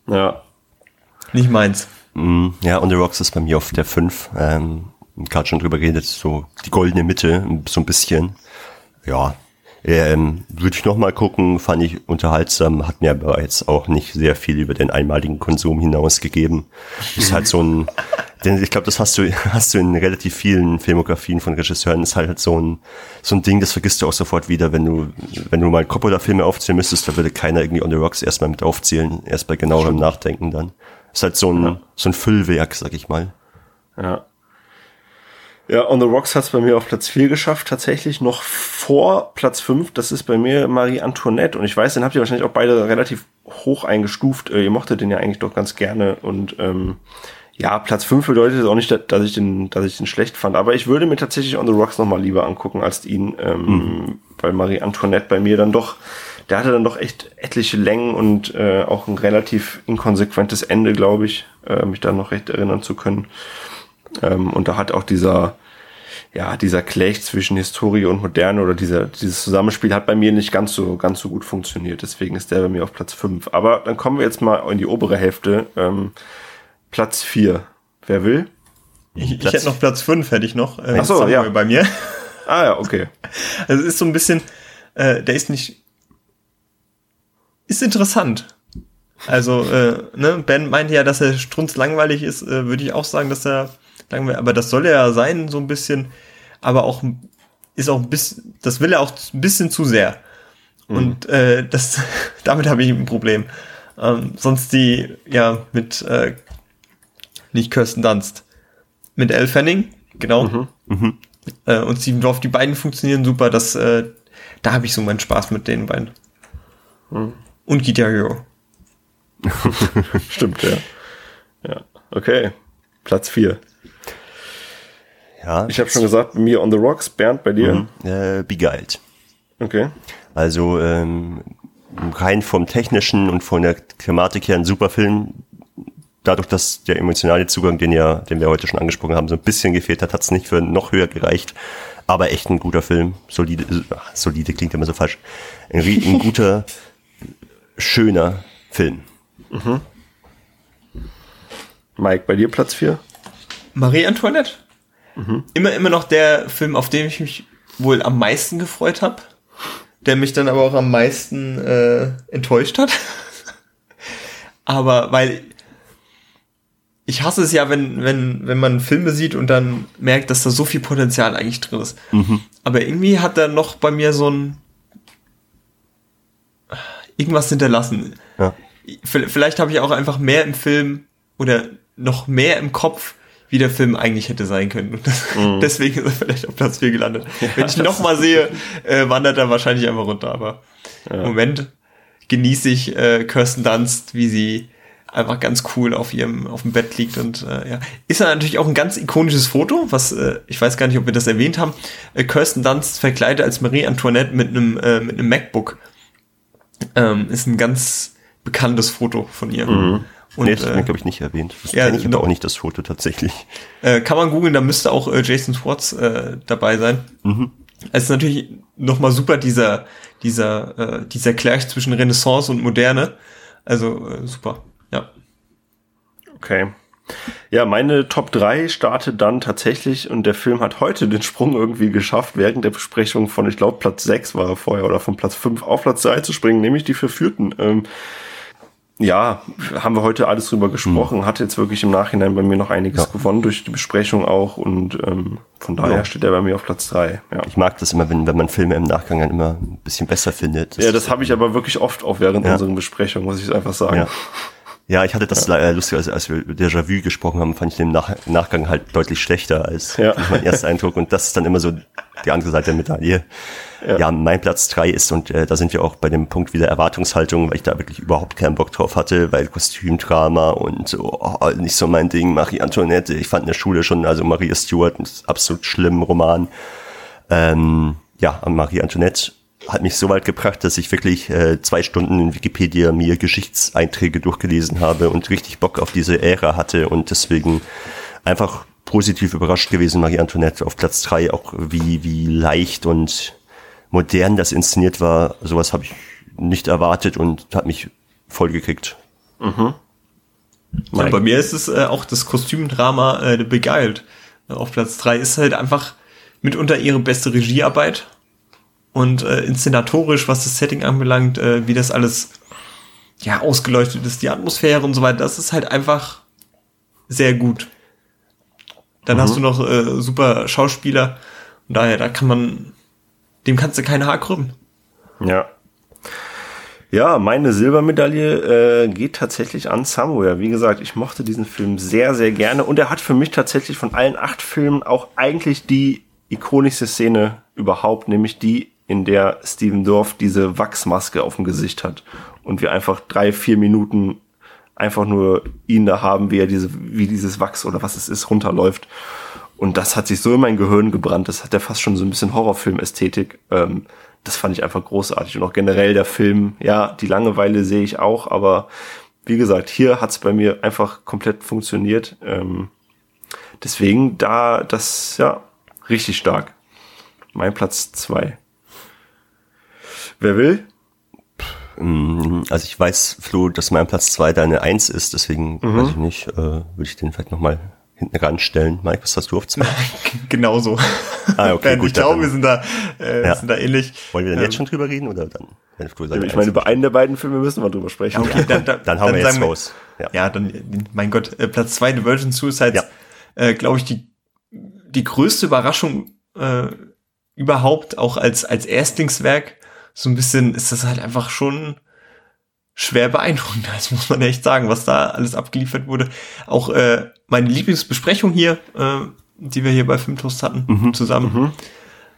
Ja.
Nicht meins.
Mhm. Ja, On the Rocks ist bei mir auf der 5. Ähm, gerade schon drüber geredet, so die goldene Mitte, so ein bisschen. Ja, ähm, würde ich noch mal gucken, fand ich unterhaltsam, hat mir aber jetzt auch nicht sehr viel über den einmaligen Konsum hinaus gegeben. Ist halt so ein, denn ich glaube, das hast du, hast du in relativ vielen Filmografien von Regisseuren, ist halt so ein, so ein Ding, das vergisst du auch sofort wieder, wenn du, wenn du mal Coppola-Filme aufzählen müsstest, da würde keiner irgendwie On the Rocks erstmal mit aufzählen, erst bei genauerem Nachdenken dann. Ist halt so ein, ja. so ein Füllwerk, sag ich mal.
Ja. Ja, On the Rocks hat es bei mir auf Platz 4 geschafft, tatsächlich noch vor Platz 5. Das ist bei mir Marie Antoinette. Und ich weiß, den habt ihr wahrscheinlich auch beide relativ hoch eingestuft. Äh, ihr mochtet den ja eigentlich doch ganz gerne. Und ähm, ja, Platz 5 bedeutet auch nicht, dass ich den, dass ich den schlecht fand. Aber ich würde mir tatsächlich On the Rocks nochmal lieber angucken als ihn, ähm, mhm. weil Marie Antoinette bei mir dann doch, der hatte dann doch echt etliche Längen und äh, auch ein relativ inkonsequentes Ende, glaube ich, äh, mich da noch recht erinnern zu können. Ähm, und da hat auch dieser, ja, dieser Clash zwischen Historie und Moderne oder dieser, dieses Zusammenspiel hat bei mir nicht ganz so, ganz so gut funktioniert. Deswegen ist der bei mir auf Platz 5. Aber dann kommen wir jetzt mal in die obere Hälfte. Ähm, Platz 4. Wer will?
Ich, ich hätte noch Platz 5, hätte ich noch.
Äh, Ach so, ja.
Bei mir.
Ah ja, okay.
Also es ist so ein bisschen, äh, der ist nicht, ist interessant. Also, äh, ne, Ben meinte ja, dass er strunzlangweilig ist, äh, würde ich auch sagen, dass er langweilig, aber das soll er ja sein, so ein bisschen, aber auch ist auch ein bisschen, das will er auch ein bisschen zu sehr. Mhm. Und äh, das, damit habe ich ein Problem. Ähm, sonst die, ja, mit äh, nicht Kirsten Dunst, mit Elle Fanning, genau. Mhm. Mhm. Äh, und Steven Dorf, die beiden funktionieren super, das, äh, da habe ich so meinen Spaß mit den beiden. Mhm. Und Guitar Hero.
Stimmt, ja. Ja, okay. Platz 4. Ja. Ich habe schon gesagt, mir on the rocks, Bernd, bei dir?
Mhm. Äh, beguiled.
Okay.
Also ähm, rein vom technischen und von der Thematik her ein super Film. Dadurch, dass der emotionale Zugang, den ja, den wir heute schon angesprochen haben, so ein bisschen gefehlt hat, hat es nicht für noch höher gereicht. Aber echt ein guter Film. Solide, äh, solide klingt immer so falsch. Ein, ein guter, schöner Film. Mhm.
Mike, bei dir Platz 4?
Marie Antoinette. Mhm. Immer, immer noch der Film, auf den ich mich wohl am meisten gefreut habe, der mich dann aber auch am meisten äh, enttäuscht hat. aber weil ich hasse es ja, wenn, wenn, wenn man Filme sieht und dann merkt, dass da so viel Potenzial eigentlich drin ist. Mhm. Aber irgendwie hat er noch bei mir so ein irgendwas hinterlassen. Ja. Vielleicht habe ich auch einfach mehr im Film oder noch mehr im Kopf, wie der Film eigentlich hätte sein können. Und das, mhm. deswegen ist er vielleicht auf Platz 4 gelandet. Ja, Wenn ich ihn nochmal sehe, äh, wandert er wahrscheinlich einfach runter. Aber ja. im Moment genieße ich äh, Kirsten Dunst, wie sie einfach ganz cool auf ihrem auf dem Bett liegt und äh, ja ist dann natürlich auch ein ganz ikonisches Foto was äh, ich weiß gar nicht ob wir das erwähnt haben äh, Kirsten Dunst verkleidet als Marie Antoinette mit einem äh, mit einem MacBook ähm, ist ein ganz bekanntes Foto von ihr
mhm. Und, nee, das äh, glaube ich, nicht erwähnt. Das ja, ich aber auch nicht das Foto tatsächlich.
Äh, kann man googeln, da müsste auch äh, Jason Schwartz äh, dabei sein. Mhm. Es ist natürlich nochmal super, dieser, dieser, äh, dieser Clash zwischen Renaissance und Moderne. Also äh, super, ja.
Okay. Ja, meine Top 3 startet dann tatsächlich und der Film hat heute den Sprung irgendwie geschafft, während der Besprechung von, ich glaube, Platz 6 war er vorher oder von Platz 5 auf Platz 3 zu springen, nämlich die Verführten. Ähm, ja, haben wir heute alles drüber gesprochen, mhm. hat jetzt wirklich im Nachhinein bei mir noch einiges ja. gewonnen durch die Besprechung auch und ähm, von daher ja. steht er bei mir auf Platz drei.
Ja. Ich mag das immer, wenn, wenn man Filme im Nachgang dann immer ein bisschen besser findet.
Das ja, das habe ich aber wirklich oft auch während ja. unseren Besprechungen, muss ich einfach sagen.
Ja. Ich hatte das ja. äh, lustig, als, als wir Déjà-vu gesprochen haben, fand ich den Nach Nachgang halt deutlich schlechter als ja. mein erster Eindruck. Und das ist dann immer so die andere Seite der Medaille. Ja, ja mein Platz drei ist, und äh, da sind wir auch bei dem Punkt wieder Erwartungshaltung, weil ich da wirklich überhaupt keinen Bock drauf hatte, weil Kostümdrama und so, oh, nicht so mein Ding, Marie Antoinette. Ich fand in der Schule schon, also Maria Stuart, ein absolut schlimmen Roman. Ähm, ja, Marie Antoinette hat mich so weit gebracht, dass ich wirklich äh, zwei Stunden in Wikipedia mir Geschichtseinträge durchgelesen habe und richtig Bock auf diese Ära hatte und deswegen einfach positiv überrascht gewesen, Marie Antoinette auf Platz drei auch wie, wie leicht und modern das inszeniert war. Sowas habe ich nicht erwartet und hat mich vollgekriegt. Mhm.
Ja, bei mir ist es äh, auch das Kostümdrama äh, Beguiled. Auf Platz drei ist halt einfach mitunter ihre beste Regiearbeit und äh, inszenatorisch, was das Setting anbelangt, äh, wie das alles ja ausgeleuchtet ist, die Atmosphäre und so weiter, das ist halt einfach sehr gut. Dann mhm. hast du noch äh, super Schauspieler und daher, da kann man, dem kannst du keine Haar krümmen.
Ja. Ja, meine Silbermedaille äh, geht tatsächlich an Somewhere. Wie gesagt, ich mochte diesen Film sehr, sehr gerne und er hat für mich tatsächlich von allen acht Filmen auch eigentlich die ikonischste Szene überhaupt, nämlich die in der Steven Dorff diese Wachsmaske auf dem Gesicht hat und wir einfach drei, vier Minuten einfach nur ihn da haben, wie er diese, wie dieses Wachs oder was es ist, runterläuft. Und das hat sich so in mein Gehirn gebrannt. Das hat ja fast schon so ein bisschen Horrorfilm-Ästhetik. Ähm, das fand ich einfach großartig. Und auch generell der Film, ja, die Langeweile sehe ich auch, aber wie gesagt, hier hat es bei mir einfach komplett funktioniert. Ähm, deswegen da das, ja, richtig stark. Mein Platz zwei. Wer will?
Also ich weiß, Flo, dass mein Platz zwei deine Eins ist, deswegen mhm. weiß ich nicht, äh, würde ich den vielleicht nochmal hinten ranstellen. Mike, was hast du auf zwei?
Genauso. Ah, okay, gut. Ich glaube, wir sind da, äh, ja. sind da ähnlich.
Wollen wir denn ähm, jetzt schon drüber reden oder dann?
Wenn Flo sagt, ich meine, über einen der beiden Filme müssen wir drüber sprechen.
Okay, dann, dann, dann hauen dann wir jetzt raus. Ja. ja, dann, mein Gott, äh, Platz zwei, The Virgin Suicides, ja. äh, glaube ich, die, die größte Überraschung äh, überhaupt, auch als, als Erstlingswerk so ein bisschen ist das halt einfach schon schwer beeindruckend, das muss man echt sagen, was da alles abgeliefert wurde. Auch äh, meine Lieblingsbesprechung hier, äh, die wir hier bei Filmtoast hatten, mhm. zusammen. Mhm.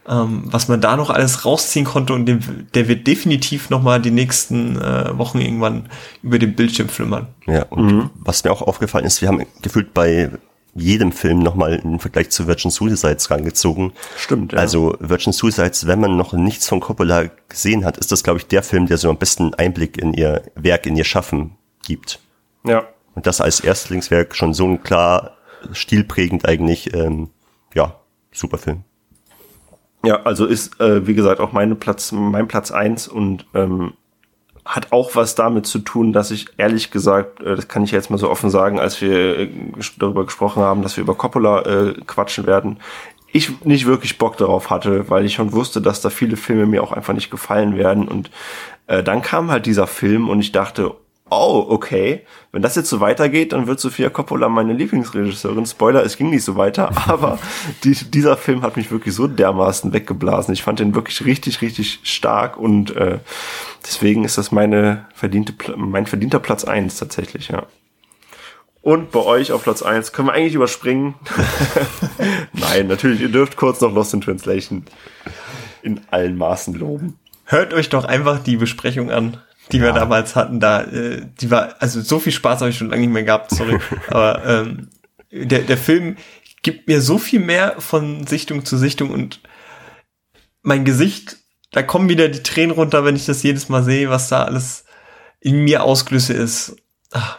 Ähm, was man da noch alles rausziehen konnte und dem, der wird definitiv noch mal die nächsten äh, Wochen irgendwann über den Bildschirm flimmern.
Ja, und mhm. was mir auch aufgefallen ist, wir haben gefühlt bei jedem Film nochmal im Vergleich zu Virgin Suicides rangezogen.
Stimmt,
ja. Also Virgin Suicides, wenn man noch nichts von Coppola gesehen hat, ist das, glaube ich, der Film, der so am besten Einblick in ihr Werk, in ihr Schaffen gibt.
Ja.
Und das als Erstlingswerk schon so ein klar stilprägend eigentlich, ähm, ja, super Film.
Ja, also ist, äh, wie gesagt, auch meine Platz, mein Platz eins und ähm, hat auch was damit zu tun, dass ich ehrlich gesagt, äh, das kann ich jetzt mal so offen sagen, als wir äh, darüber gesprochen haben, dass wir über Coppola äh, quatschen werden, ich nicht wirklich Bock darauf hatte, weil ich schon wusste, dass da viele Filme mir auch einfach nicht gefallen werden. Und äh, dann kam halt dieser Film und ich dachte, oh, okay, wenn das jetzt so weitergeht, dann wird Sofia Coppola meine Lieblingsregisseurin. Spoiler, es ging nicht so weiter, aber die, dieser Film hat mich wirklich so dermaßen weggeblasen. Ich fand den wirklich richtig, richtig stark und äh, deswegen ist das meine verdiente, mein verdienter Platz eins tatsächlich, ja. Und bei euch auf Platz eins können wir eigentlich überspringen. Nein, natürlich, ihr dürft kurz noch Lost in Translation in allen Maßen loben.
Hört euch doch einfach die Besprechung an die ja. wir damals hatten, da, äh, die war, also so viel Spaß habe ich schon lange nicht mehr gehabt, sorry. Aber ähm, der, der Film gibt mir so viel mehr von Sichtung zu Sichtung und mein Gesicht, da kommen wieder die Tränen runter, wenn ich das jedes Mal sehe, was da alles in mir Ausglüsse ist. Ach.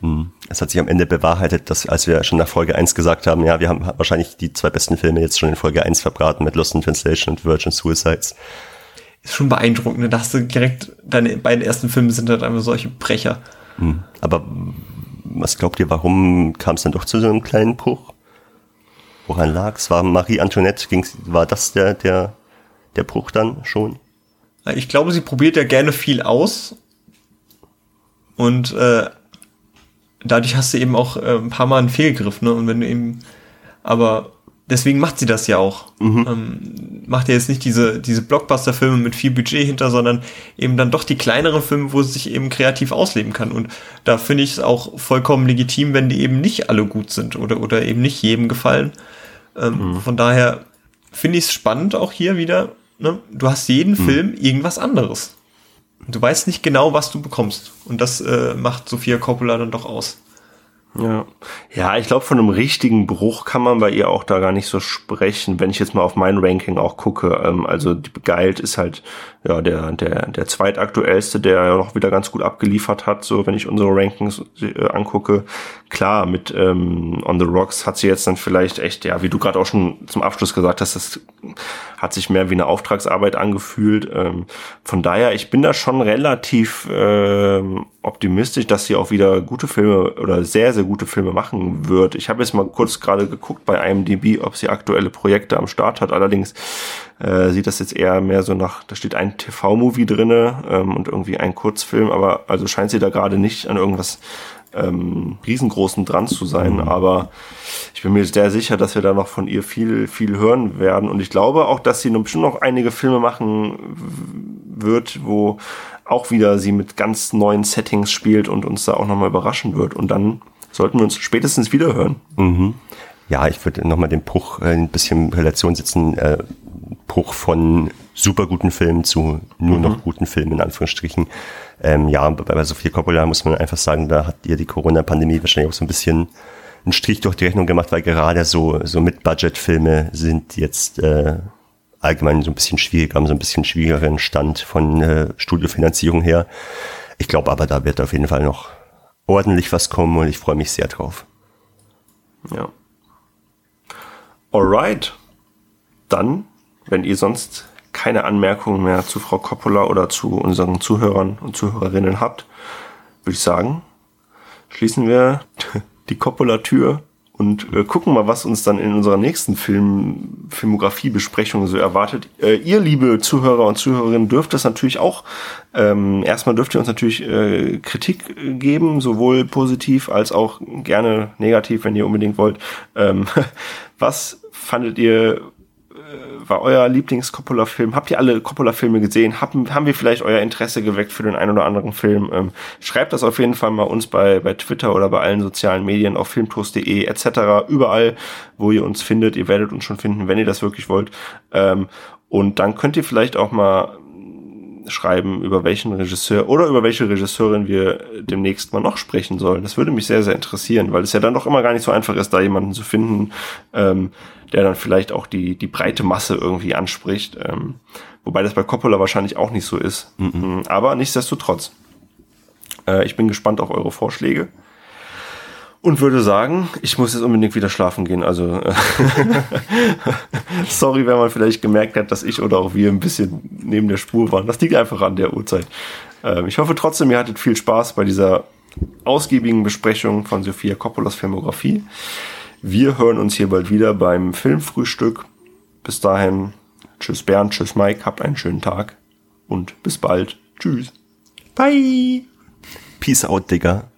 Hm. Es hat sich am Ende bewahrheitet, dass als wir schon nach Folge 1 gesagt haben, ja, wir haben wahrscheinlich die zwei besten Filme jetzt schon in Folge 1 verbraten mit Lost in Translation und Virgin Suicides.
Ist schon beeindruckend. Da hast du direkt, deine beiden ersten Filme sind halt einfach solche Brecher.
Hm. Aber was glaubt ihr, warum kam es dann doch zu so einem kleinen Bruch? Woran lag es? War Marie Antoinette, ging's, war das der, der, der Bruch dann schon?
Ich glaube, sie probiert ja gerne viel aus. Und äh, dadurch hast du eben auch äh, ein paar Mal einen Fehlgriff, ne? Und wenn du eben, aber deswegen macht sie das ja auch. Mhm. Ähm, macht ja jetzt nicht diese, diese Blockbuster-Filme mit viel Budget hinter, sondern eben dann doch die kleineren Filme, wo sie sich eben kreativ ausleben kann. Und da finde ich es auch vollkommen legitim, wenn die eben nicht alle gut sind oder, oder eben nicht jedem gefallen. Ähm, mhm. Von daher finde ich es spannend auch hier wieder. Ne? Du hast jeden mhm. Film irgendwas anderes. Du weißt nicht genau, was du bekommst. Und das äh, macht Sophia Coppola dann doch aus.
Ja, ja, ich glaube, von einem richtigen Bruch kann man bei ihr auch da gar nicht so sprechen, wenn ich jetzt mal auf mein Ranking auch gucke. Ähm, also die Begeilt ist halt ja der der der zweitaktuellste, der ja noch wieder ganz gut abgeliefert hat. So, wenn ich unsere Rankings äh, angucke, klar mit ähm, On the Rocks hat sie jetzt dann vielleicht echt, ja, wie du gerade auch schon zum Abschluss gesagt hast, das hat sich mehr wie eine Auftragsarbeit angefühlt. Ähm, von daher, ich bin da schon relativ ähm, optimistisch, dass sie auch wieder gute Filme oder sehr, sehr gute Filme machen wird. Ich habe jetzt mal kurz gerade geguckt bei IMDb, ob sie aktuelle Projekte am Start hat. Allerdings äh, sieht das jetzt eher mehr so nach, da steht ein TV-Movie drinne ähm, und irgendwie ein Kurzfilm, aber also scheint sie da gerade nicht an irgendwas ähm, riesengroßen dran zu sein, mhm. aber ich bin mir sehr sicher, dass wir da noch von ihr viel, viel hören werden. Und ich glaube auch, dass sie bestimmt noch einige Filme machen wird, wo auch wieder sie mit ganz neuen Settings spielt und uns da auch nochmal überraschen wird. Und dann sollten wir uns spätestens wieder hören.
Mhm. Ja, ich würde nochmal den Bruch äh, ein bisschen in Relation setzen. Äh, Bruch von super guten Filmen zu nur mhm. noch guten Filmen, in Anführungsstrichen. Ähm, ja, bei, Sophia Coppola muss man einfach sagen, da hat ihr die Corona-Pandemie wahrscheinlich auch so ein bisschen einen Strich durch die Rechnung gemacht, weil gerade so, so Mit-Budget-Filme sind jetzt äh, allgemein so ein bisschen schwierig, haben so ein bisschen schwierigeren Stand von äh, Studiofinanzierung her. Ich glaube aber, da wird auf jeden Fall noch ordentlich was kommen und ich freue mich sehr drauf.
Ja. Alright. Dann, wenn ihr sonst keine Anmerkungen mehr zu Frau Coppola oder zu unseren Zuhörern und Zuhörerinnen habt, würde ich sagen, schließen wir die Coppola-Tür und äh, gucken mal, was uns dann in unserer nächsten Film, Filmografie-Besprechung so erwartet. Äh, ihr, liebe Zuhörer und Zuhörerinnen, dürft das natürlich auch. Ähm, erstmal dürft ihr uns natürlich äh, Kritik geben, sowohl positiv als auch gerne negativ, wenn ihr unbedingt wollt. Ähm, was fandet ihr war euer Lieblings-Coppola-Film? Habt ihr alle Coppola-Filme gesehen? Haben, haben wir vielleicht euer Interesse geweckt für den einen oder anderen Film? Ähm, schreibt das auf jeden Fall mal uns bei, bei Twitter oder bei allen sozialen Medien auf filmtoast.de etc. Überall, wo ihr uns findet. Ihr werdet uns schon finden, wenn ihr das wirklich wollt. Ähm, und dann könnt ihr vielleicht auch mal schreiben, über welchen Regisseur oder über welche Regisseurin wir demnächst mal noch sprechen sollen. Das würde mich sehr, sehr interessieren, weil es ja dann doch immer gar nicht so einfach ist, da jemanden zu finden, ähm, der dann vielleicht auch die, die breite Masse irgendwie anspricht. Ähm, wobei das bei Coppola wahrscheinlich auch nicht so ist. Mhm. Aber nichtsdestotrotz. Äh, ich bin gespannt auf eure Vorschläge. Und würde sagen, ich muss jetzt unbedingt wieder schlafen gehen. Also äh, sorry, wenn man vielleicht gemerkt hat, dass ich oder auch wir ein bisschen neben der Spur waren. Das liegt einfach an der Uhrzeit. Ähm, ich hoffe trotzdem, ihr hattet viel Spaß bei dieser ausgiebigen Besprechung von Sophia Coppolas Filmografie. Wir hören uns hier bald wieder beim Filmfrühstück. Bis dahin, tschüss Bernd, tschüss Mike, habt einen schönen Tag und bis bald. Tschüss.
Bye. Peace out, Digga.